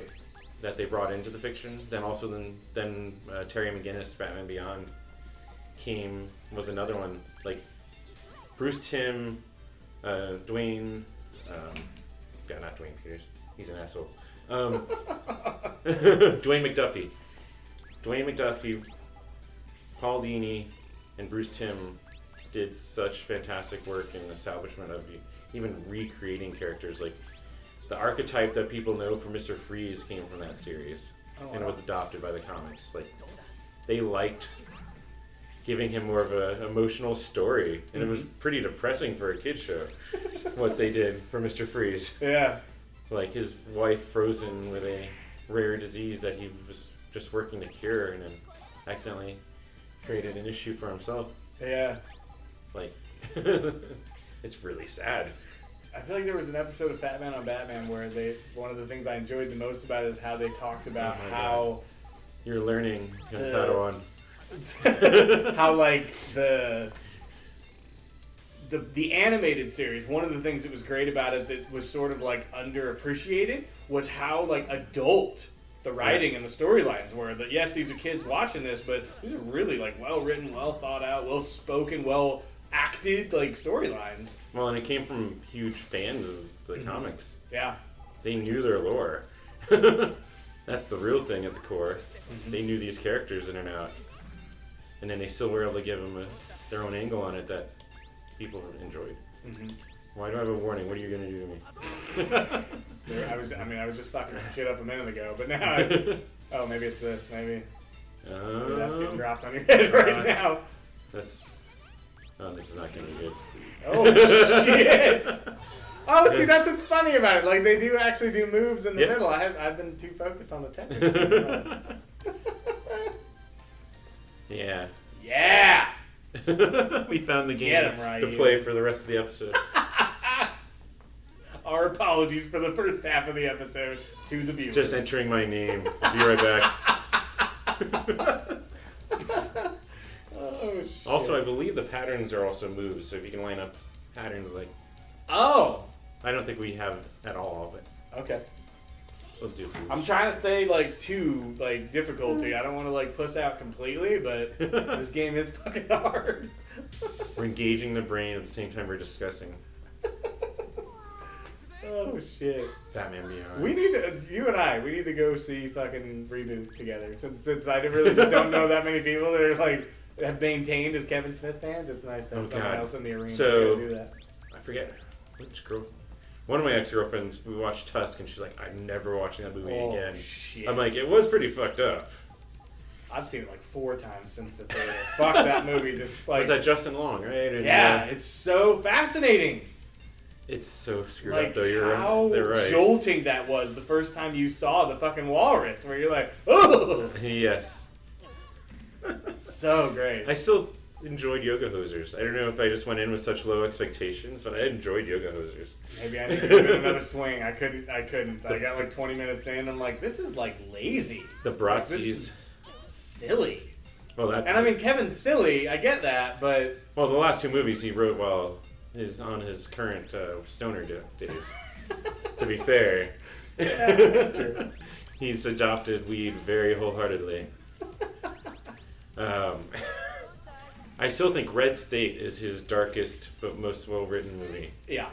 Speaker 1: That they brought into the fiction. Then also then then uh, Terry McGinnis Batman Beyond came was another one like Bruce Timm, uh, Dwayne, um, yeah not Dwayne Peters, he's an asshole. Um, Dwayne McDuffie, Dwayne McDuffie, Paul Dini, and Bruce Timm did such fantastic work in the establishment of even recreating characters like the archetype that people know from Mr. Freeze came from that series,
Speaker 2: Oh,
Speaker 1: and it
Speaker 2: wow.
Speaker 1: was adopted by the comics. Like they liked giving him more of an emotional story, and it was
Speaker 2: Mm-hmm.
Speaker 1: pretty depressing for a kid show. what they did for Mr. Freeze,
Speaker 2: Yeah.
Speaker 1: like his wife frozen with a rare disease that he was just working to cure, and then accidentally created an issue for himself.
Speaker 2: Yeah.
Speaker 1: Like it's really sad.
Speaker 2: I feel like there was an episode of Fatman on Batman where they one of the things I enjoyed the most about it is how they talked about
Speaker 1: Oh
Speaker 2: how
Speaker 1: You're learning Padawan.
Speaker 2: how like the the the animated series one of the things that was great about it that was sort of like underappreciated was how like adult the writing and the storylines were. That yes these are kids watching this but these are really like well written well thought out well spoken well acted like storylines
Speaker 1: Well, and it came from huge fans of the
Speaker 2: Mm-hmm.
Speaker 1: comics.
Speaker 2: yeah
Speaker 1: They knew their lore. That's the real thing at the core.
Speaker 2: Mm-hmm.
Speaker 1: They knew these characters in and out, and then they still were able to give them a, their own angle on it that people enjoyed.
Speaker 2: Mhm.
Speaker 1: Why do I have a warning? What are you gonna do to me?
Speaker 2: There- I was I mean I was just fucking some shit up a minute ago but now I, oh maybe it's this maybe Maybe that's getting
Speaker 1: Um,
Speaker 2: dropped on your head right
Speaker 1: uh,
Speaker 2: now.
Speaker 1: that's. Oh, this is not gonna be good.
Speaker 2: Oh shit! Oh, see, that's what's funny about it. Like they do actually do moves in the middle. I have, I've been too focused on the technical.
Speaker 1: yeah.
Speaker 2: yeah.
Speaker 1: we found the game
Speaker 2: Get 'em right,
Speaker 1: to
Speaker 2: you.
Speaker 1: play for the rest of the episode.
Speaker 2: Our apologies for the first half of the episode to the viewers.
Speaker 1: Just entering my name. Be right back. Also, I believe the patterns are also moves, so if you can line up patterns like
Speaker 2: oh.
Speaker 1: I don't think we have at all, but
Speaker 2: Okay.
Speaker 1: we'll do.
Speaker 2: I'm trying to stay like two like difficulty. I don't want to like puss out completely, but this game is fucking hard.
Speaker 1: We're engaging the brain at the same time we're discussing
Speaker 2: oh shit.
Speaker 1: Batman Beyond.
Speaker 2: We need to, you and I, we need to go see fucking reboot together. Since since I really just don't know that many people that are like have maintained as Kevin Smith fans, it's nice to have
Speaker 1: Oh,
Speaker 2: someone
Speaker 1: God.
Speaker 2: else in the arena
Speaker 1: So-
Speaker 2: to do that.
Speaker 1: I forget which girl. One of my ex girlfriends. We watched Tusk, and she's like, "I'm never watching that movie
Speaker 2: Oh
Speaker 1: again."
Speaker 2: shit!
Speaker 1: I'm like, "It was pretty fucked up."
Speaker 2: I've seen it like four times since the theater. Fuck that movie, just like
Speaker 1: was that Justin Long, right? And,
Speaker 2: yeah,
Speaker 1: uh,
Speaker 2: it's so fascinating.
Speaker 1: it's so screwed
Speaker 2: Like
Speaker 1: up though. You're
Speaker 2: how
Speaker 1: right.
Speaker 2: jolting that was the first time you saw the fucking walrus, where you're like, oh,
Speaker 1: yes,
Speaker 2: so great.
Speaker 1: I still enjoyed Yoga Hosers. I don't know if I just went in with such low expectations, but I enjoyed Yoga Hosers.
Speaker 2: Maybe I need to give it another swing. I couldn't. I couldn't. I got like 20 minutes in. I'm like, this is like lazy,
Speaker 1: The
Speaker 2: Like,
Speaker 1: Bratzis.
Speaker 2: is silly.
Speaker 1: Well, that
Speaker 2: And I mean, Kevin's silly. I get that, but
Speaker 1: well, the last two movies he wrote while is on his current uh, stoner da- days. to be fair,
Speaker 2: Yeah, that's true.
Speaker 1: he's adopted weed very wholeheartedly. Um, I still think Red State is his darkest but most well written movie,
Speaker 2: Yeah,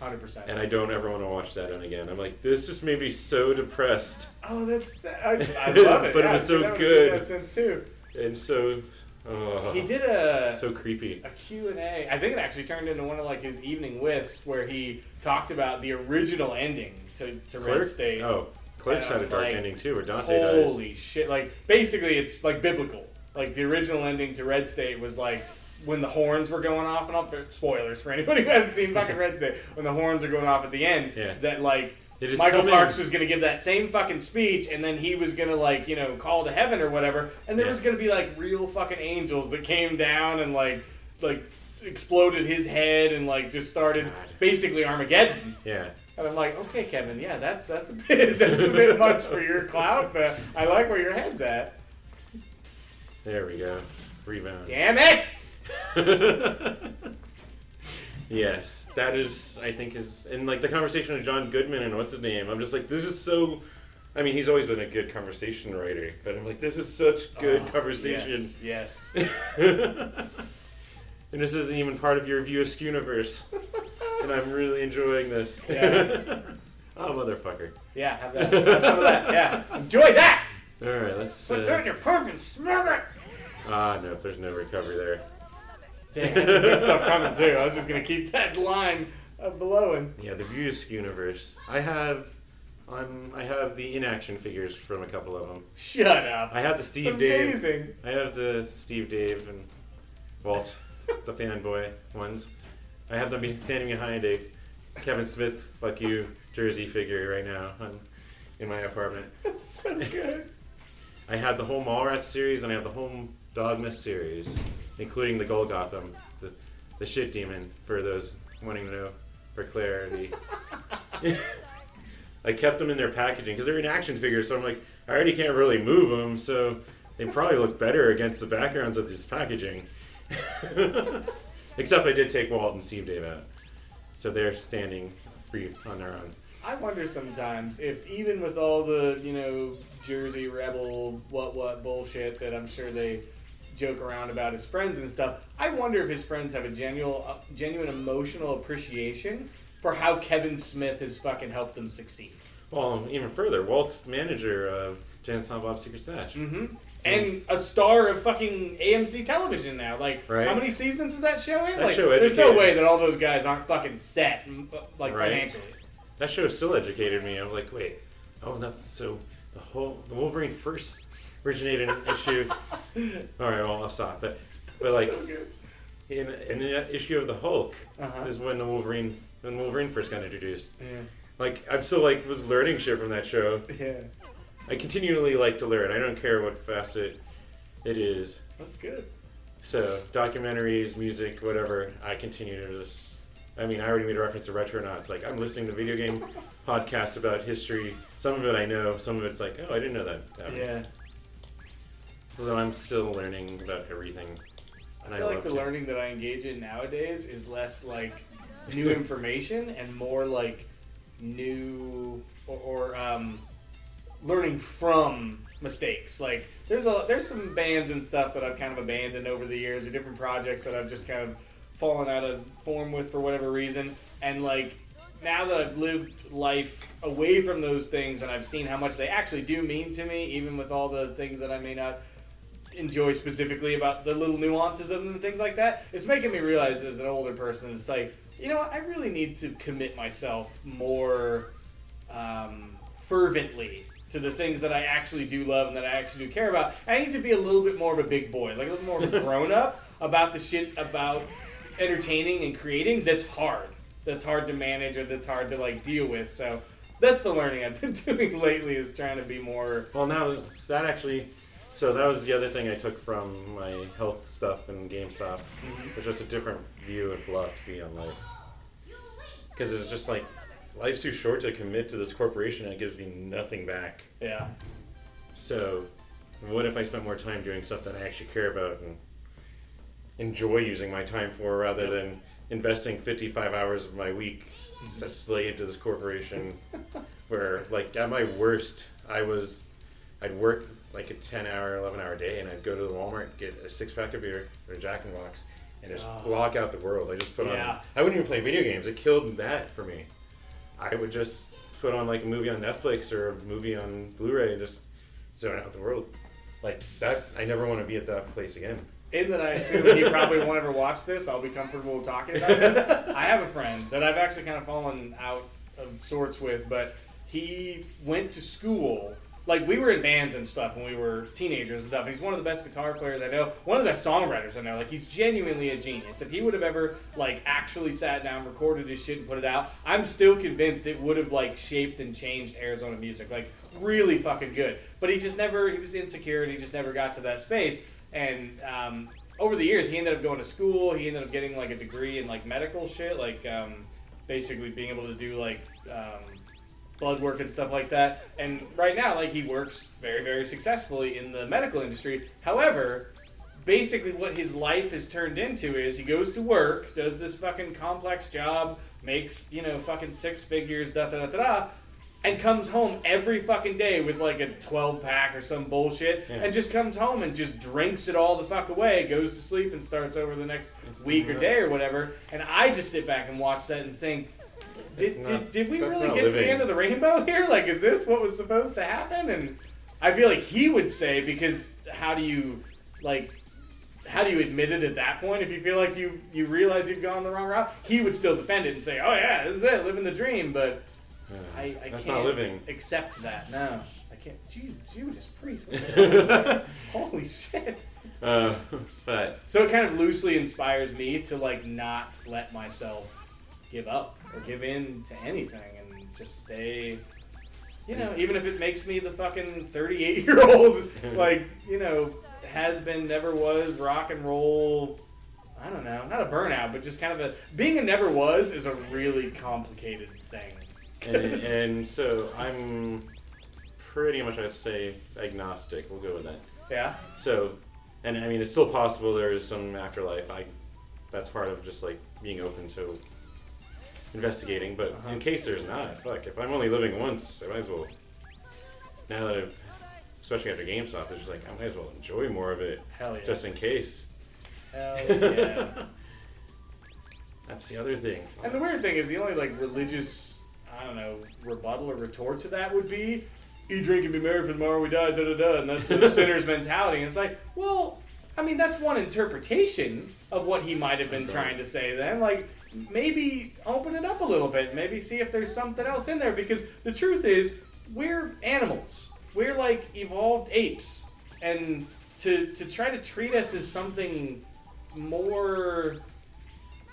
Speaker 2: hundred percent.
Speaker 1: and I don't ever want to watch that one again. I'm like, this just made me so depressed
Speaker 2: Oh, that's I, I love it.
Speaker 1: But it was so
Speaker 2: that
Speaker 1: good.
Speaker 2: That sense too.
Speaker 1: and so, oh,
Speaker 2: He did a
Speaker 1: so creepy.
Speaker 2: a Q&A. I think it actually turned into one of like his evening whists where he talked about the original ending to, to Red State.
Speaker 1: Oh, Clerks
Speaker 2: And
Speaker 1: had a dark
Speaker 2: like,
Speaker 1: ending too, where Dante dies.
Speaker 2: Holy shit! Like basically, it's like biblical. Like the original ending to Red State was like when the horns were going off, and all spoilers for anybody who hasn't seen fucking Red State. When the horns are going off at the end,
Speaker 1: Yeah.
Speaker 2: that like Michael Parks was gonna give that same fucking speech, and then he was gonna like you know call to heaven or whatever, and there
Speaker 1: Yeah.
Speaker 2: was gonna be like real fucking angels that came down and like like exploded his head and like just started
Speaker 1: God.
Speaker 2: basically Armageddon.
Speaker 1: Yeah.
Speaker 2: And I'm like, okay, Kevin, yeah, that's that's a bit that's a bit much for your clout, but I like where your head's at.
Speaker 1: There we go. Rebound.
Speaker 2: Damn it!
Speaker 1: yes, that is. I think is and like the conversation with John Goodman and what's his name. I'm just like, this is so. I mean, he's always been a good conversation writer, but I'm like, this is such good
Speaker 2: Oh,
Speaker 1: conversation.
Speaker 2: Yes.
Speaker 1: and this isn't even part of your View Askewniverse. and I'm really enjoying this.
Speaker 2: Yeah.
Speaker 1: oh, motherfucker.
Speaker 2: Yeah, have that. Have some of that. Yeah. Enjoy that!
Speaker 1: All right, let's.
Speaker 2: Put
Speaker 1: Uh,
Speaker 2: your purse and it!
Speaker 1: Ah, no, there's no recovery there.
Speaker 2: That's some good stuff coming too. I was just gonna keep that line uh, blowing.
Speaker 1: Yeah, the view universe. I have. I'm, I have the inaction figures from a couple of them.
Speaker 2: Shut up.
Speaker 1: I have the
Speaker 2: It's
Speaker 1: Steve Dave.
Speaker 2: amazing.
Speaker 1: I have the Steve Dave and Walt, the fanboy ones. I have them be standing behind a Kevin Smith "fuck you" jersey figure right now on, in my apartment.
Speaker 2: That's so good.
Speaker 1: I have the whole Mallrats series and I have the whole Dogma series, including the Golgothan, the, the shit demon. For those wanting to know for clarity, I kept them in their packaging because they're in action figures. So I'm like, I already can't really move them, so they probably look better against the backgrounds of this packaging. Except I did take Walt and Steve Dave out, so they're standing free on their own.
Speaker 2: I wonder sometimes if even with all the you know Jersey rebel what what bullshit that I'm sure they joke around about his friends and stuff. I wonder if his friends have a genuine uh, genuine emotional appreciation for how Kevin Smith has fucking helped them succeed.
Speaker 1: Well, even further, Walt's the manager of Jay and Silent Bob's Secret Stash.
Speaker 2: Mm-hmm. And a star of fucking AMC television now. Like,
Speaker 1: Right.
Speaker 2: how many seasons is that show in?
Speaker 1: That
Speaker 2: like,
Speaker 1: show
Speaker 2: there's no way that all those guys aren't fucking set, uh, like
Speaker 1: Right.
Speaker 2: financially.
Speaker 1: That show still educated me. I was like, wait, oh, that's so the whole the Wolverine first originated an issue. All right, well, I'll stop. But but like in in the issue of the Hulk
Speaker 2: Uh-huh.
Speaker 1: is when the Wolverine when Wolverine first got introduced.
Speaker 2: Yeah.
Speaker 1: Like I'm still like was learning shit from that show.
Speaker 2: Yeah.
Speaker 1: I continually like to learn. I don't care what facet it is.
Speaker 2: That's good.
Speaker 1: So documentaries, music, whatever. I continue to just. I mean, I already made a reference to Retronauts. Like I'm listening to video game podcasts about history. Some of it I know. Some of it's like, oh, I didn't know that. happened.
Speaker 2: Yeah.
Speaker 1: So I'm still learning about everything. And
Speaker 2: I feel like the
Speaker 1: to-
Speaker 2: learning that I engage in nowadays is less like new information and more like new or, or um, learning from mistakes. Like there's a there's some bands and stuff that I've kind of abandoned over the years, or different projects that I've just kind of fallen out of form with for whatever reason, and like. Now that I've lived life away from those things and I've seen how much they actually do mean to me, even with all the things that I may not enjoy specifically about the little nuances of them and things like that. It's making me realize as an older person, it's like, you know, what, I really need to commit myself more um, fervently to the things that I actually do love and that I actually do care about. I need to be a little bit more of a big boy, like a little more of a grown up about the shit about entertaining and creating that's hard. That's hard to manage or that's hard to like deal with. So that's the learning I've been doing lately is trying to be more
Speaker 1: Well, now that actually. So that was the other thing I took from my health stuff and GameStop, mm-hmm. was just a different view and philosophy on life. Because it was just like, life's too short to commit to this corporation and it gives me nothing back.
Speaker 2: yeah.
Speaker 1: So, what if I spent more time doing stuff that I actually care about and enjoy using my time for rather than investing 55 hours of my week as a slave to this corporation? Where, like, at my worst, I was, I'd work like a 10 hour, 11 hour day, and I'd go to the Walmart, get a six pack of beer or a Jack and Box, and just
Speaker 2: Oh.
Speaker 1: block out the world. I just put
Speaker 2: Yeah.
Speaker 1: on. I wouldn't even play video games. It killed that for me. I would just put on like a movie on Netflix or a movie on Blu-ray and just zone out the world. Like that, I never want to be at that place again.
Speaker 2: In that I assume he probably won't ever watch this, I'll be comfortable talking about this. I have a friend that I've actually kind of fallen out of sorts with, but he went to school. Like we were in bands and stuff when we were teenagers and stuff. And he's one of the best guitar players I know, one of the best songwriters I know. Like he's genuinely a genius. If he would have ever like actually sat down, recorded his shit, and put it out, I'm still convinced it would have like shaped and changed Arizona music. Like really fucking good. But he just never. He was insecure and he just never got to that space. And um, over the years, he ended up going to school. He ended up getting like a degree in like medical shit, like um, basically being able to do like um, blood work and stuff like that. And right now, like he works very, very successfully in the medical industry. However, basically what his life has turned into is he goes to work, does this fucking complex job, makes you know fucking six figures, da da da da da. And comes home every fucking day with like a 12 pack or some bullshit,
Speaker 1: Yeah.
Speaker 2: and just comes home and just drinks it all the fuck away, goes to sleep, and starts over the next week or day or whatever. And I just sit back and watch that and think, did,
Speaker 1: not-
Speaker 2: did, did we really get to the end of the rainbow here? Like, is this what was supposed to happen? And I feel like he would say, because how do you, like, how do you admit it at that point if you feel like you you realize you've gone the wrong route? He would still defend it and say, "Oh yeah, this is it, living the dream." But I, can't
Speaker 1: living.
Speaker 2: accept that. No, I can't. Gee, Judas Priest. what the hell? Holy shit!
Speaker 1: Uh, but
Speaker 2: So it kind of loosely inspires me to like not let myself give up or give in to anything and just stay. You know, even if it makes me the fucking thirty-eight-year-old, like you know, has been, never was, rock and roll. I don't know, not a burnout, but just kind of a being a never was is a really complicated thing.
Speaker 1: and, and so I'm pretty much I'd say agnostic. We'll go with that.
Speaker 2: yeah,
Speaker 1: So, and I mean it's still possible there is some afterlife. I that's part of just like being open to investigating. But
Speaker 2: Uh-huh.
Speaker 1: in case there's not, fuck. If I'm only living once, I might as well. Now that I've, especially after GameStop, it's just like I might as well enjoy more of it,
Speaker 2: hell yeah,
Speaker 1: just in case.
Speaker 2: hell yeah.
Speaker 1: That's the other thing.
Speaker 2: And the weird thing is, the only like religious, I don't know, rebuttal or retort to that would be, "Eat, drink, and be merry, for tomorrow we die." Da da da. And that's the sinner's mentality. And it's like, well, I mean, that's one interpretation of what he might have been
Speaker 1: Okay.
Speaker 2: trying to say. Then, like, maybe open it up a little bit. Maybe see if there's something else in there. Because the truth is, we're animals. We're like evolved apes, and to to try to treat us as something more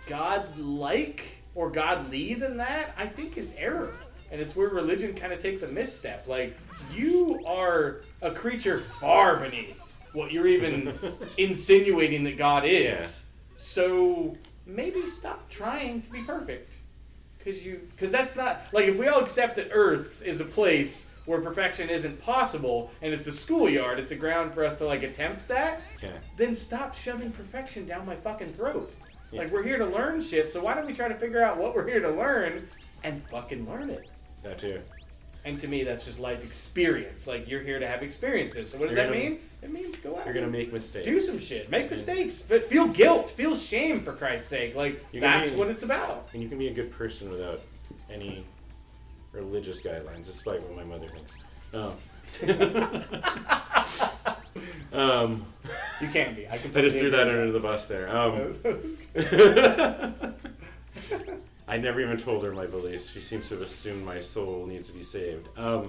Speaker 2: God-like or godly than that, I think is error. And it's where religion kind of takes a misstep. Like, you are a creature far beneath what you're even insinuating that God is.
Speaker 1: Yeah.
Speaker 2: So maybe stop trying to be perfect. Cause you, cause that's not like if we all accept that Earth is a place where perfection isn't possible, and it's a schoolyard, it's a ground for us to like attempt that
Speaker 1: Yeah.
Speaker 2: then stop shoving perfection down my fucking throat.
Speaker 1: Yeah.
Speaker 2: Like we're here to learn shit, so why don't we try to figure out what we're here to learn and fucking learn it?
Speaker 1: That too.
Speaker 2: And to me, that's just life experience. Like you're here to have experiences. So what does
Speaker 1: You're
Speaker 2: that
Speaker 1: gonna-
Speaker 2: mean? It means go out.
Speaker 1: You're gonna make mistakes.
Speaker 2: do some shit, make mistakes, but feel guilt, feel shame for Christ's sake. Like that's
Speaker 1: be-
Speaker 2: what it's about.
Speaker 1: And you can be a good person without any religious guidelines, despite what my mother thinks. Um, um,
Speaker 2: You can't be. I,
Speaker 1: I just threw that under the bus there. Um. I never even told her my beliefs. She seems to have assumed my soul needs to be saved. Um,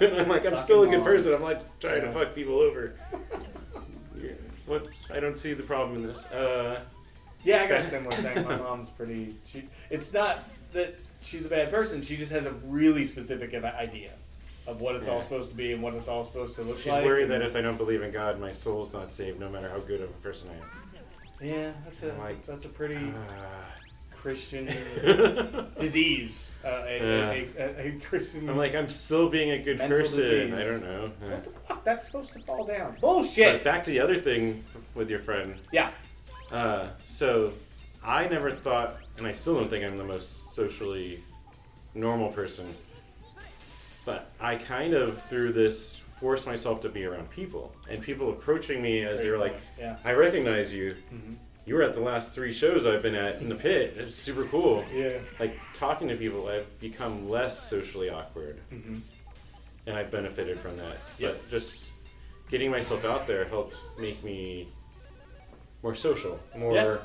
Speaker 1: and I'm like, I'm still a good person. I'm not trying to fuck people over. Yeah, what? I don't see the problem in this. Uh,
Speaker 2: Yeah, I got a similar thing. My mom's pretty. She. It's not that she's a bad person. She just has a really specific idea of what it's all supposed to be and what it's all supposed to look
Speaker 1: she's
Speaker 2: like.
Speaker 1: She's
Speaker 2: worried
Speaker 1: that if I don't believe in God, my soul's not saved, no matter how good of a person I am.
Speaker 2: Yeah, that's a, that's,
Speaker 1: like,
Speaker 2: a that's a pretty
Speaker 1: Ah.
Speaker 2: Christian disease. Uh, a,
Speaker 1: Yeah.
Speaker 2: a, a, a Christian.
Speaker 1: I'm like, I'm still being a good person.
Speaker 2: disease.
Speaker 1: I don't know.
Speaker 2: What the fuck? That's supposed to fall down.
Speaker 1: But
Speaker 2: Bullshit.
Speaker 1: back to the other thing with your friend.
Speaker 2: Yeah.
Speaker 1: Uh, so I never thought, and I still don't think I'm the most socially normal person. But I kind of, through this forced myself to be around people and people approaching me as they're like,
Speaker 2: yeah.
Speaker 1: I recognize you.
Speaker 2: Mhm.
Speaker 1: You were at the last three shows I've been at in the pit. It's super cool.
Speaker 2: Yeah.
Speaker 1: Like talking to people, I've become less socially awkward,
Speaker 2: hmm
Speaker 1: and I've benefited from that.
Speaker 2: Yep.
Speaker 1: But just getting myself out there helped make me more social, more
Speaker 2: Yeah.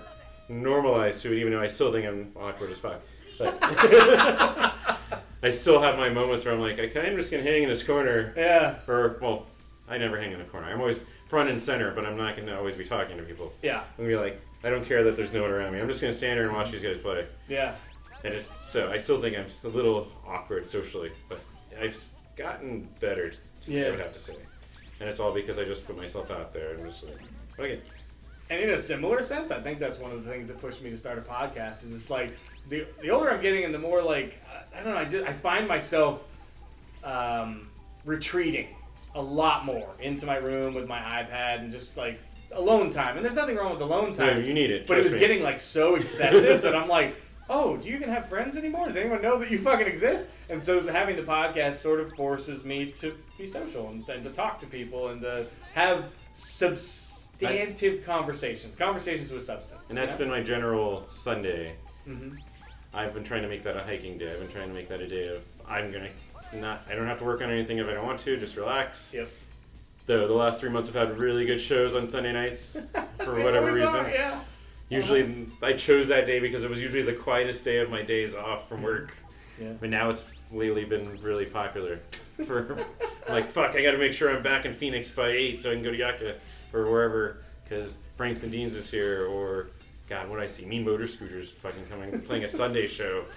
Speaker 1: normalized to it. Even though I still think I'm awkward as fuck, but I still have my moments where I'm like, I kind of just gonna hang in this corner,
Speaker 2: Yeah.
Speaker 1: or well, I never hang in the corner. I'm always front and center, but I'm not gonna always be talking to people.
Speaker 2: Yeah.
Speaker 1: I'm gonna be like, I don't care that there's no one around me. I'm just gonna stand here and watch these guys play.
Speaker 2: Yeah.
Speaker 1: And it, so I still think I'm a little awkward socially, but I've gotten better.
Speaker 2: Yeah.
Speaker 1: I would have to say, and it's all because I just put myself out there and just like, okay,
Speaker 2: And in a similar sense, I think that's one of the things that pushed me to start a podcast. Is it's like the the older I'm getting, and the more like I don't know, I just I find myself um, retreating a lot more into my room with my iPad and just like alone time. And there's nothing wrong with alone
Speaker 1: no,
Speaker 2: time,
Speaker 1: you need it.
Speaker 2: but it was
Speaker 1: me.
Speaker 2: getting like so excessive that I'm like. Oh, do you even have friends anymore? Does anyone know that you fucking exist? And so having the podcast sort of forces me to be social and, and to talk to people and to have substantive conversations, conversations with substance.
Speaker 1: and that's been my general Sunday.
Speaker 2: hmm
Speaker 1: I've been trying to make that a hiking day. I've been trying to make that a day of I'm gonna not. I don't have to work on anything if I don't want to. Just relax.
Speaker 2: Yep.
Speaker 1: Though the last three months have had really good shows on Sunday nights for whatever reason.
Speaker 2: are, yeah.
Speaker 1: Usually, I chose that day because it was usually the quietest day of my days off from work.
Speaker 2: Yeah.
Speaker 1: But now it's lately been really popular. For like, fuck, I got to make sure I'm back in Phoenix by eight so I can go to Yucca or wherever because Franks and Deans is here. Or God, what do I see? Mean Motor Scooters fucking coming playing a Sunday show.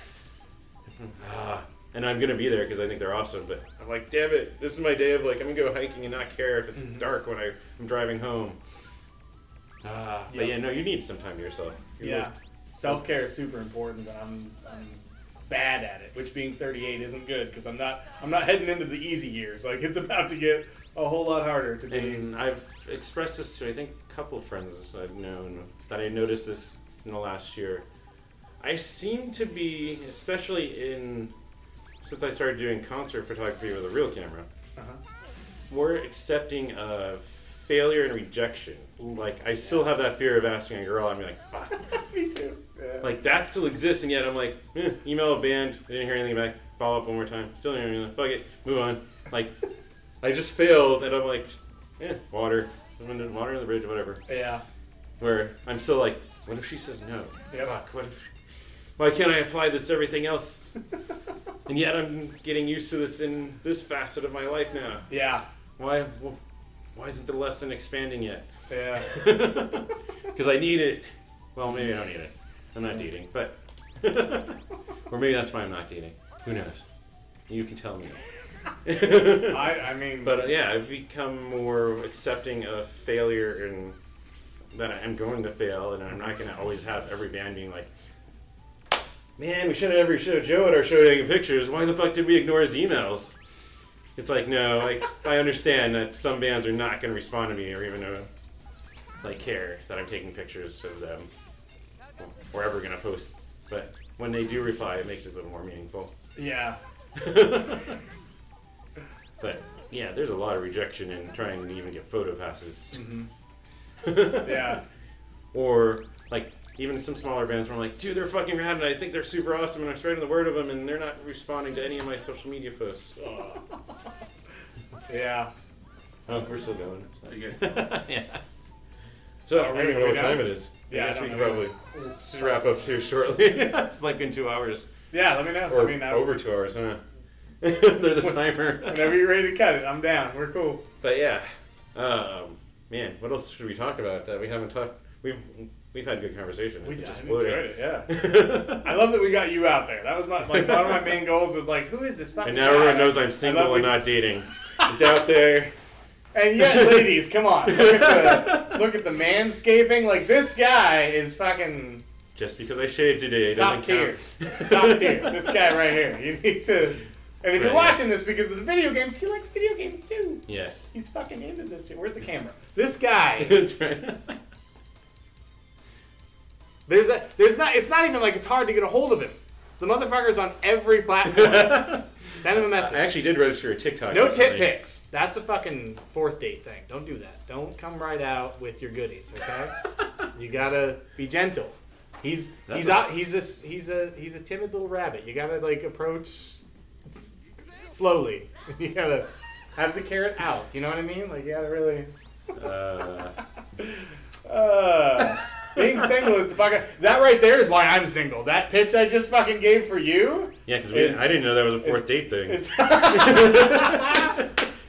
Speaker 1: Ah, and I'm gonna be there because I think they're awesome. But I'm like, damn it, this is my day of like I'm gonna go hiking and not care if it's
Speaker 2: Mhm.
Speaker 1: dark when I, I'm driving home. Ah, but
Speaker 2: Yep.
Speaker 1: yeah, no, you need some time to yourself. You
Speaker 2: Yeah. Self care is super important, but I'm I'm bad at it. Which being 38 isn't good because I'm not I'm not heading into the easy years. Like it's about to get a whole lot harder to be.
Speaker 1: And I've expressed this to I think a couple of friends I've known that I noticed this in the last year. I seem to be, especially in since I started doing concert photography with a real camera,
Speaker 2: Uh-huh.
Speaker 1: more accepting of failure and rejection. Like I still have that fear of asking a girl. I'm like, fuck.
Speaker 2: Me too. Yeah.
Speaker 1: Like that still exists, and yet I'm like, eh, email a band. I didn't hear anything back. Follow up one more time. Still didn't hear anything. Fuck it. Move on. Like I just failed, and I'm like, eh, water. Water on the bridge, whatever.
Speaker 2: yeah.
Speaker 1: Where I'm still like, what if she says no?
Speaker 2: Yep.
Speaker 1: Fuck. What if? Why can't I apply this to everything else? and yet I'm getting used to this in this facet of my life now.
Speaker 2: Yeah.
Speaker 1: Why? Why isn't the lesson expanding yet?
Speaker 2: Yeah.
Speaker 1: Because I need it. Well, maybe I don't need it. I'm not dating, but or maybe that's why I'm not dating. Who knows? You can tell me.
Speaker 2: I I mean.
Speaker 1: but uh, yeah, I've become more accepting of failure and that I'm going to fail, and I'm not going to always have every band being like, "Man, we should have every show Joe at our show taking pictures. Why the fuck did we ignore his emails?" It's like, no, I, I understand that some bands are not going to respond to me or even uh, like care that I'm taking pictures of them or ever going to post. But when they do reply, it makes it a little more meaningful.
Speaker 2: yeah.
Speaker 1: but yeah, there's a lot of rejection in trying to even get photo passes.
Speaker 2: hmm Yeah.
Speaker 1: Or like even some smaller bands where I'm like, dude, they're fucking rad, and I think they're super awesome, and I'm spreading the word of them, and they're not responding to any of my social media posts. Oh,
Speaker 2: Yeah.
Speaker 1: oh we're still going.
Speaker 3: You guys-
Speaker 1: yeah. So I
Speaker 2: Are
Speaker 1: don't even know what time it is.
Speaker 2: Yeah,
Speaker 1: I
Speaker 2: I
Speaker 1: guess we
Speaker 2: don't
Speaker 1: can
Speaker 2: know.
Speaker 1: probably just wrap up here shortly. it's like in two hours
Speaker 2: Yeah. Let me know.
Speaker 1: or
Speaker 2: I mean, I,
Speaker 1: over two hours, huh? There's a timer.
Speaker 2: whenever you're ready to cut it, I'm down. We're cool.
Speaker 1: But yeah, um, man, what else should we talk about that we haven't talked? We've we've had good conversations.
Speaker 2: We
Speaker 1: It's
Speaker 2: just enjoyed it. Yeah. I love that we got you out there. That was my like one of my main goals was like, who is this fucking
Speaker 1: and now
Speaker 2: guy?
Speaker 1: everyone knows I'm single and not dating. It's out there.
Speaker 2: And yet, ladies, come on, look at the look at the manscaping. Like this guy is fucking
Speaker 1: Just because I shaved today
Speaker 2: top
Speaker 1: doesn't
Speaker 2: tier,
Speaker 1: count.
Speaker 2: top tier. This guy right here. You need to. And if you're watching this because of the video games, he likes video games too.
Speaker 1: Yes.
Speaker 2: He's fucking into this shit. Where's the camera? This guy.
Speaker 1: That's right.
Speaker 2: There's a. There's not. It's not even like it's hard to get a hold of him. The motherfucker's on every platform. Send him a message.
Speaker 1: I actually did register a TikTok.
Speaker 2: no tit pics. That's a fucking fourth date thing. Don't do that. Don't come right out with your goodies. Okay. you gotta be gentle. He's
Speaker 1: That's
Speaker 2: he's
Speaker 1: a-
Speaker 2: out. He's a he's a he's a timid little rabbit. You gotta like approach s- slowly. You gotta have the carrot out. You know what I mean? Like you gotta really.
Speaker 1: Uh,
Speaker 2: Uh, being single is the fucking. That right there is why I'm single. That pitch I just fucking gave for you.
Speaker 1: yeah, because I didn't know that was a fourth date thing.
Speaker 2: It's,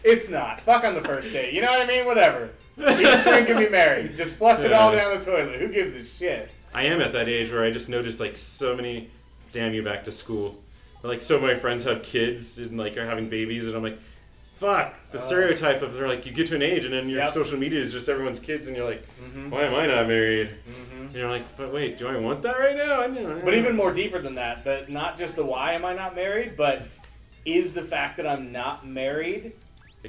Speaker 2: it's not. Fuck on the first date. You know what I mean? Whatever. Eat, drink, and be married. Just flush it all down the toilet. Who gives a shit?
Speaker 1: I am at that age where I just noticed like so many. Damn you back to school. Like so many friends have kids and like are having babies, and I'm like, fuck the
Speaker 2: Uh.
Speaker 1: stereotype of they're like you get to an age and then your
Speaker 2: Yep.
Speaker 1: social media is just everyone's kids, and you're like,
Speaker 2: Mhm.
Speaker 1: why am I not married? And you're like, but wait, do I want that right now? I don't know.
Speaker 2: But even more deeper than that, that not just the why am I not married, but is the fact that I'm not married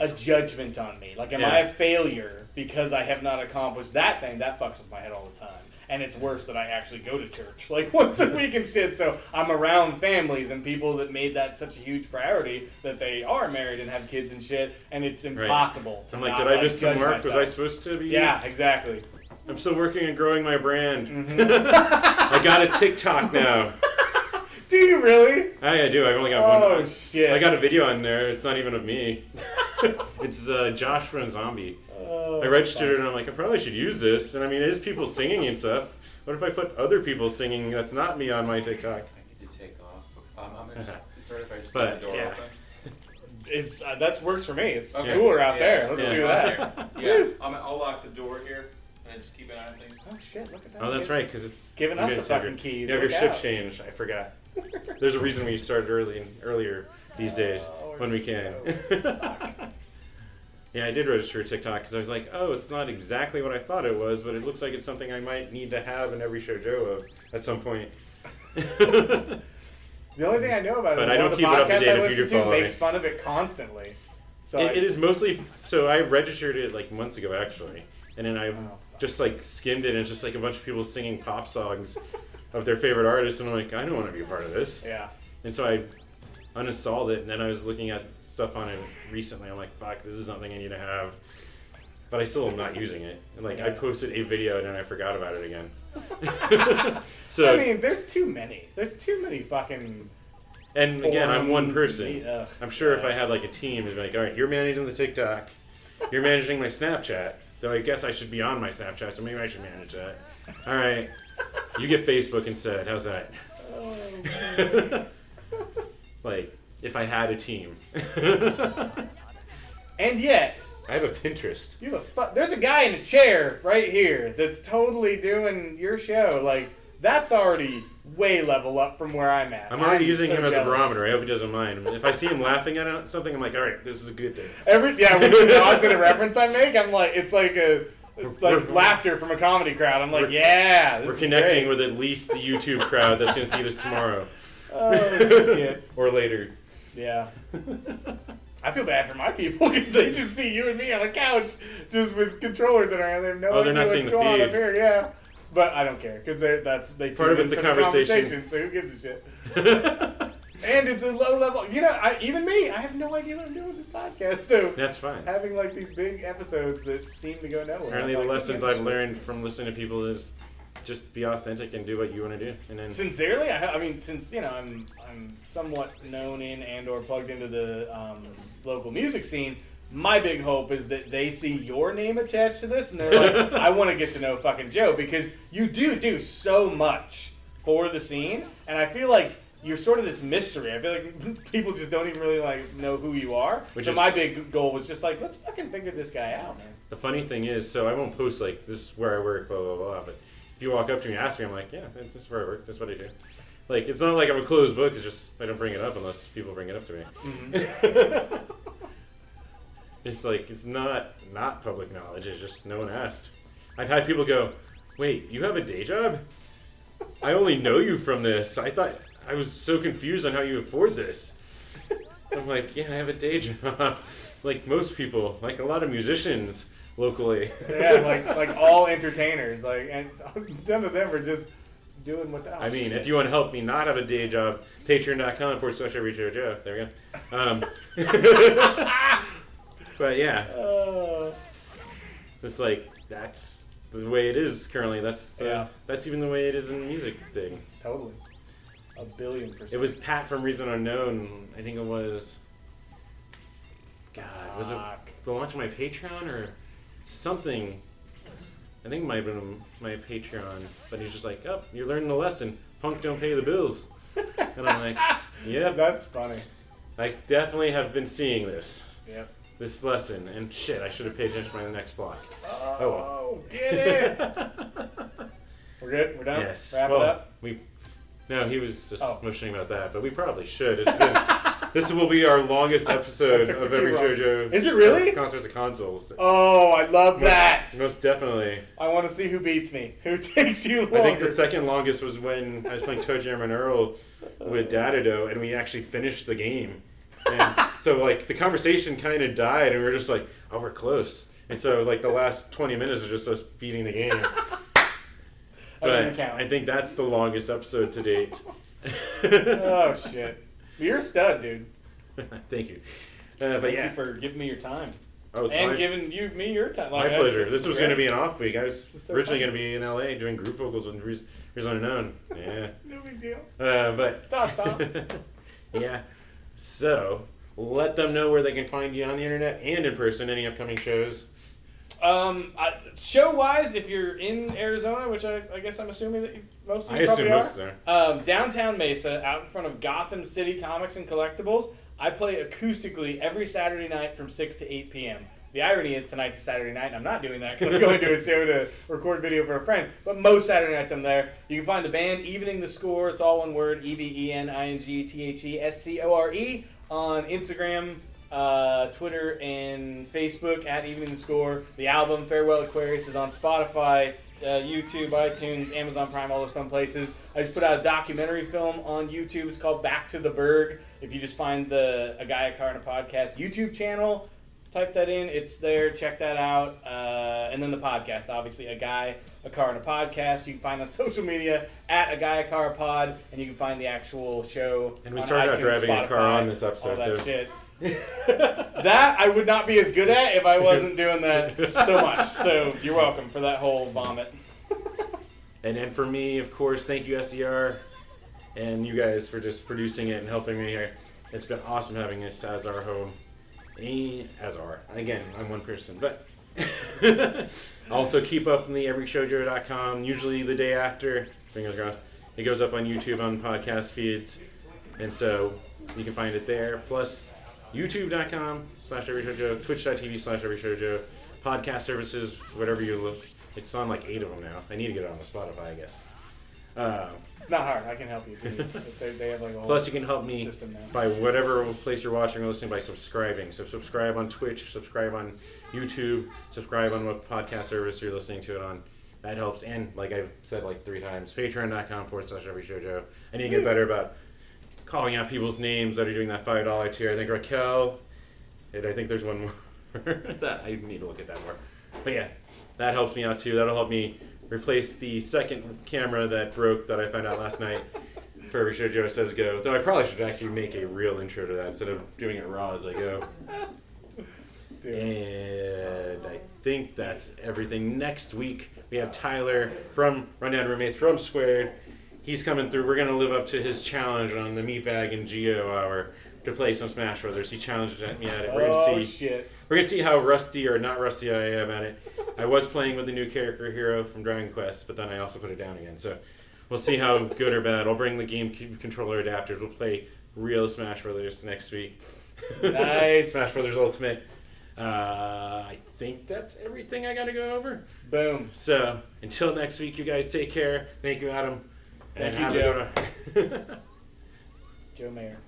Speaker 2: a judgment on me? Like, am
Speaker 1: Yeah.
Speaker 2: I a failure because I have not accomplished that thing? That fucks with my head all the time. And it's worse that I actually go to church like once a week and shit. So I'm around families and people that made that such a huge priority that they are married and have kids and shit. And it's impossible. To
Speaker 1: I'm like, did I miss the mark? Was I supposed to be?
Speaker 2: Yeah, exactly.
Speaker 1: I'm still working on growing my brand.
Speaker 2: Mhm.
Speaker 1: I got a TikTok now.
Speaker 2: Do you really?
Speaker 1: I, I do. I've only got
Speaker 2: Oh
Speaker 1: one.
Speaker 2: shit!
Speaker 1: I got a video on there. It's not even of me. it's uh, Josh from Zombie.
Speaker 2: Oh,
Speaker 1: I registered it and I'm like, I probably should use this. And I mean, it is people singing and stuff. What if I put other people singing that's not me on my TikTok?
Speaker 4: I need to take off. Um, I'm gonna just start if I just
Speaker 1: But,
Speaker 4: leave the door
Speaker 1: yeah.
Speaker 4: open.
Speaker 2: It's uh, that's works for me. It's
Speaker 4: Okay.
Speaker 2: cooler out
Speaker 4: Yeah,
Speaker 2: there. Let's
Speaker 1: cool
Speaker 2: do that.
Speaker 4: Yeah, I'm, I'll lock the door here and just keep an eye on things.
Speaker 2: Oh shit! Look at that.
Speaker 1: Oh, that's right, because it's
Speaker 2: Giving
Speaker 1: you
Speaker 2: us the
Speaker 1: guys have
Speaker 2: fucking
Speaker 1: your-
Speaker 2: keys.
Speaker 1: You have your
Speaker 2: Look
Speaker 1: shift
Speaker 2: out.
Speaker 1: change. I forgot. There's a reason we started early earlier these days
Speaker 2: Oh,
Speaker 1: when we can. Oh, yeah, I did register a TikTok because I was like, oh, it's not exactly what I thought it was, but it looks like it's something I might need to have in every show Joe of at some point.
Speaker 2: The only thing I know about it,
Speaker 1: But
Speaker 2: is
Speaker 1: I
Speaker 2: one
Speaker 1: don't
Speaker 2: of the
Speaker 1: keep it up to
Speaker 2: podcasts
Speaker 1: date
Speaker 2: I
Speaker 1: if you
Speaker 2: listen to
Speaker 1: follow
Speaker 2: makes fun of it constantly. So
Speaker 1: It,
Speaker 2: I,
Speaker 1: it is mostly so I registered it like months ago actually, and then I
Speaker 2: Oh,
Speaker 1: just like skimmed it, and it's just like a bunch of people singing pop songs of their favorite artists, and I'm like, I don't want to be a part of this,
Speaker 2: Yeah.
Speaker 1: and so I uninstalled it, and then I was looking at stuff on it recently. I'm like, fuck, this is something I need to have, but I still am not using it. And like I posted a video, and then I forgot about it again. so
Speaker 2: I mean, there's too many. There's too many fucking.
Speaker 1: and again, I'm one person. I'm sure if I had like a team, it'd be like, all right, you're managing the TikTok, you're managing my Snapchat. Though I guess I should be on my Snapchat, so maybe I should manage that. All right, you get Facebook instead. How's that?
Speaker 2: Oh,
Speaker 1: like, if I had a team,
Speaker 2: and yet,
Speaker 1: I have a Pinterest.
Speaker 2: you have a fu- there's a guy in a chair right here that's totally doing your show. Like that's already way level up from where I'm at.
Speaker 1: I'm already using
Speaker 2: so
Speaker 1: him as a barometer. I hope he doesn't mind. If I see him laughing at something, I'm like, all right, this is a good thing.
Speaker 2: Every yeah, when he nods at a reference I make, I'm like, it's like a it's like laughter from a comedy crowd. I'm like,
Speaker 1: We're-
Speaker 2: yeah,
Speaker 1: We're connecting
Speaker 2: great.
Speaker 1: with at least the YouTube crowd that's going to see this tomorrow
Speaker 2: Oh shit,
Speaker 1: or later.
Speaker 2: yeah. I feel bad for my people because they just see you and me on a couch just with controllers in our hand. They have no
Speaker 1: Oh, they're
Speaker 2: idea
Speaker 1: not
Speaker 2: what's
Speaker 1: seeing the
Speaker 2: going on up here. Yeah, but I don't care because that's they
Speaker 1: Part of it's a
Speaker 2: the
Speaker 1: conversation.
Speaker 2: So who gives a shit? And it's a low level. You know, I, even me, I have no idea what I'm doing with this podcast. So
Speaker 1: that's fine.
Speaker 2: having like these big episodes that seem to go nowhere.
Speaker 1: Apparently,
Speaker 2: I'm
Speaker 1: the lessons I've
Speaker 2: shit?
Speaker 1: learned from listening to people is just be authentic and do what you want to do, and then
Speaker 2: Sincerely, I, I mean, since you know, I'm I'm somewhat known in and or plugged into the um, local music scene. My big hope is that they see your name attached to this, and they're like, "I want to get to know fucking Joe," because you do do so much for the scene, and I feel like you're sort of this mystery. I feel like people just don't even really like know who you are.
Speaker 1: Which
Speaker 2: so
Speaker 1: is-
Speaker 2: my big goal was just like, let's fucking figure this guy out, man.
Speaker 1: the funny thing is, so I won't post like this is where I work, blah blah blah. But if you walk up to me and ask me, I'm like, yeah, this is where I work. This is what I do. Like it's not like I'm a closed book. It's just I don't bring it up unless people bring it up to me.
Speaker 2: Mm-hmm.
Speaker 1: it's like it's not not public knowledge. It's just no one asked. I've had people go, "Wait, you have a day job? I only know you from this. I thought I was so confused on how you afford this." I'm like, "Yeah, I have a day job, like most people, like a lot of musicians locally."
Speaker 2: yeah, like like all entertainers, like and none of them are just doing without.
Speaker 1: I mean,
Speaker 2: shit.
Speaker 1: if you want to help me not have a day job, patreon.com forward slash every show Joe. There we go. Um, but yeah,
Speaker 2: Uh,
Speaker 1: it's like that's the way it is currently. That's the,
Speaker 2: Yeah.
Speaker 1: that's even the way it is in the music thing.
Speaker 2: totally. A billion percent.
Speaker 1: It was Pat from Reason Unknown. I think it was. God, was it the launch of my Patreon or something? I think it might have been my Patreon, but he's just like, "Oh, you're learning the lesson. Punk don't pay the bills." And I'm like, "Yeah,
Speaker 2: That's funny.
Speaker 1: I definitely have been seeing this,
Speaker 2: Yep.
Speaker 1: This lesson, and shit, I should have paid attention to my next block."
Speaker 2: Oh, oh
Speaker 1: well.
Speaker 2: Oh, get it. We're good. We're done.
Speaker 1: yes.
Speaker 2: Wrap
Speaker 1: well,
Speaker 2: it up.
Speaker 1: We. No, he was just
Speaker 2: Oh.
Speaker 1: motioning about that, but we probably should. It's been. this will be our longest episode of every showjo.
Speaker 2: Is it really?
Speaker 1: Uh, Concerts of consoles.
Speaker 2: Oh, I love that.
Speaker 1: Most definitely.
Speaker 2: I want to see who beats me. Who takes you longer?
Speaker 1: I think the second longest was when I was playing ToeJam and Earl with Dadido, and we actually finished the game. And so, like, the conversation kind of died, and we were just like, oh, we're close. And so, like, the last 20 minutes are just us beating the game.
Speaker 2: I
Speaker 1: But
Speaker 2: count.
Speaker 1: I think that's the longest episode to date.
Speaker 2: oh shit. You're a stud, dude.
Speaker 1: Thank you. Uh, but
Speaker 2: Thank
Speaker 1: yeah,
Speaker 2: you for giving me your time
Speaker 1: oh,
Speaker 2: and
Speaker 1: my,
Speaker 2: giving you me your time.
Speaker 1: my
Speaker 2: Like, that-
Speaker 1: pleasure.
Speaker 2: this
Speaker 1: was going to be an off week. I was
Speaker 2: so
Speaker 1: originally going to be in LA doing group vocals with Reason Reason Unknown. Yeah.
Speaker 2: no big deal.
Speaker 1: Uh, but
Speaker 2: Toss, toss.
Speaker 1: yeah. So let them know where they can find you on the internet and in person. Any upcoming shows?
Speaker 2: Um, I, show wise, if you're in Arizona, which I, I guess I'm assuming that you, most of
Speaker 1: I
Speaker 2: you probably
Speaker 1: assume
Speaker 2: are. Um, downtown Mesa, out in front of Gotham City Comics and Collectibles, I play acoustically every Saturday night from 6 to 8 p.m. The irony is tonight's a Saturday night, and I'm not doing that because I'm going to a show to record video for a friend. But most Saturday nights I'm there. You can find the band Evening the Score. It's all one word: E V E N I N G T H E S C O R E on Instagram, uh, Twitter, and Facebook at Evening the Score. The album Farewell Aquarius is on Spotify, uh, YouTube, iTunes, Amazon Prime, all those fun places. I just put out a documentary film on YouTube. It's called Back to the Berg. If you just find the A Guy, a Car, and a Podcast YouTube channel, type that in. It's there. Check that out. Uh, and then the podcast, obviously, A Guy, a Car, and a Podcast. You can find on social media at A Guy, a Car, a Pod, and you can find the actual show.
Speaker 1: And we started out
Speaker 2: iTunes,
Speaker 1: driving a car on this episode,
Speaker 2: all that
Speaker 1: too.
Speaker 2: shit. that I would not be as good at if I wasn't doing that so much. So you're welcome for that whole vomit.
Speaker 1: And then for me, of course, thank you SER and you guys for just producing it and helping me here. It's been awesome having this as our home. Eh, As our again, I'm one person, but also keep up on the everyshowjo.com. Usually the day after, fingers crossed, it goes up on YouTube on podcast feeds, and so you can find it there. Plus, YouTube.com slash everyshowjo, Twitch.tv slash everyshowjo, podcast services, whatever you look. It's on like eight of them now. I need to get it on the Spotify, I guess. Uh,
Speaker 2: It's not hard. I can help you. They, they have like a
Speaker 1: plus, you can help me
Speaker 2: system now.
Speaker 1: by whatever place you're watching or listening by subscribing. So subscribe on Twitch, subscribe on YouTube, subscribe on what podcast service you're listening to it on. That helps. And like I've said like three times, patreon.com forward slash every showjo. I need to get better about calling out people's names that are doing that five dollar tier. I think Raquel, and I think there's one more that I need to look at that more. But yeah, that helps me out too. That'll help me replace the second camera that broke that I found out last night for every show Joe says go. Though I probably should actually make a real intro to that instead of doing it raw as I go. And I think that's everything. Next week we have Tyler from Rundown Roommates from Squared. He's coming through. We're gonna live up to his challenge on the Meatbag and Geo hour to play some Smash Brothers. He challenged me at it. We're
Speaker 2: oh
Speaker 1: gonna see.
Speaker 2: shit!
Speaker 1: We're gonna see how rusty or not rusty I am at it. I was playing with the new character hero from Dragon Quest, but then I also put it down again. So we'll see how good or bad. I'll bring the game controller adapters. We'll play real Smash Brothers next week.
Speaker 2: Nice.
Speaker 1: Smash Brothers Ultimate. Uh, I think that's everything I gotta go over.
Speaker 2: Boom.
Speaker 1: So until next week, you guys take care. Thank you, Adam.
Speaker 2: Thank
Speaker 1: And
Speaker 2: you,
Speaker 1: have a good one.
Speaker 2: Joe Mayer.